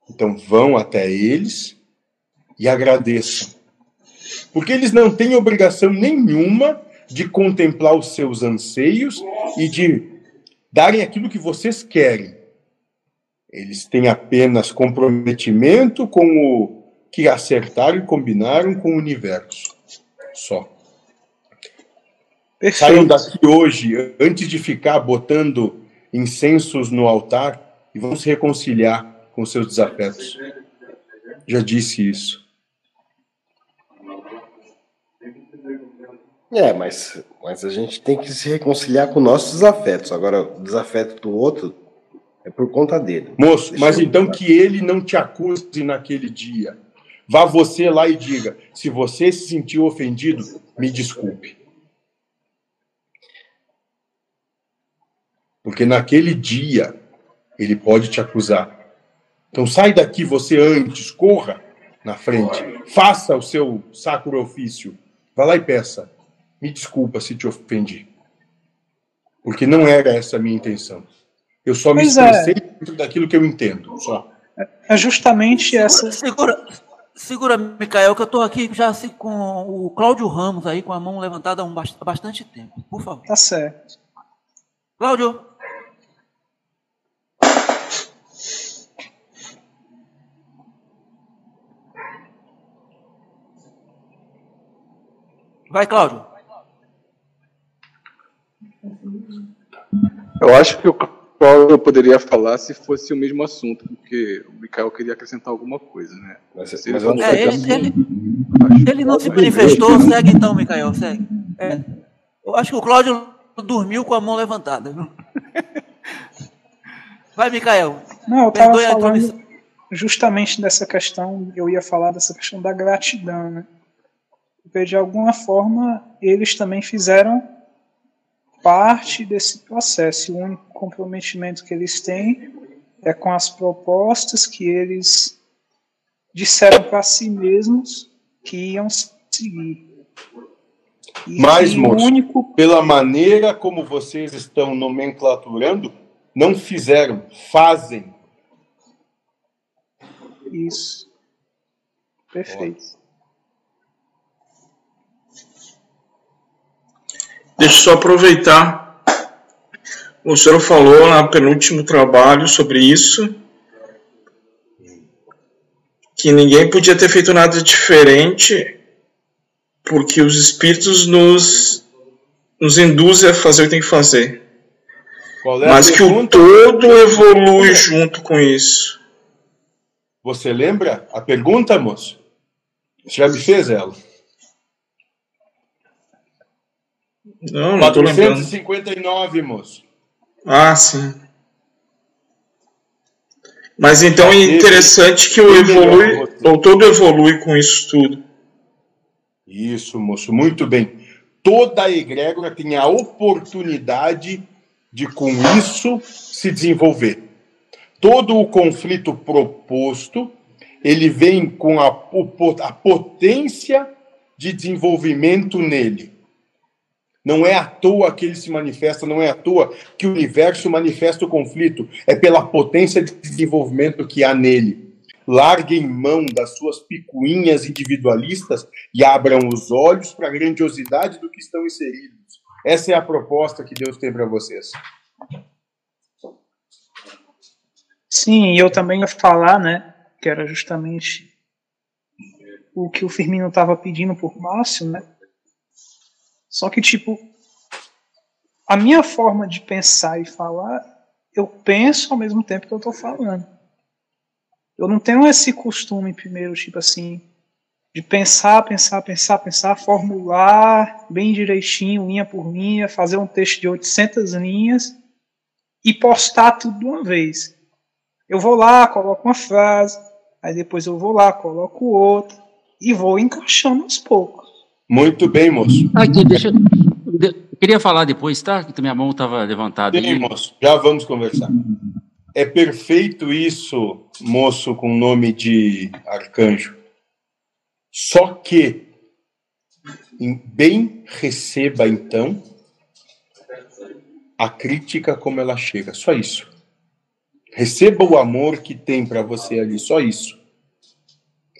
Então vão até eles e agradeçam. Porque eles não têm obrigação nenhuma de contemplar os seus anseios e de darem aquilo que vocês querem. Eles têm apenas comprometimento com o que acertaram e combinaram com o universo. Só. Perfeito. Saiam daqui hoje, antes de ficar botando incensos no altar, e vão se reconciliar com seus desafetos. Já disse isso. É, mas, mas a gente tem que se reconciliar com nossos desafetos. Agora, o desafeto do outro é por conta dele. Moço, Deixa mas então que ele não te acuse naquele dia. Vá você lá e diga: se você se sentiu ofendido, me desculpe. Porque naquele dia ele pode te acusar. Então sai daqui você antes, corra na frente, faça o seu sacro ofício. Vá lá e peça. Me desculpa se te ofendi. Porque não era essa a minha intenção. Eu só me pois é. expressei é. dentro daquilo que eu entendo. Só. É justamente essa. Segura, segura, Micael, que eu estou aqui já assim, com o Cláudio Ramos aí com a mão levantada há um bastante tempo. Por favor. Tá certo. Cláudio. Vai, Cláudio. Eu acho que o Cláudio poderia falar se fosse o mesmo assunto, porque o Mikael queria acrescentar alguma coisa, né? Mas, mas ele, não é, ele, ele, ele, não se manifestou, segue então, Mikael, segue. É. Eu acho que o Cláudio dormiu com a mão levantada. Vai, Mikael. Não, eu estava falando justamente dessa questão, eu ia falar dessa questão da gratidão, né? Porque de alguma forma eles também fizeram parte desse processo. O único comprometimento que eles têm é com as propostas que eles disseram para si mesmos que iam seguir. E Mas, moço, único... pela maneira como vocês estão nomenclaturando, não fizeram, fazem. Isso. Perfeito. Deixa eu só aproveitar. O senhor falou no penúltimo trabalho sobre isso, que ninguém podia ter feito nada diferente, porque os espíritos nos, nos induzem a fazer o que tem que fazer. É Mas que o todo evolui junto com isso. Você lembra a pergunta, moço? Você já me fez ela. Não, não tô lembrando. 459, moço. Ah, sim. Mas então é interessante que o evolui, ou todo evolui com isso tudo. Isso, moço, muito bem. Toda a egrégora tem a oportunidade de, com isso, se desenvolver. Todo o conflito proposto, ele vem com a, a potência de desenvolvimento nele. Não é à toa que ele se manifesta, não é à toa que o universo manifesta o conflito, é pela potência de desenvolvimento que há nele. Larguem mão das suas picuinhas individualistas e abram os olhos para a grandiosidade do que estão inseridos. Essa é a proposta que Deus tem para vocês. Sim, eu também ia falar, né, que era justamente o que o Firmino estava pedindo por Márcio, né, só que, tipo, a minha forma de pensar e falar, eu penso ao mesmo tempo que eu estou falando. Eu não tenho esse costume, primeiro, tipo assim, de pensar, pensar, pensar, pensar, formular bem direitinho, linha por linha, fazer um texto de 800 linhas e postar tudo de uma vez. Eu vou lá, coloco uma frase, aí depois eu vou lá, coloco outra e vou encaixando aos poucos. Muito bem, moço. Aqui, deixa eu. Queria falar depois, tá? Que minha mão estava levantada. Sim, moço. Já vamos conversar. É perfeito isso, moço, com nome de arcanjo. Só que, bem receba então a crítica como ela chega. Só isso. Receba o amor que tem para você ali. Só isso.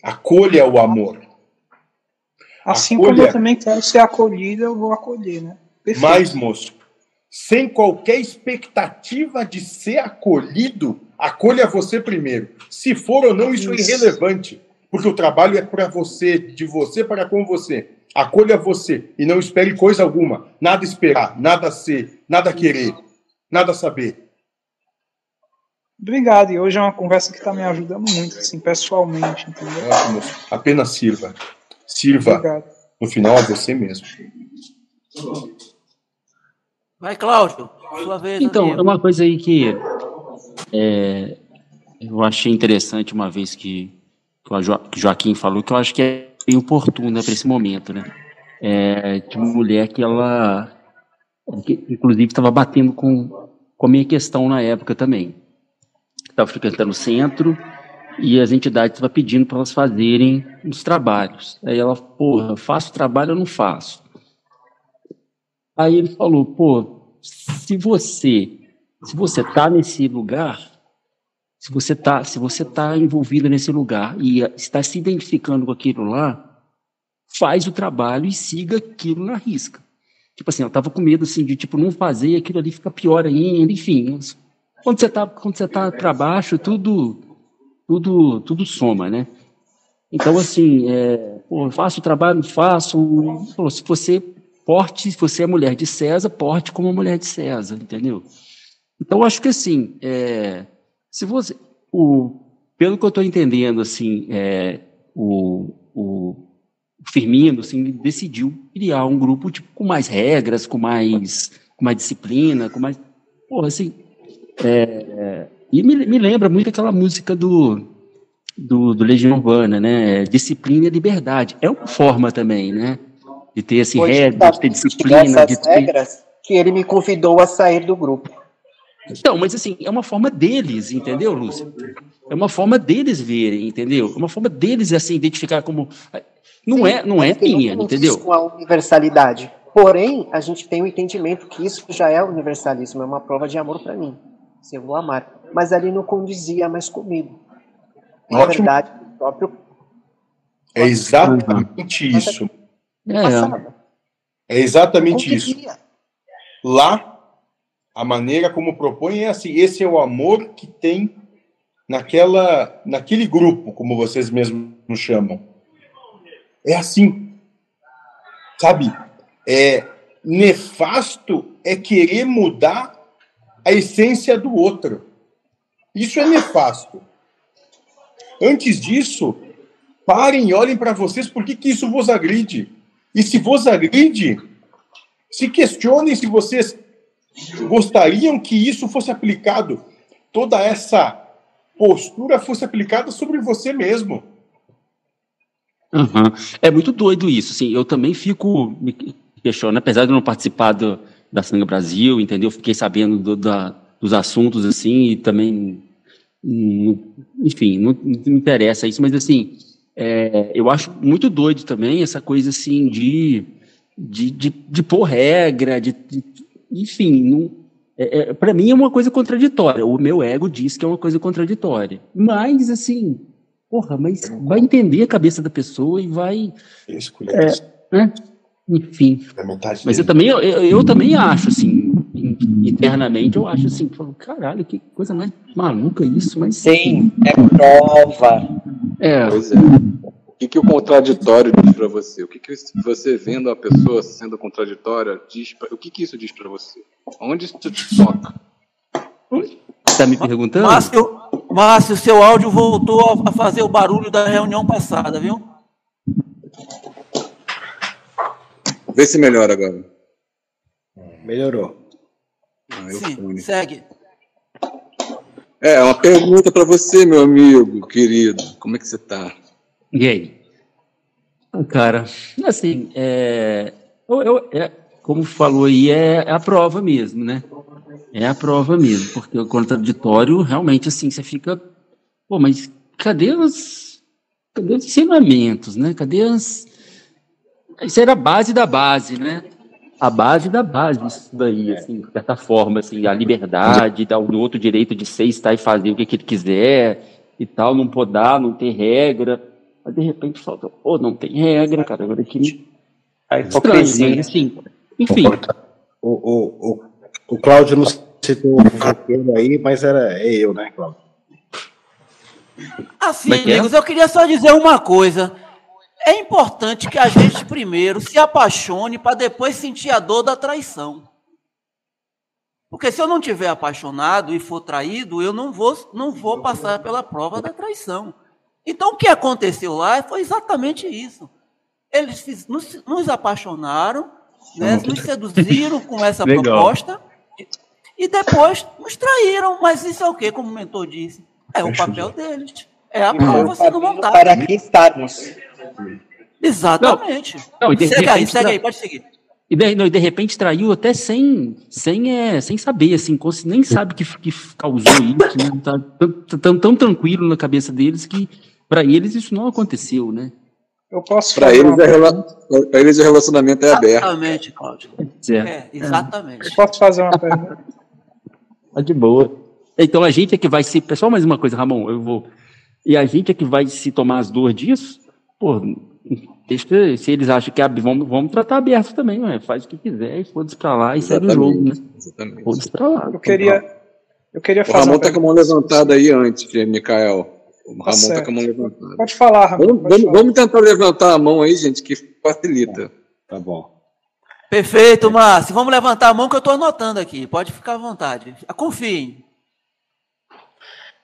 Acolha o amor. Assim Acolha. como eu também quero ser acolhida, eu vou acolher, né? Perfeito. Mas, moço, sem qualquer expectativa de ser acolhido, acolha você primeiro. Se for ou não, isso, isso. é irrelevante. Porque o trabalho é para você, de você para com você. Acolha você e não espere coisa alguma. Nada esperar, nada ser, nada querer, nada saber. Obrigado. E hoje é uma conversa que está me ajudando muito, assim, pessoalmente, entendeu? Ótimo. Apenas sirva. Sirva Obrigado. no final a você mesmo. Vai, Cláudio, sua vez. Então, amigo. é uma coisa aí que é, eu achei interessante uma vez que, que o Joaquim falou, que eu acho que é bem oportuna para esse momento, né? É, de uma mulher que ela, que, inclusive, estava batendo com, com a minha questão na época também. Estava frequentando o centro, e as entidades estavam pedindo para elas fazerem os trabalhos. Aí ela, porra, faço trabalho ou não faço? Aí ele falou, pô, se você, se você tá nesse lugar, se você tá, se você tá envolvida nesse lugar e está se identificando com aquilo lá, faz o trabalho e siga aquilo na risca. Tipo assim, eu tava com medo assim de tipo não fazer, aquilo ali fica pior ainda, enfim. Quando você tá, quando você tá para baixo, tudo tudo, tudo soma, né? Então, assim, é, pô, faço o trabalho, faço. Se você porte, se você é mulher de César, porte como mulher de César, entendeu? Então, acho que assim, é, se você, o, pelo que eu estou entendendo, assim, é, o, o Firmino, assim, decidiu criar um grupo tipo, com mais regras, com mais, com mais disciplina, com mais, porra, assim, é, é e me, me lembra muito aquela música do, do, do, Legião Urbana, né? Disciplina e liberdade. É uma forma também, né? De ter esse regra, de ter disciplina. De ter... regras que ele me convidou a sair do grupo. Então, mas assim, é uma forma deles, entendeu, Lúcio? É uma forma deles verem, entendeu? É uma forma deles assim identificar como não Sim, é, não é minha, não entendeu? Com a universalidade. Porém, a gente tem o entendimento que isso já é universalismo, é uma prova de amor para mim. Se eu vou amar mas ali não condizia mais comigo. Na Ótimo. verdade, o próprio. É exatamente isso. É, é exatamente isso. Lá, a maneira como propõe é assim: esse é o amor que tem naquela, naquele grupo, como vocês mesmos chamam. É assim. Sabe? É nefasto é querer mudar a essência do outro. Isso é nefasto. Antes disso, parem e olhem para vocês por que, que isso vos agride. E se vos agride, Se questionem se vocês gostariam que isso fosse aplicado, toda essa postura fosse aplicada sobre você mesmo. Uhum. É muito doido isso, assim, eu também fico me questionando, apesar de não participar do, da Sanga Brasil, entendeu? Fiquei sabendo do, da, dos assuntos, assim, e também, enfim, não, não me interessa isso, mas, assim, é, eu acho muito doido também essa coisa, assim, de, de, de, de pôr regra, de, de enfim, não, é, é, para mim é uma coisa contraditória. O meu ego diz que é uma coisa contraditória. Mas, assim, Porra, mas vai entender a cabeça da pessoa e vai. É, né? Enfim. Mas eu também, eu, eu, também acho, assim, internamente, eu acho assim, caralho, que coisa mais maluca isso, mas. Sim, é prova. É. Pois é. O que, que o contraditório diz para você? O que, que você vendo a pessoa sendo contraditória diz pra... O que, que isso diz para você? Onde isso te toca? Tá me perguntando? Márcio, Márcio, seu áudio voltou a fazer o barulho da reunião passada, viu? Vê se melhora agora. Melhorou. Ah, Sim, segue. É, uma pergunta para você, meu amigo querido. Como é que você tá? E aí? Cara, assim, é, eu, eu, é, como falou aí, é, é a prova mesmo, né? É a prova mesmo, porque o contraditório, realmente, assim, você fica. Pô, mas cadê os. Cadê os ensinamentos, né? Cadê as. Isso era a base da base, né? A base da base, isso daí, assim, de certa forma, assim, a liberdade, dar o outro direito de ser, estar e fazer o que, que ele quiser e tal, não podar, não ter regra. Mas de repente falta, pô, não tem regra, cara, agora que. A hipocrisia. Estranho, assim, enfim. O, o, o o Cláudio não citou o roteiro aí, mas era é eu, né, Cláudio? Assim, é amigos, eu queria só dizer uma coisa. É importante que a gente primeiro se apaixone para depois sentir a dor da traição. Porque se eu não tiver apaixonado e for traído, eu não vou, não vou passar pela prova da traição. Então o que aconteceu lá foi exatamente isso. Eles nos, nos apaixonaram, né, nos seduziram com essa proposta e depois nos traíram. Mas isso é o quê? Como o mentor disse. É o papel deles. É a prova sendo montada. Para que estarmos. Exatamente. Não, não, segue repente, aí, segue aí, pode seguir. E de, não, de repente traiu até sem, sem, é, sem saber, assim, nem sabe que, que causou isso, né? tá tão, tão, tão tranquilo na cabeça deles que para eles isso não aconteceu, né? Eu posso Para eles, é eles o relacionamento é aberto. Exatamente, Cláudio. É, exatamente. Eu posso fazer uma pergunta? Tá de boa. Então a gente é que vai se. Pessoal, mais uma coisa, Ramon, eu vou. E a gente é que vai se tomar as dores disso? Pô, deixa, se eles acham que é, vamos, vamos tratar aberto também, ué. faz o que quiser e foda-se pra lá e segue o jogo, né? Foda-se pra lá. Eu queria, eu queria fazer. O Ramon tá com a mão levantada aí antes, Mikael. O Ramon tá, tá com a mão levantada. Pode falar, Ramon. Vamos, pode vamos, falar. vamos tentar levantar a mão aí, gente, que facilita. Tá bom. Perfeito, Márcio. Vamos levantar a mão que eu estou anotando aqui. Pode ficar à vontade. Confiem.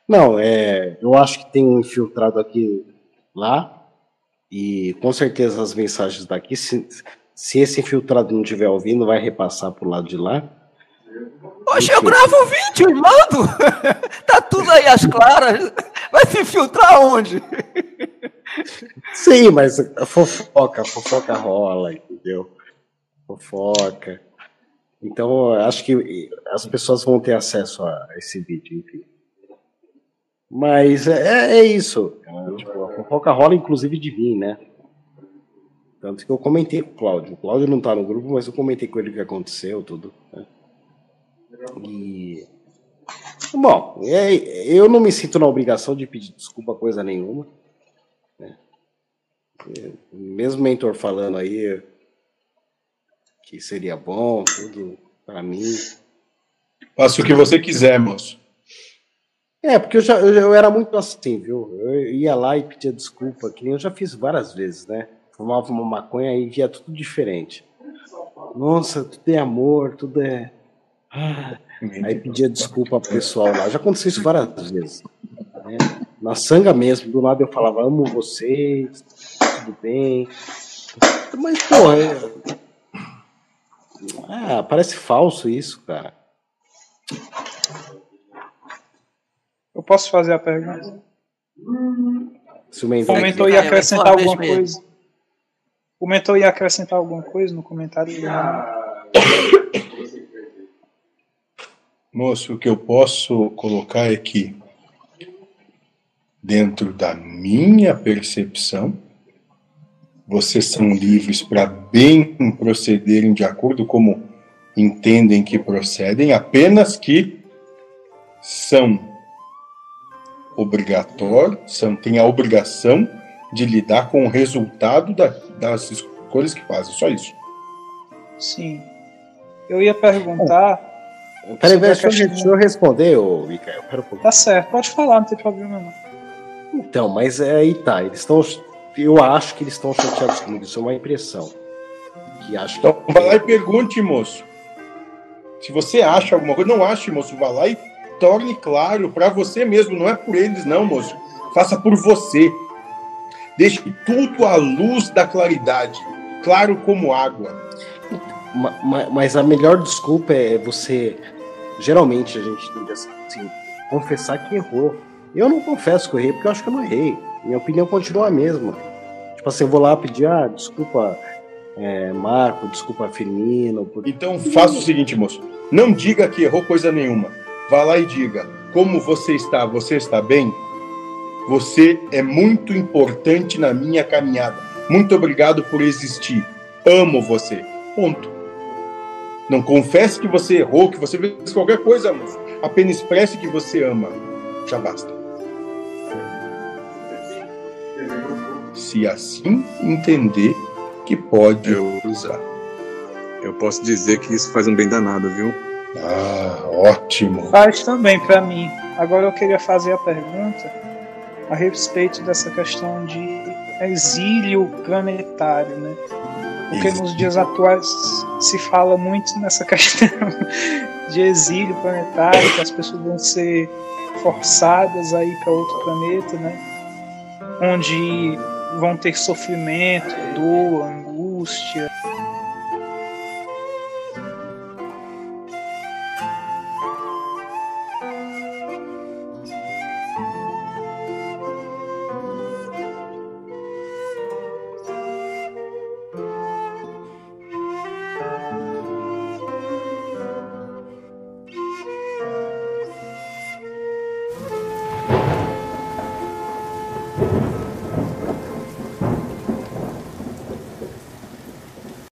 Não, é, eu acho que tem infiltrado aqui lá e com certeza as mensagens daqui, se, se esse infiltrado não estiver ouvindo, vai repassar para o lado de lá. Poxa, eu gravo o vídeo e mando. *laughs* tá tudo aí às claras. Vai se infiltrar onde? Sim, mas a fofoca, a fofoca rola, entendeu? fofoca. Então, acho que as pessoas vão ter acesso a esse vídeo, enfim. Mas é, é isso. É, tipo, a fofoca rola, inclusive, de mim, né? Tanto que eu comentei com o Cláudio. O Cláudio não tá no grupo, mas eu comentei com ele o que aconteceu, tudo. Né? E. Bom, é, eu não me sinto na obrigação de pedir desculpa coisa nenhuma. Né? Mesmo o mentor falando aí, que seria bom, tudo para mim. Faça o que você quiser, moço. É, porque eu já eu, eu, era muito assim, viu? Eu ia lá e pedia desculpa, que eu já fiz várias vezes, né? Fumava uma maconha e via tudo diferente. Nossa, tudo é amor, tudo é. Ah. Aí pedia desculpa pro pessoal lá. Já aconteceu isso várias vezes. Né? Na sanga mesmo, do lado eu falava, amo vocês, tudo bem. Mas, porra, é Ah, parece falso isso, cara. Eu posso fazer a pergunta? Se o mentor Comentou ia acrescentar alguma coisa. O mentor ia acrescentar alguma coisa no comentário? Moço, o que eu posso colocar é que, dentro da minha percepção, vocês são livres para bem procederem de acordo como entendem que procedem, apenas que são obrigatórios, são, têm a obrigação de lidar com o resultado da, das escolhas que fazem, só isso. Sim. Eu ia perguntar. Peraí, deixa, eu, deixa eu responder, ô, Micael. Pera um. Tá certo, pode falar, não tem problema não. Então, mas é aí tá. Eles estão. Eu acho que eles estão chateados comigo. Isso é uma impressão. Que acho que... Então, vai lá e pergunte, moço. Se você acha alguma coisa, não ache, moço. Vá lá e torne claro para você mesmo. Não é por eles, não, moço. Faça por você. Deixe tudo à luz da claridade, claro como água. Mas a melhor desculpa é você. Geralmente a gente tem que assim, confessar que errou. Eu não confesso que eu errei porque eu acho que eu não errei. Minha opinião continua a mesma. Tipo assim, eu vou lá pedir, ah, desculpa, é, Marco, desculpa, Firmino. Por... Então faça o seguinte, moço. Não diga que errou coisa nenhuma. Vá lá e diga: como você está? Você está bem? Você é muito importante na minha caminhada. Muito obrigado por existir. Amo você. Ponto. Não confesse que você errou, que você fez qualquer coisa, moço. Apenas expresse que você ama. Já basta. Se assim entender que pode eu, usar. Eu posso dizer que isso faz um bem danado, viu? Ah, ótimo. Faz também para mim. Agora eu queria fazer a pergunta a respeito dessa questão de exílio planetário, né? Porque nos dias atuais se fala muito nessa *laughs* questão de exílio planetário, que as pessoas vão ser forçadas a ir para outro planeta, né? Onde vão ter sofrimento, dor, angústia.